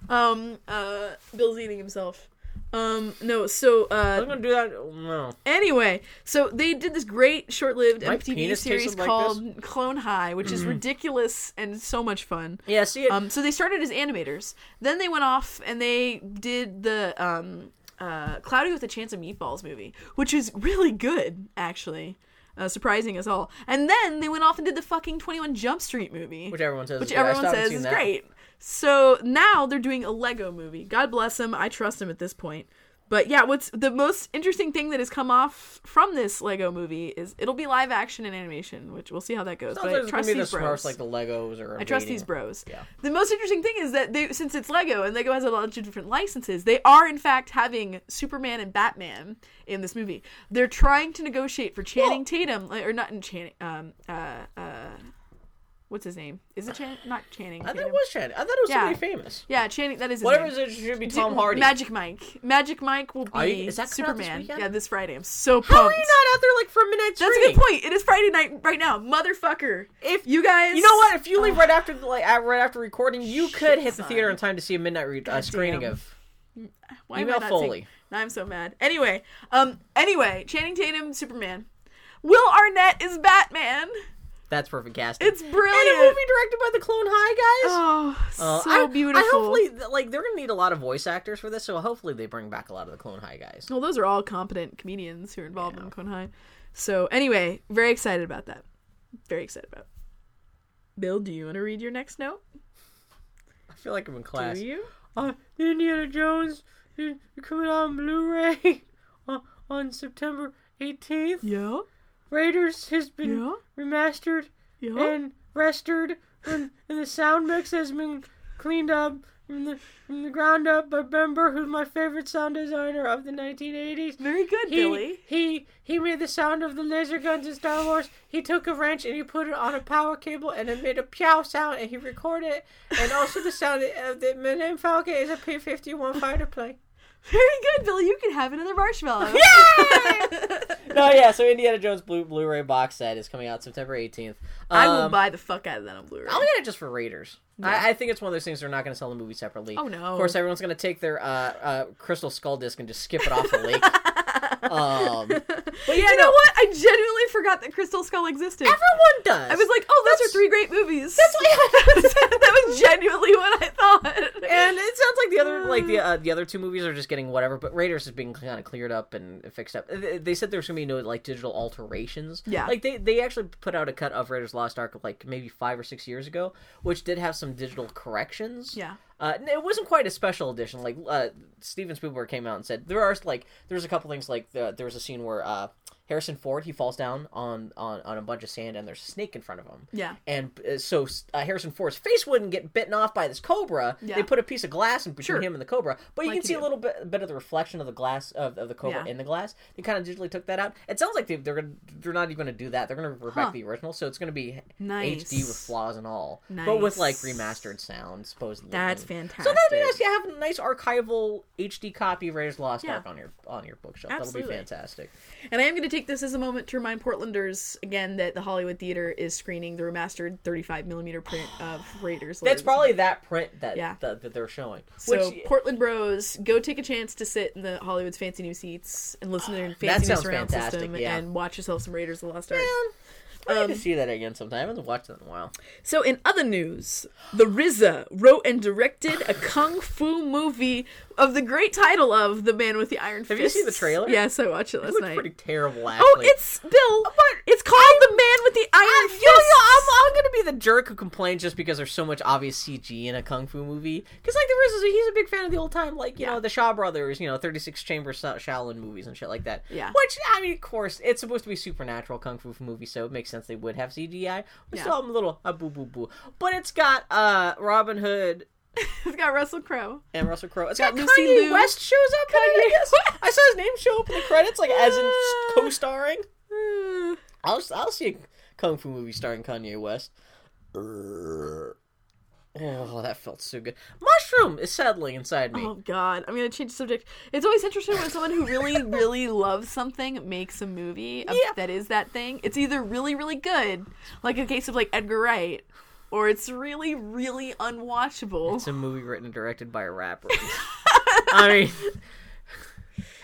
um, uh, Bill's eating himself. Um, no. So I'm uh, going to do that. No. Anyway, so they did this great short-lived My MTV penis series tasted like called Clone High, which is ridiculous and so much fun. Yeah, see it. Um, so they started as animators. Then they went off and they did the um, uh, Cloudy with a Chance of Meatballs movie, which is really good, actually. Uh, surprising us all. And then they went off and did the fucking 21 Jump Street movie. which everyone says. which is. I everyone still haven't says seen is that. great. So now they're doing a Lego movie. God bless them. I trust them at this point. But yeah, what's the most interesting thing that has come off from this Lego movie is it'll be live action and animation, which we'll see how that goes. Sounds but like I trust be the these bros. Smurfs, like the Legos, or I trust these bros. Yeah. The most interesting thing is that they, since it's Lego and Lego has a bunch of different licenses, they are in fact having Superman and Batman in this movie. They're trying to negotiate for Channing Tatum, or not in Channing. Um, uh, uh, what's his name? Is it Chan? Not Channing. I thought it was Channing. I thought it was Yeah. somebody famous. Yeah, Channing. That is his Whatever name. it is, it should be Tom Hardy. Magic Mike. Magic Mike will be you- is that out this Superman. yeah, this Friday. I'm so pumped. How are you not out there like for a midnight That's a good point. It is Friday night right now, motherfucker. If You guys, you know what, if you leave right after like right after recording, you Shit, could hit the theater in time to see a midnight re- uh, screening of. Why am Email I not Foley. Now I'm so mad. Anyway, um, anyway, Channing Tatum, Superman. Will Arnett is Batman. That's perfect casting. It's and brilliant. a movie directed by the Clone High guys. Oh, Uh, so I, beautiful. I hopefully like they're gonna need a lot of voice actors for this, so hopefully they bring back a lot of the Clone High guys. Well, those are all competent comedians who are involved in Clone High. So anyway, very excited about that. Very excited about. it. Bill, do you want to read your next note? I feel like I'm in class. Do you? Uh, Indiana Jones is coming out on Blu-ray on, on September 18th. Yeah. Raiders has been Yeah. remastered Yeah. and restored, and, and the sound mix has been cleaned up. from the from the ground up by Ben Burtt, who's my favorite sound designer of the 1980s. Very good, He, Billy. he he made the sound of the laser guns in Star Wars. He took a wrench and he put it on a power cable and it made a pow sound and he recorded it. And also the sound of the Millennium Falcon is a P-51 fighter plane. Very good, Billy. You can have another marshmallow. no, yeah. So Indiana Jones Blu- Blu-ray box set is coming out September 18th. I will Um, buy the fuck out of that on Blu-ray. I'll get it just for Raiders. Yeah. I, I think it's one of those things they're not going to sell the movie separately. Oh, no. Of course, everyone's going to take their uh, uh, Crystal Skull disc and just skip it off the lake. um, but yeah, you no, know what? I genuinely forgot that Crystal Skull existed. everyone does. I was like, oh, those That's- are three great movies. That's that was genuinely what I thought. and it sounds like the other like the uh, the other two movies are just getting whatever, but Raiders is being kind of cleared up and fixed up. They they said there's gonna be no like digital alterations. Yeah. like they they actually put out a cut of Raiders Lost Ark like maybe five or six years ago, which did have some digital corrections. Yeah. Uh, it wasn't quite a special edition. Like uh, Steven Spielberg came out and said there are like there's a couple things like the, there was a scene where uh, Harrison Ford he falls down on, on on a bunch of sand and there's a snake in front of him. Yeah. And uh, so uh, Harrison Ford's face wouldn't get bitten off by this cobra. Yeah. They put a piece of glass in between Sure. him and the cobra, but you Like can you see a little bit, bit of the reflection of the glass of, of the cobra Yeah. in the glass. They kind of digitally took that out. It sounds like they, they're they're not even going to do that. They're going to revert back Huh. the original, so it's going to be Nice. HD with flaws and all, but with like remastered sound supposedly. That's fantastic. So that'd be nice. You have a nice archival HD copy of Raiders Lost Yeah. Ark on your on your bookshelf. Absolutely. That'll be fantastic. And I am going to take this as a moment to remind Portlanders again that the Hollywood Theater is screening the remastered 35 millimeter print of Raiders. That's probably that print that Yeah. that, that they're showing. So Which Portland Bros, go take a chance to sit in the Hollywood's fancy new seats and listen to their fancy new surround system yeah. and watch yourself some Raiders of the Lost Ark. Man, I need Um, to see that again sometime. I haven't watched it in a while. So in other news, the RZA wrote and directed a kung fu movie of the great title of The Man with the Iron Fist. Have you seen the trailer? Yes, I watched it last night. It night. pretty terrible. Oh, it's Bill. it's called The Man with the Iron Fist. yo, yo, I'm, I'm gonna be the jerk who complains just because there's so much obvious CG in a kung fu movie. Because like there is, he's a big fan of the old time, like you Yeah. know the Shaw Brothers, you know, 36 Chamber Sha- Shaolin movies and shit like that. Yeah. Which I mean, of course, it's supposed to be supernatural kung fu movie, so it makes sense they would have CGI. But Yeah. still, I'm a little a boo boo boo. But it's got uh Robin Hood it's got Russell Crowe. and Russell Crowe. It's Got got, Lucy Kanye Liu. West shows up. in it, I Kanye guess. West. I saw his name show up in the credits, like as in co-starring. Uh, I'll I'll see a kung fu movie starring Kanye West. Oh, that felt so good. Mushroom is settling inside me. Oh God, I'm gonna change the subject. It's always interesting when someone who really, really loves something makes a movie Yeah. that is that thing. It's either really, really good, like a case of like Edgar Wright, or it's really, really unwatchable. It's a movie written and directed by a rapper. I mean,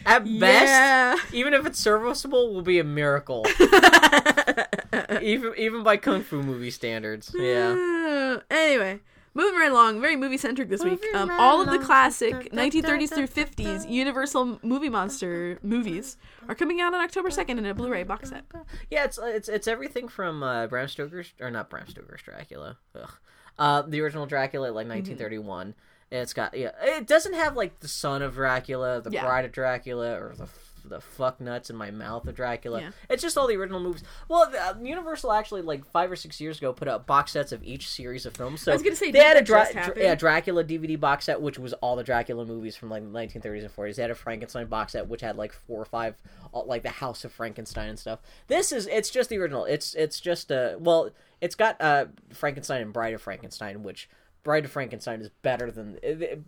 at best, Yeah. even if it's serviceable, will be a miracle. even even by kung fu movie standards. Yeah. Anyway, moving right along, very movie centric this week. Um, right all of the classic 1930s through 50s Universal Movie Monster movies are coming out on October 2nd in a Blu-ray box set. Yeah, it's it's it's everything from uh, Bram Stoker's or not Bram Stoker's Dracula. Ugh. Uh, the original Dracula, like 1931. It's got yeah. It doesn't have like the son of Dracula, the Yeah. bride of Dracula, or the the fuck nuts in my mouth of Dracula. Yeah. It's just all the original movies. Well, uh, Universal actually like five or six years ago put out box sets of each series of films. So I was gonna say, they had a Dra- yeah Dracula DVD box set, which was all the Dracula movies from like the 1930s and 40s. They had a Frankenstein box set, which had like four or five, all, like the House of Frankenstein and stuff. This is it's just the original. It's it's just uh well, it's got uh Frankenstein and Bride of Frankenstein, which. Bride of Frankenstein is better than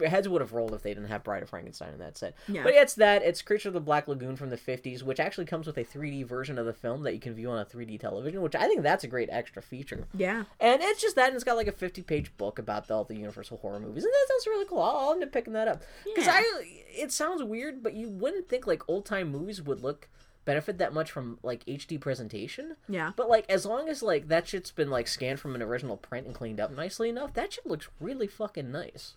heads would have rolled if they didn't have Bride of Frankenstein in that set. Yeah. But it's that it's Creature of the Black Lagoon from the 50s, which actually comes with a 3D version of the film that you can view on a 3D television, which I think that's a great extra feature. Yeah. And it's just that, and it's got like a 50 page book about the, all the Universal horror movies, and that sounds really cool. I'll, I'll end up picking that up because Yeah. I. It sounds weird, but you wouldn't think like old time movies would look benefit that much from like HD presentation. Yeah. But like as long as like that shit's been like scanned from an original print and cleaned up nicely enough, that shit looks really fucking nice.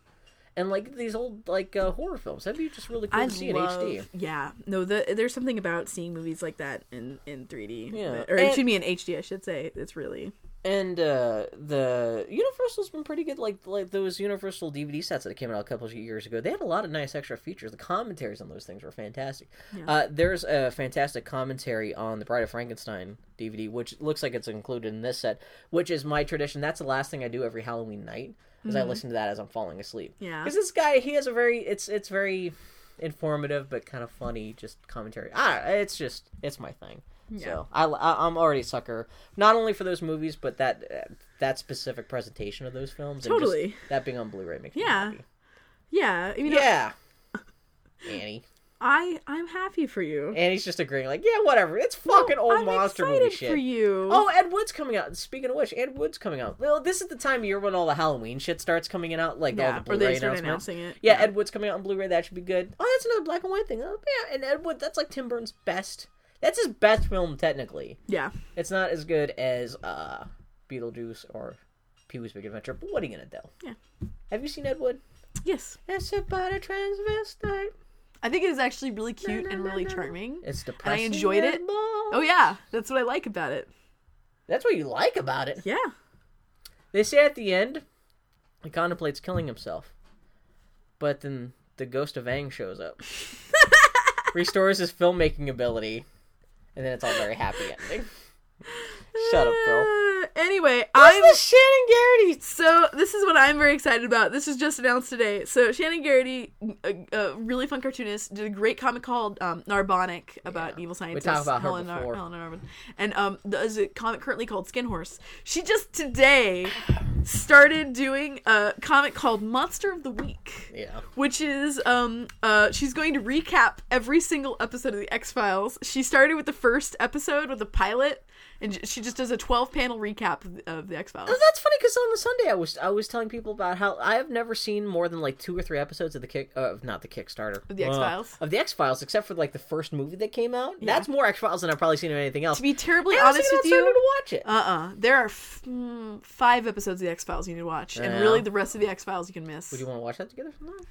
And like these old like uh, horror films, that'd be just really cool I to see love, in HD. yeah, no, the there's something about seeing movies like that in in 3D, Yeah. or And- excuse me, in HD, I should say. It's really and uh, the Universal's been pretty good. Like like those Universal DVD sets that came out a couple of years ago, they had a lot of nice extra features. The commentaries on those things were fantastic. Yeah. Uh, there's a fantastic commentary on the Bride of Frankenstein DVD, which looks like it's included in this set, which is my tradition. That's the last thing I do every Halloween night, is I listen to that as I'm falling asleep. Mm-hmm. Yeah. because this guy he has a very it's it's very informative but kind of funny just commentary. Ah, it's just it's my thing. So I, I I'm already a sucker not only for those movies but that uh, that specific presentation of those films. and just Totally. that being on Blu-ray makes me Yeah. happy. Yeah, I mean, Yeah. Annie. I I'm happy for you. Annie's just agreeing, like, yeah, whatever. It's fucking old I'm monster excited movie shit. for you. Oh, Ed Wood's coming out. Speaking of which, Ed Wood's coming out. Well, this is the time of year when all the Halloween shit starts coming out, like yeah, all the or they Blu-ray start announcements. announcing it. Yeah, Ed Wood's coming out on Blu-ray. That should be good. Oh, that's another black and white thing. Oh, yeah, and Ed Wood, that's like Tim Burton's best. That's his best film, technically. yeah. It's not as good as uh, Beetlejuice or Pee Wee's Big Adventure, but what are you gonna do? Yeah. Have you seen Ed Wood? Yes, It's about a transvestite. I think it is actually really cute na, and na, really na. charming. It's depressing. And I enjoyed it. Oh yeah, that's what I like about it. That's what you like about it. Yeah. They say at the end, he contemplates killing himself, but then the ghost of Aang shows up, restores his filmmaking ability, and then it's all very happy ending. Shut up, Phil. Anyway, What's I'm the Shaenon Garrity? so this is what I'm very excited about. This was just announced today. So Shaenon Garrity, a, a really fun cartoonist, did a great comic called um, Narbonic about Yeah. evil We scientists. talked about her Helen Nar- Helen Narbon. and um, there's a comic currently called Skin Horse. She just today started doing a comic called Monster of the Week Yeah. which is um uh she's going to recap every single episode of the X Files. She started with the first episode with the pilot, and she just does a twelve panel recap of the, of the X Files. Oh, that's funny because on the Sunday I was I was telling people about how I have never seen more than like two or three episodes of the kick uh, not the Kickstarter Of the uh, X-Files? of the X Files except for like the first movie that came out. That's more X Files than I've probably seen of anything else. To be terribly I honest with you, to watch it. uh uh there are f- mm, five episodes of the X Files you need to watch, and really the rest of the X Files you can miss. Would you want to watch that together sometime?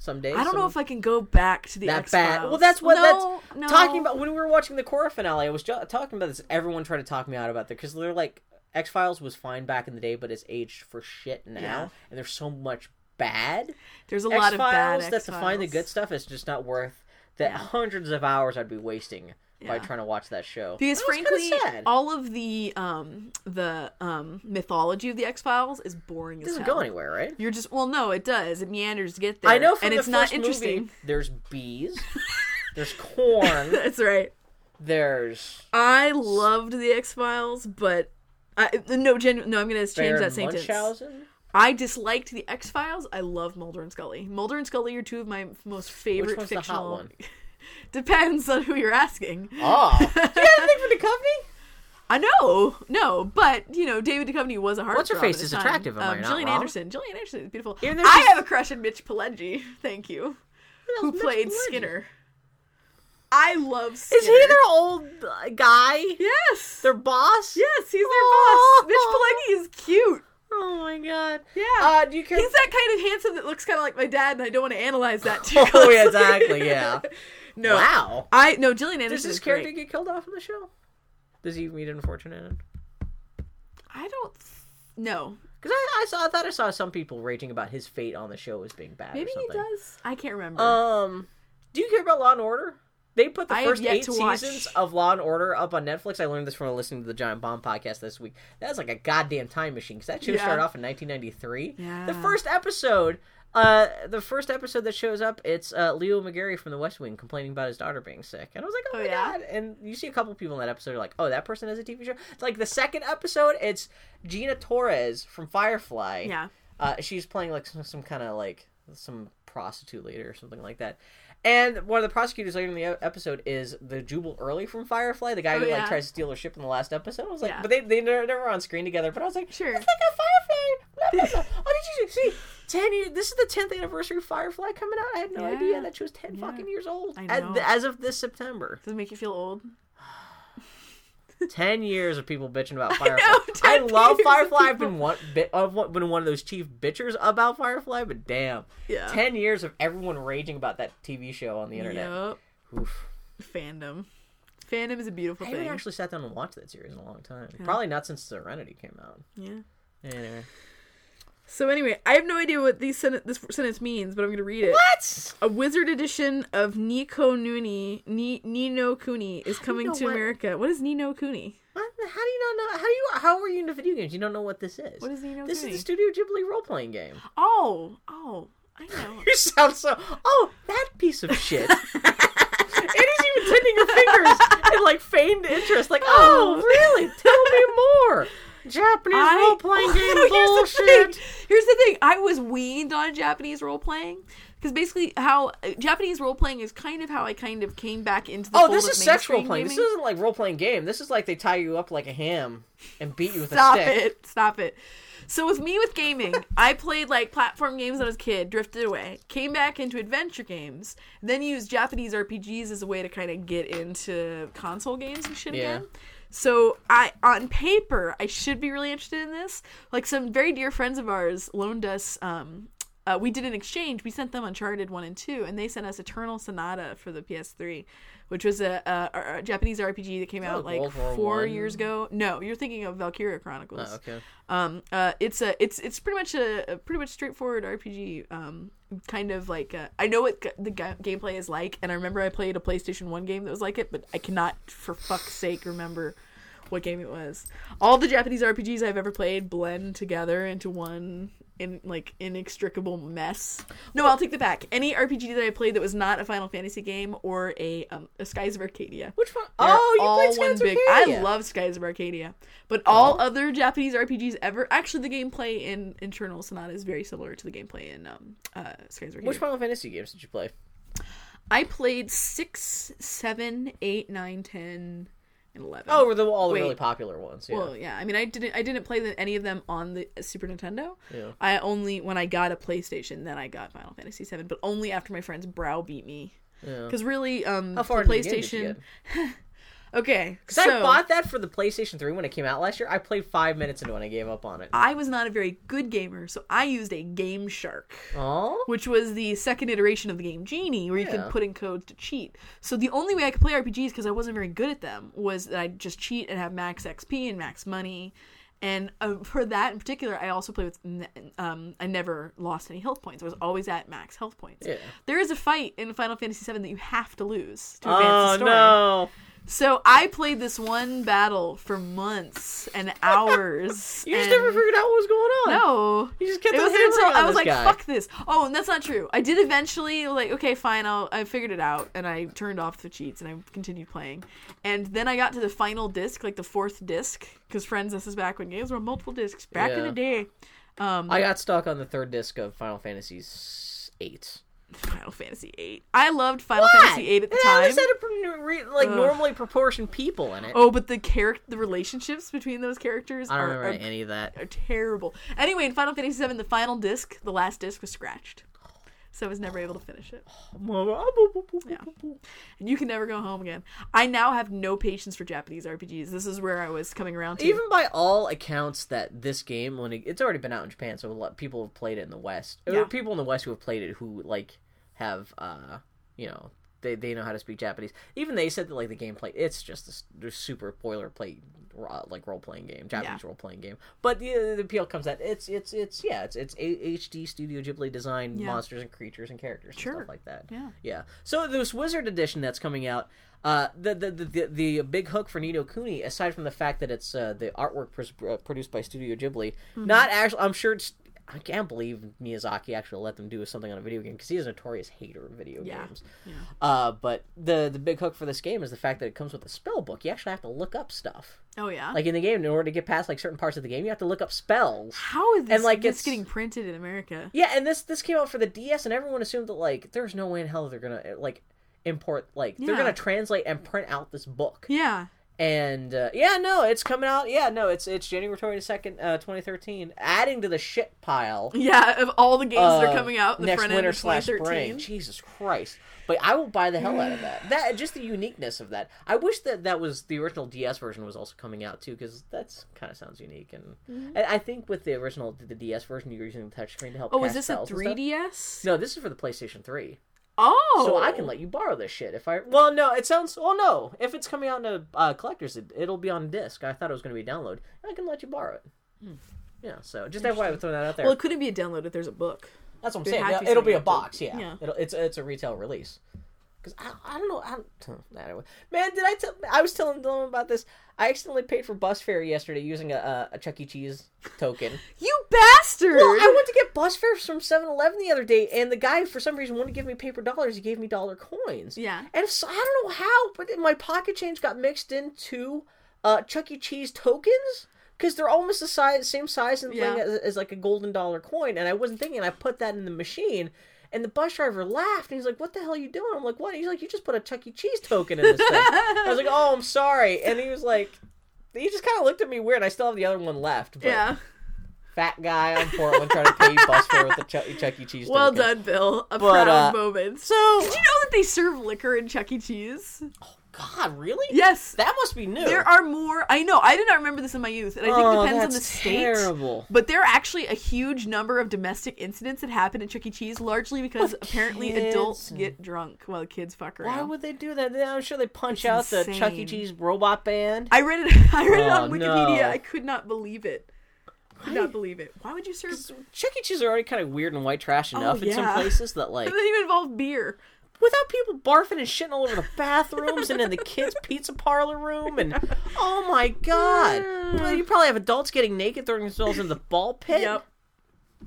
Some days. I don't know if I can go back to the that X Files. bad. Well, that's what no, that's no. talking about. When we were watching the Korra finale, I was ju- talking about this. Everyone tried to talk me out about that because they're like, X Files was fine back in the day, but it's aged for shit now, Yeah. and there's so much bad There's a X lot of bad that to find the good stuff is just not worth the hundreds of hours I'd be wasting by trying to watch that show. Because frankly, all of the um the um mythology of the X Files is boring it doesn't go anywhere, right? You're just well, no, it does. It meanders to get there. I know and it's not interesting. movie, there's bees, there's corn, That's right. there's I loved the X Files, but I no genu- no. I'm gonna change Baron that sentence. Munchausen. I disliked the X Files. I love Mulder and Scully. Mulder and Scully are two of my most favorite Which one's the hot fictional. one? Depends on who you're asking. Oh, you got anything for the company? I know, no, but you know, David Duchovny was a heart. What's her face is attractive, am I Um, not Gillian wrong? Anderson. Gillian Anderson is beautiful. Even I she's- have a crush on Mitch Pileggi. Thank you. Who Mitch played Pileggi? Skinner? I love Skinner. Is he their old uh, guy? Yes. Their boss? Yes, he's their Oh. boss. Mitch Pileggi is cute. Oh my god. Yeah. Uh, do you care? He's that kind of handsome that looks kind of like my dad, and I don't want to analyze that too. Oh, closely. yeah, exactly, yeah. No. Wow. I no Gillian Does Anderson this is character great. get killed off in the show? Does he meet an unfortunate end? I don't. No. Because I, I saw, I thought I saw some people raging about his fate on the show as being bad. Maybe or he something. does. I can't remember. Um, do you care about Law and Order? They put the I first eight seasons of Law and Order up on Netflix. I learned this from listening to the Giant Bomb podcast this week. That's like a goddamn time machine because that show Yeah. started off in 1993. Yeah. The first episode, uh, the first episode that shows up, it's uh, Leo McGarry from The West Wing complaining about his daughter being sick, and I was like, oh, Oh, my yeah? god! And you see a couple people in that episode are like, oh, that person has a TV show. It's like the second episode, it's Gina Torres from Firefly. yeah. Uh, she's playing like some, some kind of like some prostitute lady or something like that. And one of the prosecutors later in the episode is the Jubal Early from Firefly, the guy Oh, who yeah. like tries to steal her ship in the last episode. I was like, Yeah. but they they never, never on screen together. But I was like, Sure. it's like a Firefly. Blah, blah, blah. oh, did you see? Ten years. This is the tenth anniversary of Firefly coming out. I had no Yeah. idea that she was ten Yeah. fucking years old. I As, know. as of this September, Does it make you feel old? ten years of people bitching about Firefly. know, I, love Firefly. I've been one bit. I've been one of those chief bitchers about Firefly, but damn. Yeah. 10 years of everyone raging about that TV show on the internet. Oof. Fandom. Fandom is a beautiful I thing. haven't actually sat down and watched that series in a long time. Probably not since Serenity came out. Yeah. Anyway. So anyway, I have no idea what these sen- this sentence means, but I'm gonna read it. What? A wizard edition of Niko Nuni Ni, Nino Kuni is coming to what- America. What is Ni no Kuni? What? How do you not know? How do you? How are you into video games? You don't know what this is. What is Ni no This Kuni? is the Studio Ghibli role playing game. Oh, oh, I know. You sound so. Oh, that piece of shit. Annie's even tending her fingers in like feigned interest. Like, oh, oh really? Tell me more. Japanese I- role playing game Here's the bullshit. thing. Here's the thing. I was weaned on Japanese role playing because basically, how uh, Japanese role playing is kind of how I kind of came back into the Oh, this of is sex role mainstream playing. This isn't like role playing game. This is like they tie you up like a ham and beat you with Stop a stick. Stop it. Stop it. So with me with gaming, I played like platform games when I was a kid, drifted away, came back into adventure games, then used Japanese RPGs as a way to kind of get into console games and shit Yeah. again. So I on paper, I should be really interested in this. Like some very dear friends of ours loaned us um uh, we did an exchange. We sent them Uncharted one and two, and they sent us Eternal Sonata for the PS3, which was a, a, a Japanese RPG that came out like World four years ago. No, you're thinking of Valkyria Chronicles. Oh, okay. Um, uh, it's a, it's, it's pretty much a, a pretty much straightforward RPG. Um, kind of like uh, I know what g- the ga- gameplay is like, and I remember I played a PlayStation One game that was like it, but I cannot, for fuck's sake, remember what game it was. All the Japanese RPGs I've ever played blend together into one in like inextricable mess. No, I'll take the back. Any RPG that I played that was not a Final Fantasy game or a um, a Skies of Arcadia. Which one? They're Oh, you played Skies of big. Arcadia. I love Skies of Arcadia, but all other Japanese RPGs ever. Actually, the gameplay in Eternal Sonata is very similar to the gameplay in um, uh, Skies of Arcadia. Which Final Fantasy games did you play? I played six, seven, eight, nine, ten, and eleven. Oh, were the all the Wait. really popular ones? Yeah. Well, yeah. I mean, I didn't. I didn't play the, any of them on the Super Nintendo. Yeah. I only when I got a PlayStation, then I got Final Fantasy VII, but only after my friends browbeat me. Yeah. Because really, um, How far the into the game did you PlayStation. Okay, Because so I bought that for the PlayStation 3 when it came out last year. I played five minutes into it and I gave up on it. I was not a very good gamer, so I used a Game Shark. Oh? which was the second iteration of the game Genie, where you Yeah. could put in codes to cheat. So the only way I could play RPGs because I wasn't very good at them was that I'd just cheat and have max XP and max money. And uh, for that in particular, I also played with. Um, I never lost any health points. I was always at max health points. Yeah. There is a fight in Final Fantasy VII that you have to lose to advance Oh, the story. Oh no. So I played this one battle for months and hours. You just and- never figured out what was going on. No, You just kept it on wasn't until I was like, guy. "Fuck this!" Oh, and that's not true. I did eventually like, okay, fine. I'll I figured it out, and I turned off the cheats and I continued playing. And then I got to the final disc, like the fourth disc, because friends, this is back when games were multiple discs, back in the day. Um, I got stuck on the third disc of Final Fantasy 8. Final Fantasy VIII. I loved Final Fantasy VIII at the It time. had a like Ugh. normally proportioned people in it. Oh, but the character, the relationships between those characters I don't are, remember are any of that. are terrible. Anyway, in Final Fantasy VII, the final disc, the last disc was scratched. So I was never able to finish it. yeah. And you can never go home again. I now have no patience for Japanese RPGs. This is where I was coming around to. Even by all accounts, that this game, when it, it's already been out in Japan, so a lot people have played it in the West. There Yeah. are people in the West who have played it who like have, uh, you know, they, they know how to speak Japanese. Even they said that like the gameplay, it's just a, s- a super boilerplate uh, like role playing game, Japanese Yeah. role playing game. But the the appeal comes that it's it's it's yeah, it's it's HD Studio Ghibli designed Yeah. monsters and creatures and characters and stuff like that. Yeah. Yeah. So this Wizard Edition that's coming out, uh, the the, the the the big hook for Ni no Kuni, aside from the fact that it's uh, the artwork pres- uh, produced by Studio Ghibli, Mm-hmm. not actually. I'm sure it's. I can't believe Miyazaki actually let them do something on a video game because he is a notorious hater of video Yeah. games. Uh, but the the big hook for this game is the fact that it comes with a spell book. You actually have to look up stuff. oh yeah. Like in the game, in order to get past like certain parts of the game, you have to look up spells. how is this, and, like, this it's- getting printed in America? Yeah, and this this came out for the DS, and everyone assumed that like there's no way in hell they're gonna like import like they're gonna translate and print out this book. Yeah. And uh, yeah, no, it's coming out. Yeah, no, it's it's January twenty second, uh, twenty thirteen. Adding to the shit pile. Yeah, of all the games that are coming out the next front winter end of slash spring. Jesus Christ! But I will buy the hell out of that. That just the uniqueness of that. I wish that that was the original DS version was also coming out too, because that's kind of sounds unique. And Mm-hmm. and I think with the original the DS version, you're using the touchscreen to help. Oh, is this a spells and stuff. 3DS? No, this is for the PlayStation Three. Oh, So I can let you borrow this shit if I. Well, no, it sounds. Well, no. If it's coming out in a uh, collector's, it, it'll be on disc. I thought it was going to be a download. I can let you borrow it. Yeah. So just FYI, I would throw that out there. Well, it couldn't be a download if there's a book. That's what I'm it saying. had It'll, be it'll be a box. Yeah. Yeah. It'll, it's it's a retail release. Because I, I don't know. I don't, anyway. Man, did I tell? I was telling Dylan about this. I accidentally paid for bus fare yesterday using a, a, a Chuck E. Cheese token. You bastard! Well, I went to get bus fares from 7-Eleven the other day, and the guy, for some reason, wouldn't give me paper dollars. He gave me dollar coins. Yeah. And so, I don't know how, but my pocket change got mixed into uh, Chuck E. Cheese tokens because they're almost the size, same size and Yeah. thing as, as like a golden dollar coin. And I wasn't thinking. I put that in the machine. And the bus driver laughed, and he's like, "What the hell are you doing?" I'm like, "What?" He's like, "You just put a Chuck E. Cheese token in this thing." I was like, "Oh, I'm sorry," and he was like, he just kind of looked at me weird. I still have the other one left. But yeah. fat guy on Portland trying to pay bus fare with a Chuck, Chuck E. Cheese. Well token. done, Bill. A But, proud uh, moment. So, Did you know that they serve liquor in Chuck E. Cheese? God, really? Yes. That must be new. There are more. I know. I did not remember this in my youth, and I think oh, it depends on the state. Terrible. But there are actually a huge number of domestic incidents that happen at Chuck E. Cheese, largely because With apparently adults and- get drunk while kids fuck around. Why would they do that? I'm sure they punch It's out the Chuck E. Cheese robot band. I read it. I read it Oh, on Wikipedia. no. I could not believe it. Could not believe it. Why would you serve? Chuck E. Cheese are already kind of weird and white trash oh, enough in some Oh, places that like It doesn't even involve beer. Without people barfing and shitting all over the bathrooms and in the kids' pizza parlor room and oh my god, well, you probably have adults getting naked throwing themselves in the ball pit. Yep.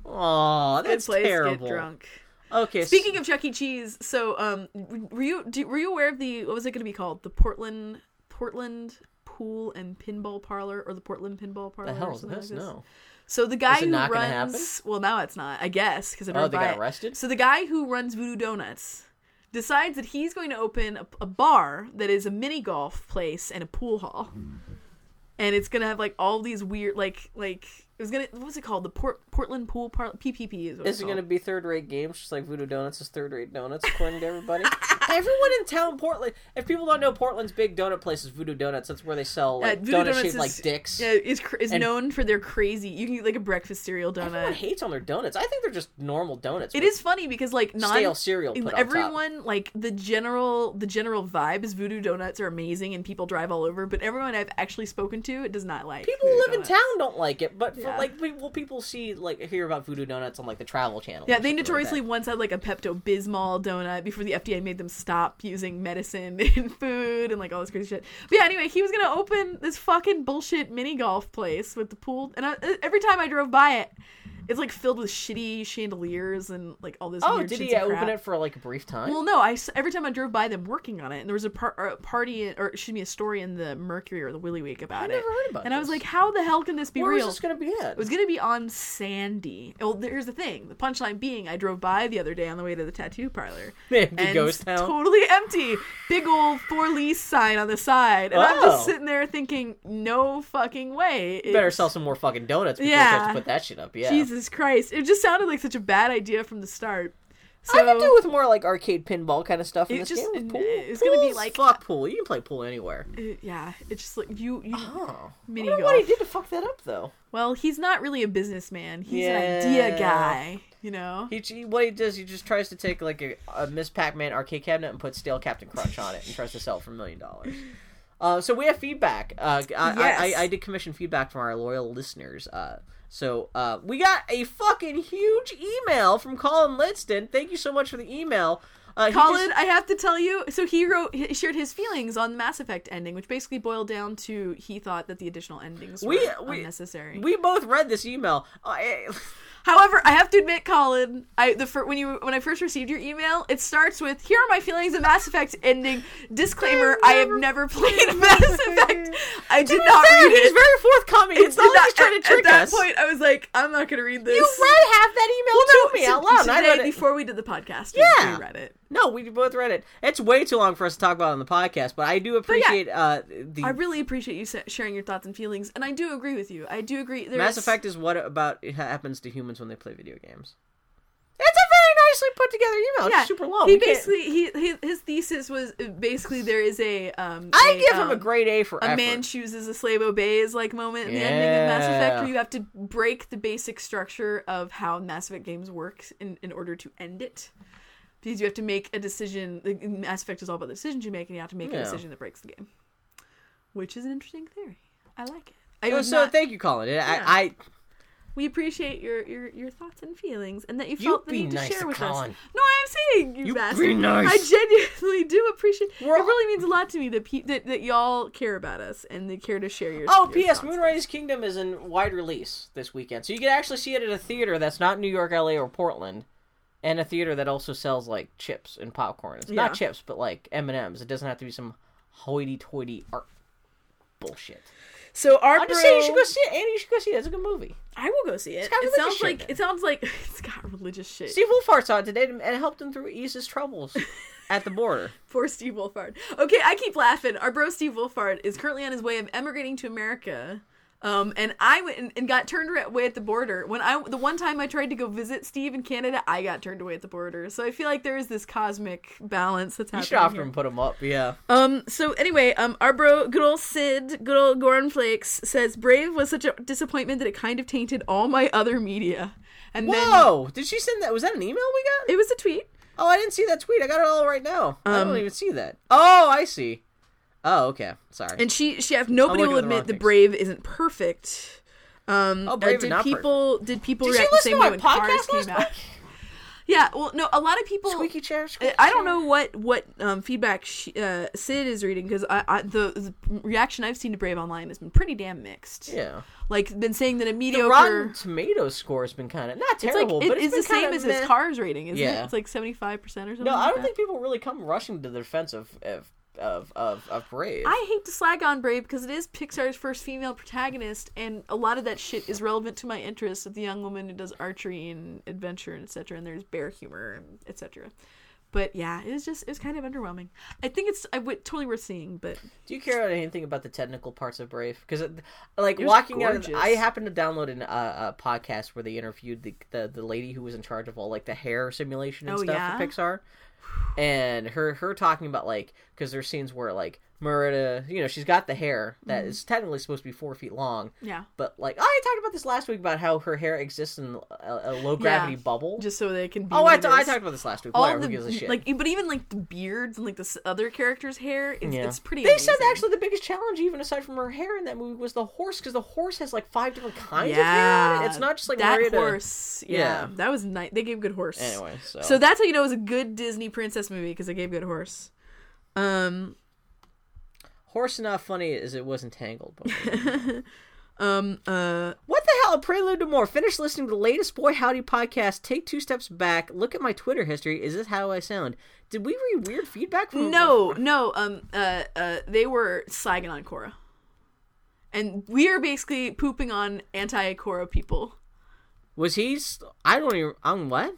Oh, Good that's place terrible. get drunk. Okay, Speaking of Chuck E. Cheese, so um, were you do, were you aware of the what was it going to be called? The Portland Portland Pool and Pinball Parlor or the Portland Pinball Parlor? the hell or is this? like No. So the guy Is it who runs well now it's not I guess because I Oh, they by got it. arrested? So the guy who runs Voodoo Donuts decides that he's going to open a, a bar that is a mini golf place and a pool hall, and it's gonna have like all these weird like like it was gonna what was it called the Port Portland Pool Par PPP is what Is it's it called. to be third rate games, just like Voodoo Donuts is third rate donuts, according to everybody? Everyone in town, Portland. If people don't know, Portland's big donut place is Voodoo Donuts. That's where they sell Uh, like Voodoo donuts Donuts shaped like dicks. Yeah, is is And- known for their crazy. You can eat like a breakfast cereal donut. Everyone hates on their donuts. I think they're just normal donuts. It is funny because like non stale cereal put on top. everyone like the general the general vibe is Voodoo Donuts are amazing and people drive all over. But everyone I've actually spoken to, it does not like. People who live in town don't like it, but for, Yeah. like people, people see like hear about Voodoo Donuts on like the Travel Channel. Yeah, they something like notoriously once had like a Pepto Bismol donut before the FDA made them stop using medicine in food and like all this crazy shit. But yeah, anyway, he was gonna open this fucking bullshit mini golf place with the pool, and I, every time I drove by it, it's like filled with shitty chandeliers and like all this. Oh, weird did he open it for like a brief time? Well, no. I every time I drove by them working on it, and there was a, par- or a party, or excuse me, a story in the Mercury or the Willy Week about it. I it. never heard about it. and I was like, how the hell can this be Where real? this going to be at? It was gonna be on Sandy. Well, here's the thing. The punchline being, I drove by the other day on the way to the tattoo parlor. Empty and ghost it's town. Totally empty. Big old for lease sign on the side, and I'm just Oh. sitting there thinking, no fucking way. It- Better sell some more fucking donuts before you Yeah. have to put that shit up. Yeah. Jesus Christ! It just sounded like such a bad idea from the start. So I could do with more like arcade pinball kind of stuff in this just- game. With pool. it's gonna be like- fuck pool. You can play pool anywhere. it- yeah, it's just like you. you Oh, Mini I wonder what he did to fuck that up though. Well, he's not really a businessman. He's Yeah. an idea guy. You know. He, he what he does, he just tries to take like a, a Miss Pac-Man arcade cabinet and put stale Captain Crunch on it and tries to sell it for a million dollars. Uh, so we have feedback. Uh, I, Yes. I, I, I did commission feedback from our loyal listeners. Uh, so uh, we got a fucking huge email from Colin Lidston. Thank you so much for the email. Uh, Colin, just- I have to tell you. So he wrote, he shared his feelings on the Mass Effect ending, which basically boiled down to he thought that the additional endings were we, we unnecessary. We both read this email. Uh, However, I have to admit, Colin, I the fir- when you when I first received your email, it starts with "Here are my feelings of Mass Effect ending." Disclaimer: I have never played Mass Effect. I did not fair, read he's very forthcoming. It's not Did like he's trying to at- trick at that point, I was like, I'm not going to read this. you read half that email Well, to no, me so- out loud. and I today, read it. before we did the podcast. Yeah. we read it. No, we both read it. It's way too long for us to talk about on the podcast, but I do appreciate uh, the I really appreciate you sharing your thoughts and feelings, and I do agree with you. I do agree. There's, Mass Effect is what about it happens to humans when they play video games. It's a very nicely put together email. Yeah, It's super long. He We can't- basically he his, thesis was uh, basically there is a um. I give him a um, grade A for a effort. man chooses a slave obeys like moment in the ending of Mass Effect where you have to break the basic structure of how Mass Effect games work in, in order to end it. Because you have to make a decision. The Mass Effect is all about the decisions you make, and you have to make a decision that breaks the game, which is an interesting theory. I like it. I Oh, so not- thank you, Colin. I, Yeah. I we appreciate your, your your thoughts and feelings, and that you felt the need to share to with Colin. us. No, I'm saying you, You be nice. I genuinely do appreciate. We're it really means a lot to me that, pe- that that y'all care about us and they care to share your. Oh, your P.S. Moonrise Kingdom is in wide release this weekend, so you can actually see it at a theater that's not New York, L.A., or Portland, and a theater that also sells like chips and popcorn. It's Yeah. not chips, but like M and M's. It doesn't have to be some hoity-toity art bullshit. So our I'm bro, just saying you should go see it, Andy. You should go see it. It's a good movie. I will go see it. It sounds like it. sounds like it's got religious shit. Steve Wolfhard saw it today and it helped him through ease his troubles at the border. Poor Steve Wolfhard. Okay, I keep laughing. Our bro Steve Wolfhard is currently on his way of emigrating to America. Um, and I went and, and got turned away at the border. When I the one time I tried to go visit Steve in Canada, I got turned away at the border. So I feel like there is this cosmic balance that's happening. You should offer him put him up. Yeah. Um. So anyway, um, our bro, good old Sid, good old Goran Flakes says Brave was such a disappointment that it kind of tainted all my other media. And then Whoa! Did she send that? Was that an email we got? it was a tweet. Oh, I didn't see that tweet. I got it all right now. I Um, don't even see that. Oh, I see. Oh, okay. Sorry. And she she have nobody will at the admit the. Brave isn't perfect. Um, Oh, uh, Brave is did not people did people Did react the same way when Cars podcast came out? Yeah, well, no, a lot of people. Squeaky chair. I- Squeaky I don't know what what um, feedback she, uh, Sid is reading because I, I the, the reaction I've seen to Brave Online has been pretty damn mixed. Yeah. like been saying that a The mediocre. Rotten Tomatoes score has been kind of not it's like terrible, it- but it's, it's the same as his. Cars rating, isn't it? Yeah. It's like seventy five percent or something. No, I don't that. think people really come rushing to the defense of of of of, of Brave. I hate to slag on Brave because it is Pixar's first female protagonist, and a lot of that shit is relevant to my interest of the young woman who does archery and adventure and etc. And there's bear humor and etc. But yeah, it was just it was kind of underwhelming. I think it's I would totally worth seeing, but Do you care about anything about the technical parts of Brave? Because, like, It was walking out, of, gorgeous. I happened to download an, uh, a podcast where they interviewed the, the the lady who was in charge of all like the hair simulation and Oh, stuff yeah? for Pixar, and her her talking about like because there's scenes where like Merida, you know, she's got the hair that is Mm-hmm. technically supposed to be four feet long, yeah, but like I talked about this last week about how her hair exists in a, a low gravity Yeah. bubble. just so they can. Be oh, I, t- I is. talked about this last week. all Whatever, the gives a shit? like, but even like the beards and like the s- other characters' hair, it's, Yeah. it's pretty. They said amazing. actually the biggest challenge, even aside from her hair in that movie, was the horse because the horse has like five different kinds of hair. on it. It's not just like that Merida. horse. Yeah, Yeah. that was nice. They gave good horse. Anyway, so, So that's how you know it was a good Disney princess movie because they gave good horse. Um, horse not funny as it was entangled. But... um, uh, what the hell? A prelude to more. Finish listening to the latest Boy Howdy podcast. Take two steps back. Look at my Twitter history. Is this how I sound? Did we read weird feedback from? no, no, um, uh, uh, they were slagging on Korra, and we are basically pooping on anti-Korra people. Was he? St- I don't even. On what?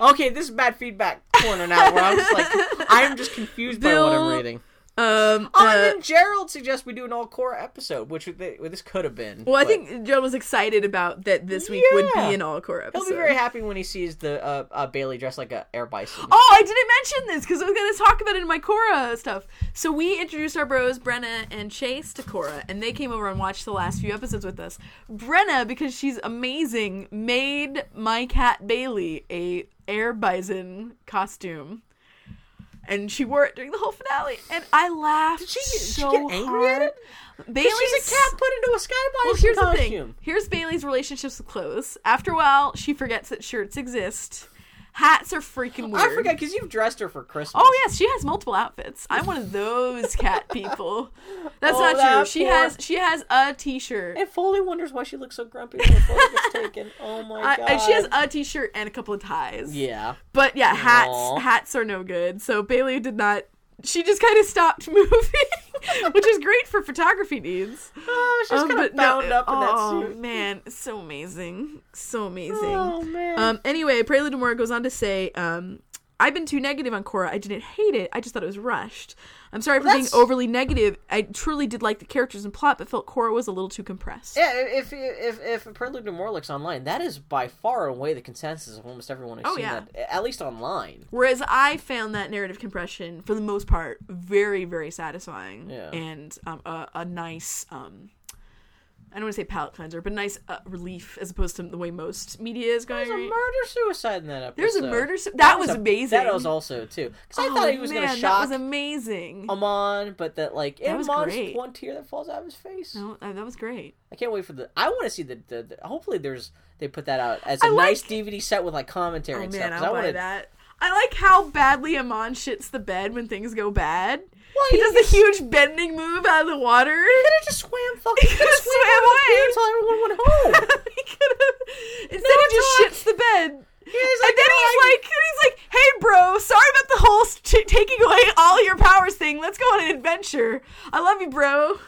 Okay, this is bad feedback corner now. Where I'm just like, I'm just confused by what I'm reading. Um, Oh, uh, and then Gerald suggests we do an all core episode, which they, well, this could have been. well, I but think Joe was excited about that this week would be an all-Korra episode. he'll be very happy when he sees the uh, uh, Bailey dressed like a air bison. Oh, I didn't mention this because I was going to talk about it in my Korra stuff. So we introduced our bros, Brenna and Chase, to Korra, and they came over and watched the last few episodes with us. Brenna, because she's amazing, made my cat Bailey a air bison costume. And she wore it during the whole finale, and I laughed Did she, did she so get angry hard. at it? Bailey's She's a cat put into a sky bison well, here's the thing. Here's Bailey's relationships with clothes. After a while, she forgets that shirts exist. Hats are freaking weird. I forget because you've dressed her for Christmas. Oh yes, she has multiple outfits. I'm one of those cat people. That's Oh, not true. that She has she has a t-shirt. And Foley wonders why she looks so grumpy when the photo gets taken. Oh my I- god. and she has a t-shirt and a couple of ties. Yeah. But yeah, hats Aw. hats are no good. So Bailey did not. She just kind of stopped moving, which is great for photography needs. Oh, she's Um, kind of but no- bound up in oh, that suit. man, so amazing, so amazing. Oh man. Um, anyway, Prelude to More goes on to say, um, I've been too negative on Korra. I didn't hate it. I just thought it was rushed. I'm sorry for being overly negative. I truly did like the characters and plot, but felt Korra was a little too compressed. yeah, if if if Prelude to More looks online, that is by far away the consensus of almost everyone who's Oh, seen yeah. that, at least online. Whereas I found that narrative compression, for the most part, very, very satisfying Yeah. and um, a, a nice, um, I don't want to say palate cleanser, but nice uh, relief as opposed to the way most media is going. There's a murder suicide in that episode. There's a murder. Su- that, was a- amazing. That was also too. Because I Oh, thought he was man, gonna That was amazing. Amon, but that like That was Amon's great. one tear that falls out of his face. no, uh, that was great. I can't wait for the. I want to see the, the, the. Hopefully, there's they put that out as a like- nice DVD set with like commentary Oh and man, stuff. I wanna, that. I like how badly Amon shits the bed when things go bad. Well, he does the huge bending move out of the water. He could have just swam fucking. He could have swam swam out of the away. until everyone went home. he could have. Instead, he just talk. shits the bed. he's and then "No, he's I- like, he's like, "Hey, bro, sorry about the whole t- taking away all your powers thing. Let's go on an adventure. I love you, bro."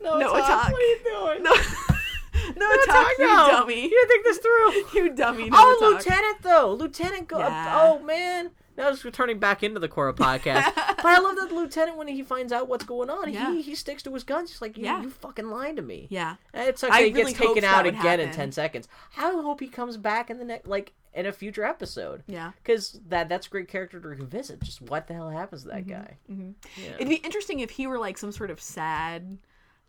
no, no Talk, talk. What are you doing? No, no, No talk, you no. dummy. You think this through. You dummy. No oh, talk. Lieutenant though, Lieutenant. Go- Yeah. Oh man. Now it's returning back into the Korra podcast, but I love that the lieutenant when he finds out what's going on, Yeah. he he sticks to his guns. He's like, you, Yeah. you fucking lied to me. Yeah. And it sucks I that he really gets taken out again in ten seconds. I hope he comes back in the next, like in a future episode. Yeah. because that that's a great character to revisit. Just what the hell happens to that Mm-hmm. guy? Yeah. It'd be interesting if he were like some sort of sad,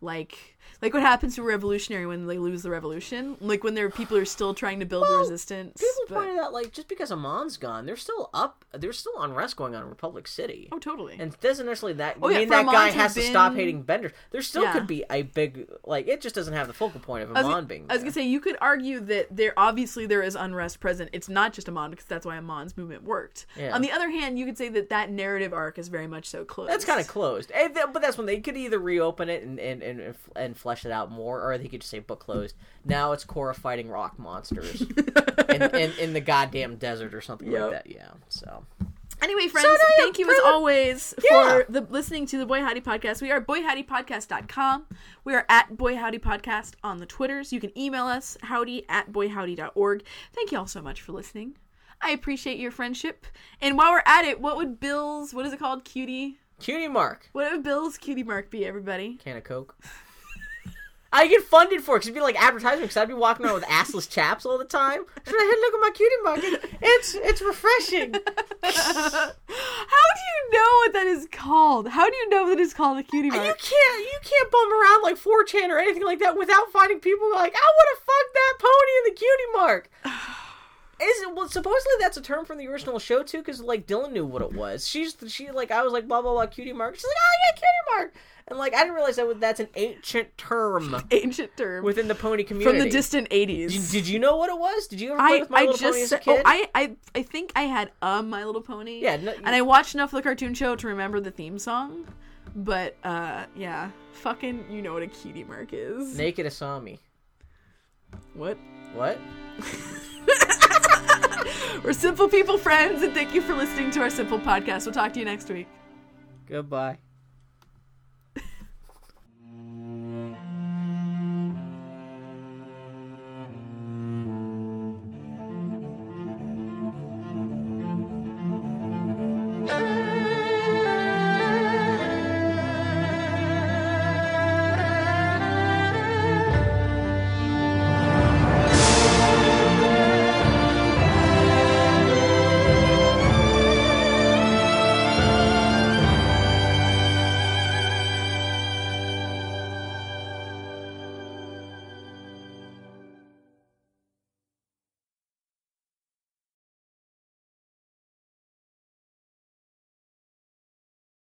like like what happens to a revolutionary when they lose the revolution, like when there people are still trying to build the resistance. People but- pointed out like just because Amon's gone, there's still up. There's still unrest going on in Republic City. oh, totally. And it doesn't necessarily that Oh, yeah, mean that Amon guy has to stop hating Bender. There still Yeah. could be a big like it just doesn't have the focal point of I was, Amon being. I was gonna say you could argue that there obviously there is unrest present. It's not just Amon because that's why Amon's movement worked. Yeah. On the other hand, you could say that that narrative arc is very much so close. That's kind of closed, And but that's when they could either reopen it and and, and and flesh it out more, or they could just say book closed. Now it's Korra fighting rock monsters in, in, in the goddamn desert or something Yep. like that. Yeah. So Anyway, friends, yeah, thank you as always Yeah. for the listening to the Boy Howdy Podcast. We are boyhowdypodcast.com. We are at Boy Howdy Podcast on the Twitters. You can email us howdy at boyhowdy.org. Thank you all so much for listening. I appreciate your friendship. And while we're at it, what would Bill's what is it called? Cutie? cutie mark What would Bill's cutie mark be, everybody? can of coke. I get funded for it because it'd be like advertisement because I'd be walking around with assless chaps all the time. So hey, look at my cutie mark. It's it's refreshing. How do you know what that is called? How do you know that it's called a cutie You mark? can't you can't bum around like 4chan or anything like that without finding people like I want to fuck that pony in the cutie mark. Is it, well, supposedly that's a term from the original show too, because like Dylan knew what it was. She's she like I was like blah blah blah cutie mark. She's like oh yeah cutie mark, and like I didn't realize that was, that's an ancient term Ancient term. within the pony community. from the distant 80s. Did, did you know what it was? Did you ever play I, with My I Little just Pony as a kid? oh, I, I I think I had a My Little Pony. Yeah, no- and I watched enough of the cartoon show to remember the theme song. But uh, yeah, fucking, you know what a cutie mark is. Naked Asami. What? What? We're simple people friends, and thank you for listening to our simple podcast. We'll talk to you next week. Goodbye.